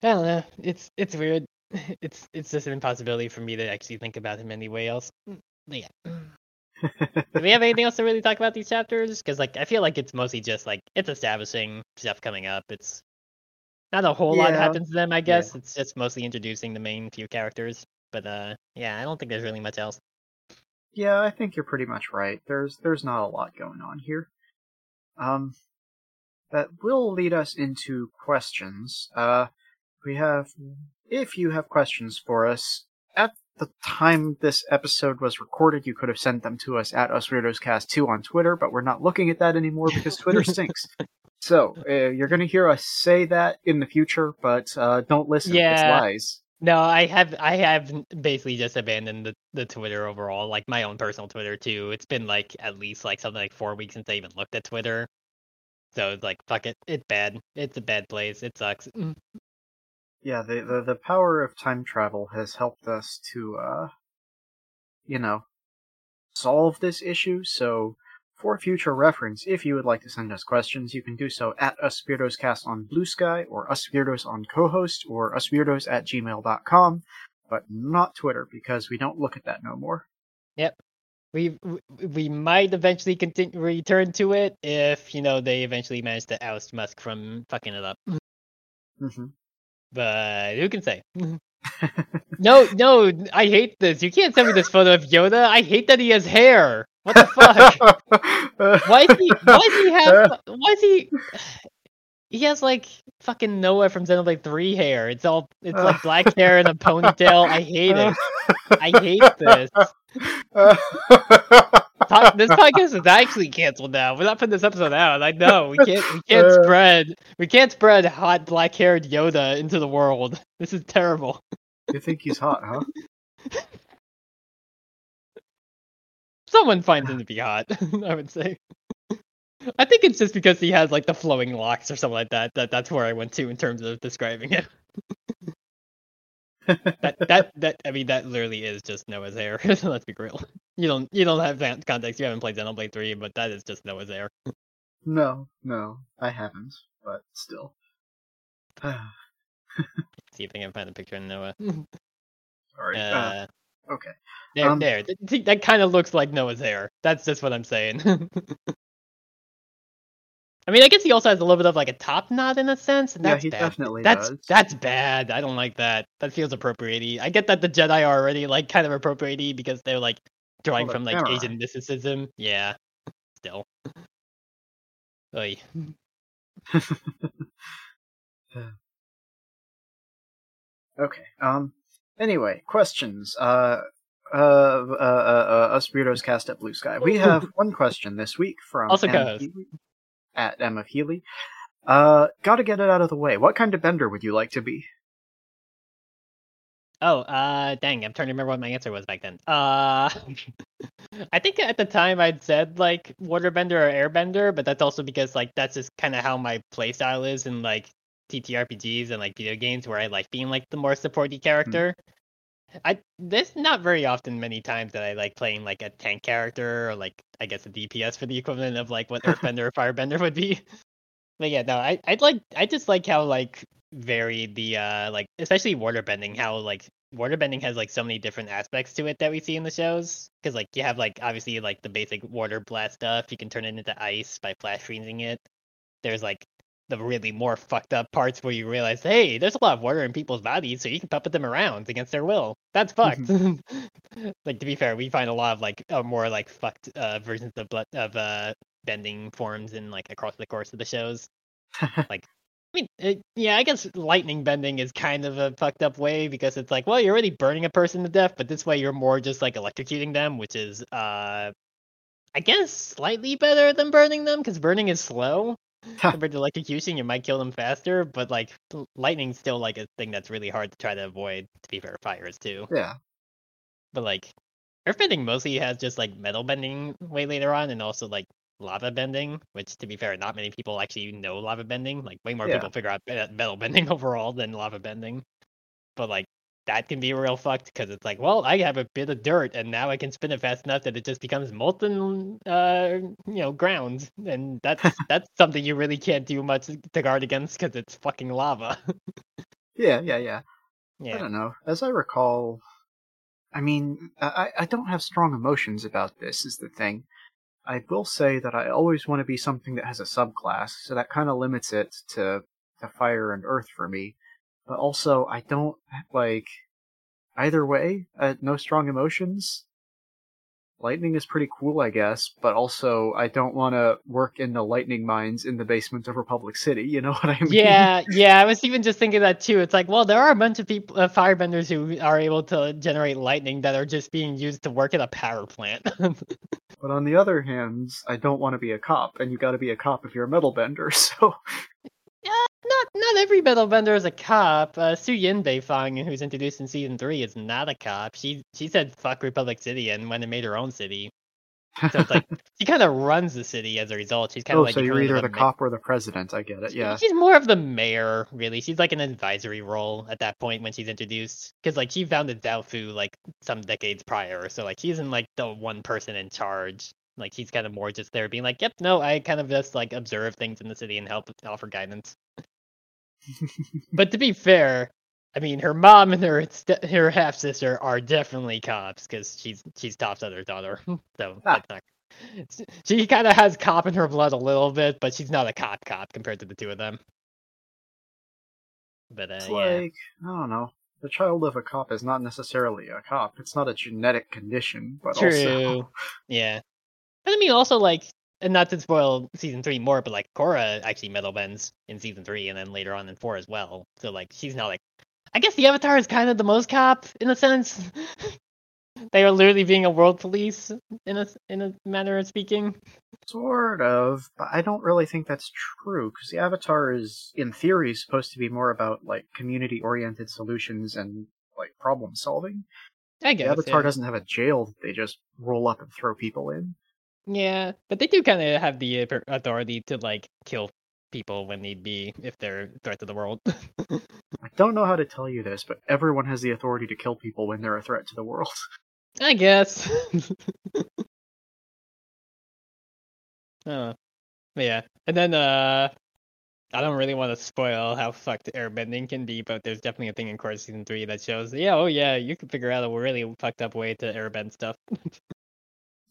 don't know. It's it's weird. It's it's just an impossibility for me to actually think about him anyway else. But yeah. Do we have anything else to really talk about these chapters? Because like I feel like it's mostly just like it's establishing stuff coming up. It's not a whole lot happens to them, I guess. It's just mostly introducing the main few characters. But uh yeah, I don't think there's really much else. yeah, I think you're pretty much right. There's there's not a lot going on here. Um, that will lead us into questions. Uh, we have, if you have questions for us, at the time this episode was recorded, you could have sent them to us at UsWeirdosCast2 on Twitter, but we're not looking at that anymore because Twitter stinks. So, uh, you're going to hear us say that in the future, but uh, don't listen. It's Yeah. lies. No, I have I have basically just abandoned the, the Twitter overall, like my own personal Twitter too. It's been like at least like something like four weeks since I even looked at Twitter. So it's like fuck it, it's bad. It's a bad place. It sucks. Yeah, the, the the power of time travel has helped us to, uh, you know, solve this issue. So, for future reference, if you would like to send us questions, you can do so at UsWeirdosCast on Blue Sky, or UsWeirdos on co-host, or UsWeirdos at gmail.com, but not Twitter, because we don't look at that no more. Yep. we- we might eventually continue return to it if you know they eventually manage to oust Musk from fucking it up. hmm But who can say? Mm-hmm. No, no, I hate this. You can't send me this photo of Yoda. I hate that he has hair. What the fuck? Why is he? Why does he have? Why is he? He has like fucking Noah from Xenoblade Three hair. It's all it's like black hair and a ponytail. I hate it. I hate this. This podcast is actually canceled now. We're not putting this episode out. I know we can't. We can't Uh. spread. We can't spread hot black-haired Yoda into the world. This is terrible. you think he's hot, huh? Someone finds him to be hot. I would say. I think it's just because he has like the flowing locks or something like that. That that's where I went to in terms of describing it. That that that I mean that literally is just Noah's hair. Let's be real. You don't you don't have that context. You haven't played Xenoblade Three, but that is just Noah's hair. no, no, I haven't, but still. See if I can find a picture of Noah. Sorry. Uh, Uh, okay. there, um, there. Th- see, that kind of looks like Noah's hair. That's just what I'm saying. I mean, I guess he also has a little bit of like a top knot in a sense, and Yeah, that's he bad. definitely that's does. that's bad. I don't like that. That feels appropriating. I get that the Jedi are already like kind of appropriating because they're like drawing Well, from like. Asian mysticism. Yeah, still. Oy. Okay. Um. Anyway, questions. Uh. Uh. Uh. uh, uh us weirdos cast at Blue Sky. We have one question this week from Also. Healy, at Emma Healy. Uh. Got to get it out of the way. What kind of bender would you like to be? Oh, uh, dang, I'm trying to remember what my answer was back then. Uh, I think at the time I'd said like waterbender or airbender, but that's also because like that's just kind of how my playstyle is in like TTRPGs and like video games where I like being like the more supporty character. I there's not very often many times that I like playing like a tank character or like I guess a DPS for the equivalent of like what Earthbender or Firebender would be. But yeah, no, I I'd like I just like how like varied the uh like especially waterbending how like waterbending has like so many different aspects to it that we see in the shows because like you have like obviously like the basic water blast stuff you can turn it into ice by flash freezing it there's like the really more fucked up parts where you realize hey there's a lot of water in people's bodies so you can puppet them around against their will. That's fucked. Like to be fair we find a lot of like more like fucked uh versions of blood of uh bending forms in like across the course of the shows. Like I mean, it, yeah, I guess lightning bending is kind of a fucked up way because it's like, well, you're already burning a person to death, but this way you're more just like electrocuting them, which is, uh, I guess, slightly better than burning them because burning is slow compared to electrocution. You might kill them faster, but like lightning's still like a thing that's really hard to try to avoid. To be fair, fire is too. Yeah. But like, earthbending mostly has just like metal bending way later on, and also like lava bending, which to be fair, not many people actually know lava bending. Like way more Yeah. people figure out metal bending overall than lava bending. But like that can be real fucked because it's like, well, I have a bit of dirt and now I can spin it fast enough that it just becomes molten, uh, you know, ground, and that's that's something you really can't do much to guard against because it's fucking lava. Yeah, yeah, yeah. yeah. I don't know. As I recall, I mean, I, I don't have strong emotions about this, is the thing. I will say that I always want to be something that has a subclass, so that kind of limits it to, to fire and earth for me. But also, I don't, like, either way, uh, no strong emotions. Lightning is pretty cool, I guess, but also I don't want to work in the lightning mines in the basement of Republic City. You know what I mean? Yeah, yeah, I was even just thinking that too. It's like, well, there are a bunch of people, uh, firebenders who are able to generate lightning that are just being used to work at a power plant. But on the other hand, I don't want to be a cop, and you got to be a cop if you're a metal bender. So not not every metal bender is a cop. Uh, Suyin Beifong, who's introduced in season three, is not a cop. She she said fuck Republic City and went and made her own city. So it's like she kind of runs the city as a result. She's kind oh, of like so you're either of the ma- cop or the president. I get it. Yeah. She's more of the mayor, really. She's like an advisory role at that point when she's introduced, because like she founded Zaofu like some decades prior, so like she isn't like the one person in charge. Like she's kind of more just there, being like, "Yep, no, I kind of just like observe things in the city and help offer guidance." But to be fair, I mean, her mom and her st- her half sister are definitely cops because she's she's Toph's other daughter. so Ah. not. She kind of has cop in her blood a little bit, but she's not a cop cop compared to the two of them. But uh, It's yeah, like I don't know. The child of a cop is not necessarily a cop. It's not a genetic condition, but true. also Yeah, but I mean, also like, and not to spoil season three more, but like Korra actually metal bends in season three, and then later on in four as well. So like, she's not like. I guess the Avatar is kind of the most cop in a sense. they are literally being a world police in a in a manner of speaking. sort of. But I don't really think that's true because the Avatar is, in theory, supposed to be more about like community-oriented solutions and like problem solving. I guess The. Avatar yeah. doesn't have a jail that they just roll up and throw people in. Yeah, but they do kind of have the uh, authority to like kill people when need be if they're a threat to the world. I don't know how to tell you this, but everyone has the authority to kill people when they're a threat to the world. I guess. oh, yeah, and then uh, I don't really want to spoil how fucked airbending can be, but there's definitely a thing in Korra season three that shows, yeah, oh yeah, you can figure out a really fucked up way to airbend stuff.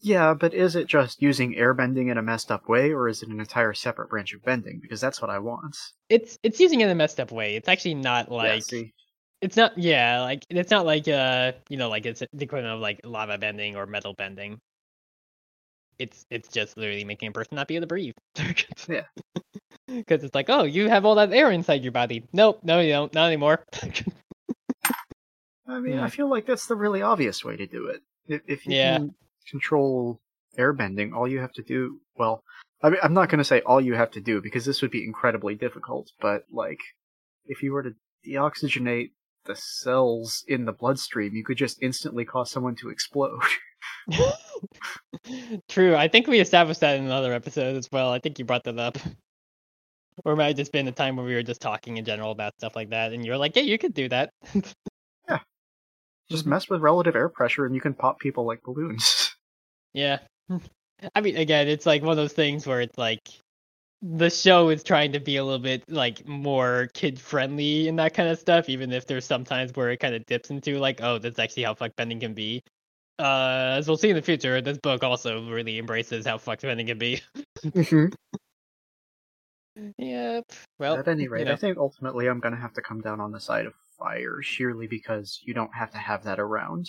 Yeah, but is it just using airbending in a messed up way, or is it an entire separate branch of bending? Because that's what I want. It's it's using it in a messed up way. It's actually not Yeah, like see? it's not yeah like it's not like uh you know like it's the equivalent of like lava bending or metal bending. It's it's just literally making a person not be able to breathe. Yeah. Because it's like, oh, you have all that air inside your body. Nope, no, you don't. Not anymore. I mean, Yeah. I feel like that's the really obvious way to do it. If, if you Yeah. can control airbending, all you have to do, well, I mean, I'm not going to say all you have to do because this would be incredibly difficult, but like, if you were to deoxygenate the cells in the bloodstream, you could just instantly cause someone to explode. True. I think we established that in another episode as well. I think you brought that up. Or it might have just been a time where we were just talking in general about stuff like that, and you're like, "Yeah, you could do that." Yeah. Just mess with relative air pressure and you can pop people like balloons. Yeah. I mean, again, it's like one of those things where it's like the show is trying to be a little bit like more kid friendly and that kind of stuff, even if there's sometimes where it kind of dips into like, oh, that's actually how fuck bending can be. Uh, as we'll see in the future, this book also really embraces how fuck bending can be. mm-hmm. yep. Well, At any you rate, know. I think ultimately I'm going to have to come down on the side of fire, sheerly because you don't have to have that around.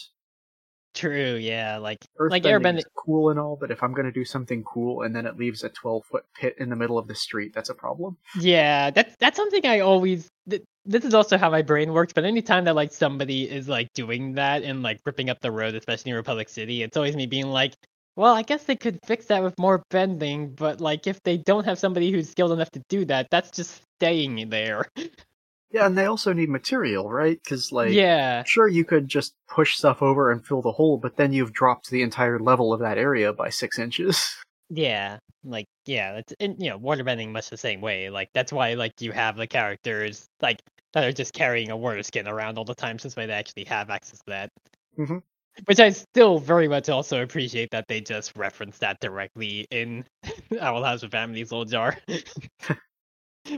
True. Yeah, like Earthbending like airbending. is cool and all, but if I'm going to do something cool and then it leaves a 12 foot pit in the middle of the street, that's a problem. Yeah, that's that's something I always. Th- this is also how my brain works. But anytime that like somebody is like doing that and like ripping up the road, especially in Republic City, it's always me being like, well, I guess they could fix that with more bending. But like, if they don't have somebody who's skilled enough to do that, that's just staying there. Yeah, and they also need material, right? Because, like, yeah, sure, you could just push stuff over and fill the hole, but then you've dropped the entire level of that area by six inches. yeah, like yeah, that's and you know, waterbending much the same way. Like that's why like you have the characters like that are just carrying a water skin around all the time, since they actually have access to that. Mhm. Which I still very much also appreciate that they just reference that directly in Owl House of Amity's little jar.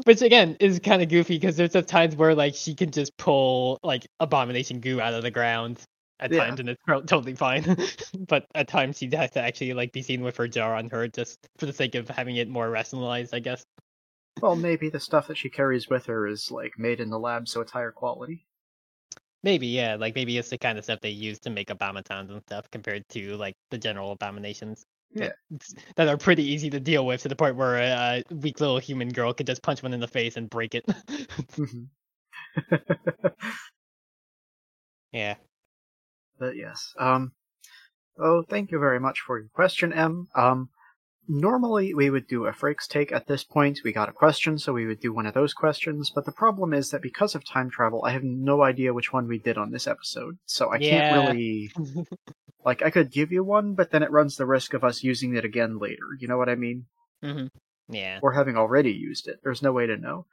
Which again is kind of goofy because there's just times where like she can just pull like abomination goo out of the ground at Yeah. times and it's totally fine. but at times she has to actually like be seen with her jar on her just for the sake of having it more rationalized, I guess. well, maybe the stuff that she carries with her is, like, made in the lab, so it's higher quality. Maybe, yeah, like maybe it's the kind of stuff they use to make abomatons and stuff compared to like the general abominations. That- That are pretty easy to deal with to the point where a, a weak little human girl could just punch one in the face and break it. Mhm. yeah. but yes. Um. Oh, thank you very much for your question, M. Um. Normally we would do a Frakes take at this point. We got a question, so we would do one of those questions. But the problem is that because of time travel, I have no idea which one we did on this episode. So I Yeah. can't really like. I could give you one, but then it runs the risk of us using it again later. You know what I mean? Mm-hmm. Yeah. Or having already used it. There's no way to know.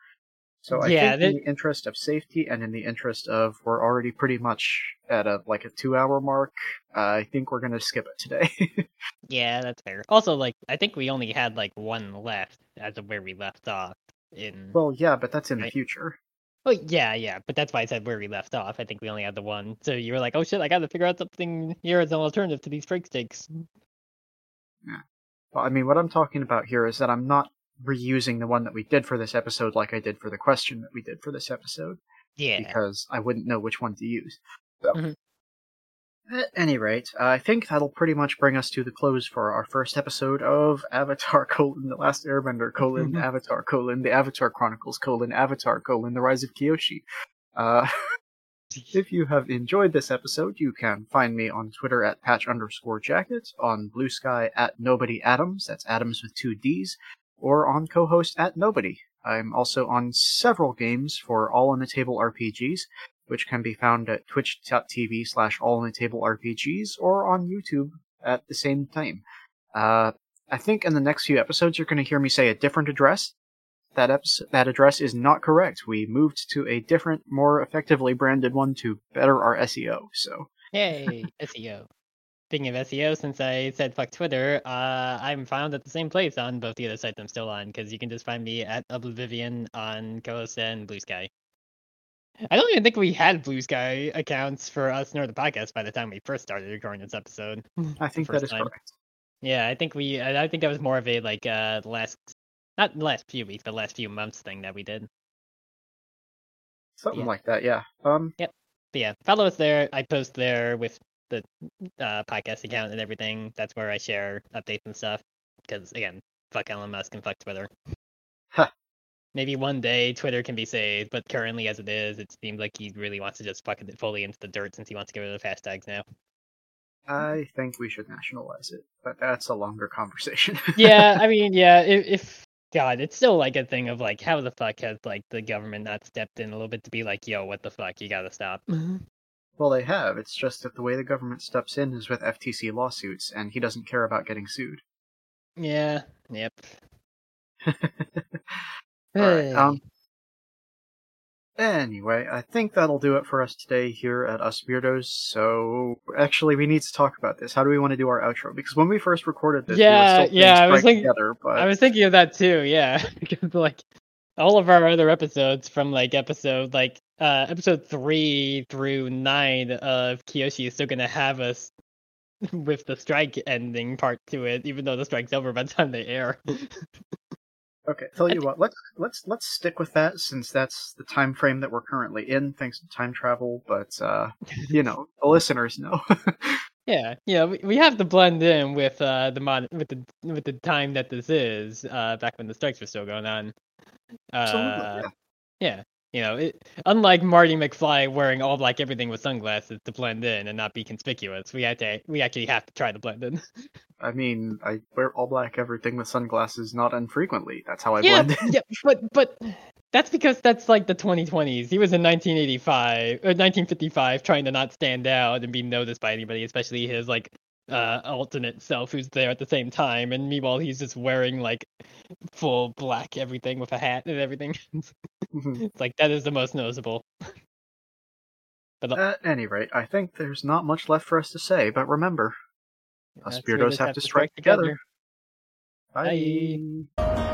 So I Yeah, think in the interest of safety and in the interest of we're already pretty much at a like a two hour mark, uh, I think we're gonna skip it today. Yeah, that's fair. Also, like, I think we only had like one left as of where we left off in. well, yeah, but that's in the future. Oh yeah, yeah, but that's why I said where we left off. I think we only had the one. So you were like, "Oh shit, I got to figure out something here as an alternative to these freak stakes." Yeah. Well, I mean, what I'm talking about here is that I'm not reusing the one that we did for this episode like I did for the question that we did for this episode Yeah. because I wouldn't know which one to use. So. Mhm. At any rate, I think that'll pretty much bring us to the close for our first episode of Avatar colon The Last Airbender colon Avatar colon The Avatar Chronicles colon Avatar colon The Rise of Kyoshi. Uh, if you have enjoyed this episode, you can find me on Twitter at patch underscore jacket, on Blue Sky at Nobody Addams, that's Addams with two D's, or on co-host at Nobody. I'm also on several games for All on the Table RPGs, which can be found at twitch.tv slash all on the table RPGs or on YouTube at the same time. Uh, I think in the next few episodes you're going to hear me say a different address. That episode, that address is not correct. We moved to a different, more effectively branded one to better our SEO. So Yay, SEO. Speaking of SEO, since I said fuck Twitter, uh, I'm found at the same place on both the other sites I'm still on, because you can just find me at Oblivivian on co-host and Blue Sky. I don't even think we had Blue Sky accounts for us nor the podcast by the time we first started recording this episode. I think that first time. correct. Yeah, I think we. I I think that was more of a like uh the last, not last few weeks, but last few months thing that we did. Something Yeah. like that, yeah. Um, But yeah, follow us there. I post there with the uh, podcast account and everything. That's where I share updates and stuff. Because again, fuck Elon Musk and fuck Twitter. Huh. Maybe one day Twitter can be saved, but currently as it is, it seems like he really wants to just fuck it fully into the dirt since he wants to get rid of the hashtags now. I think we should nationalize it, but that's a longer conversation. yeah, I mean, yeah, if, if God, it's still like a thing of like, how the fuck has like the government not stepped in a little bit to be like, yo, what the fuck, you gotta stop. Well, they have. It's just that the way the government steps in is with FTC lawsuits, and he doesn't care about getting sued. yeah, yep. Alright, um, Anyway, I think that'll do it for us today here at Us Weirdos. So, actually, we need to talk about this. How do we want to do our outro? Because when we first recorded this, Yeah, we were still yeah, I was thinking- together, but I was thinking of that too, yeah. because like all of our other episodes from like episode like uh episode three through nine of Kyoshi is still gonna have us with the strike ending part to it, even though the strike's over by the time they air. Okay, tell you what, let's let's let's stick with that since that's the time frame that we're currently in, thanks to time travel. But uh, you know, the listeners know. Yeah, yeah, we, we have to blend in with uh the mod with the with the time that this is uh back when the strikes were still going on. Uh, yeah. Yeah, you know, it, unlike Marty McFly wearing all black everything with sunglasses to blend in and not be conspicuous, we had to we actually have to try to blend in. I mean, I wear all black everything with sunglasses not infrequently. That's how I yeah, blend. in. yeah, but but that's because that's like the 2020s. He was in 1985 or uh, 1955, trying to not stand out and be noticed by anybody, especially his like uh alternate self who's there at the same time. And meanwhile, he's just wearing like full black everything with a hat and everything. it's like that is the most noticeable. But uh, At any rate, I think there's not much left for us to say. But remember, us that's they have to strike together. Bye. Bye.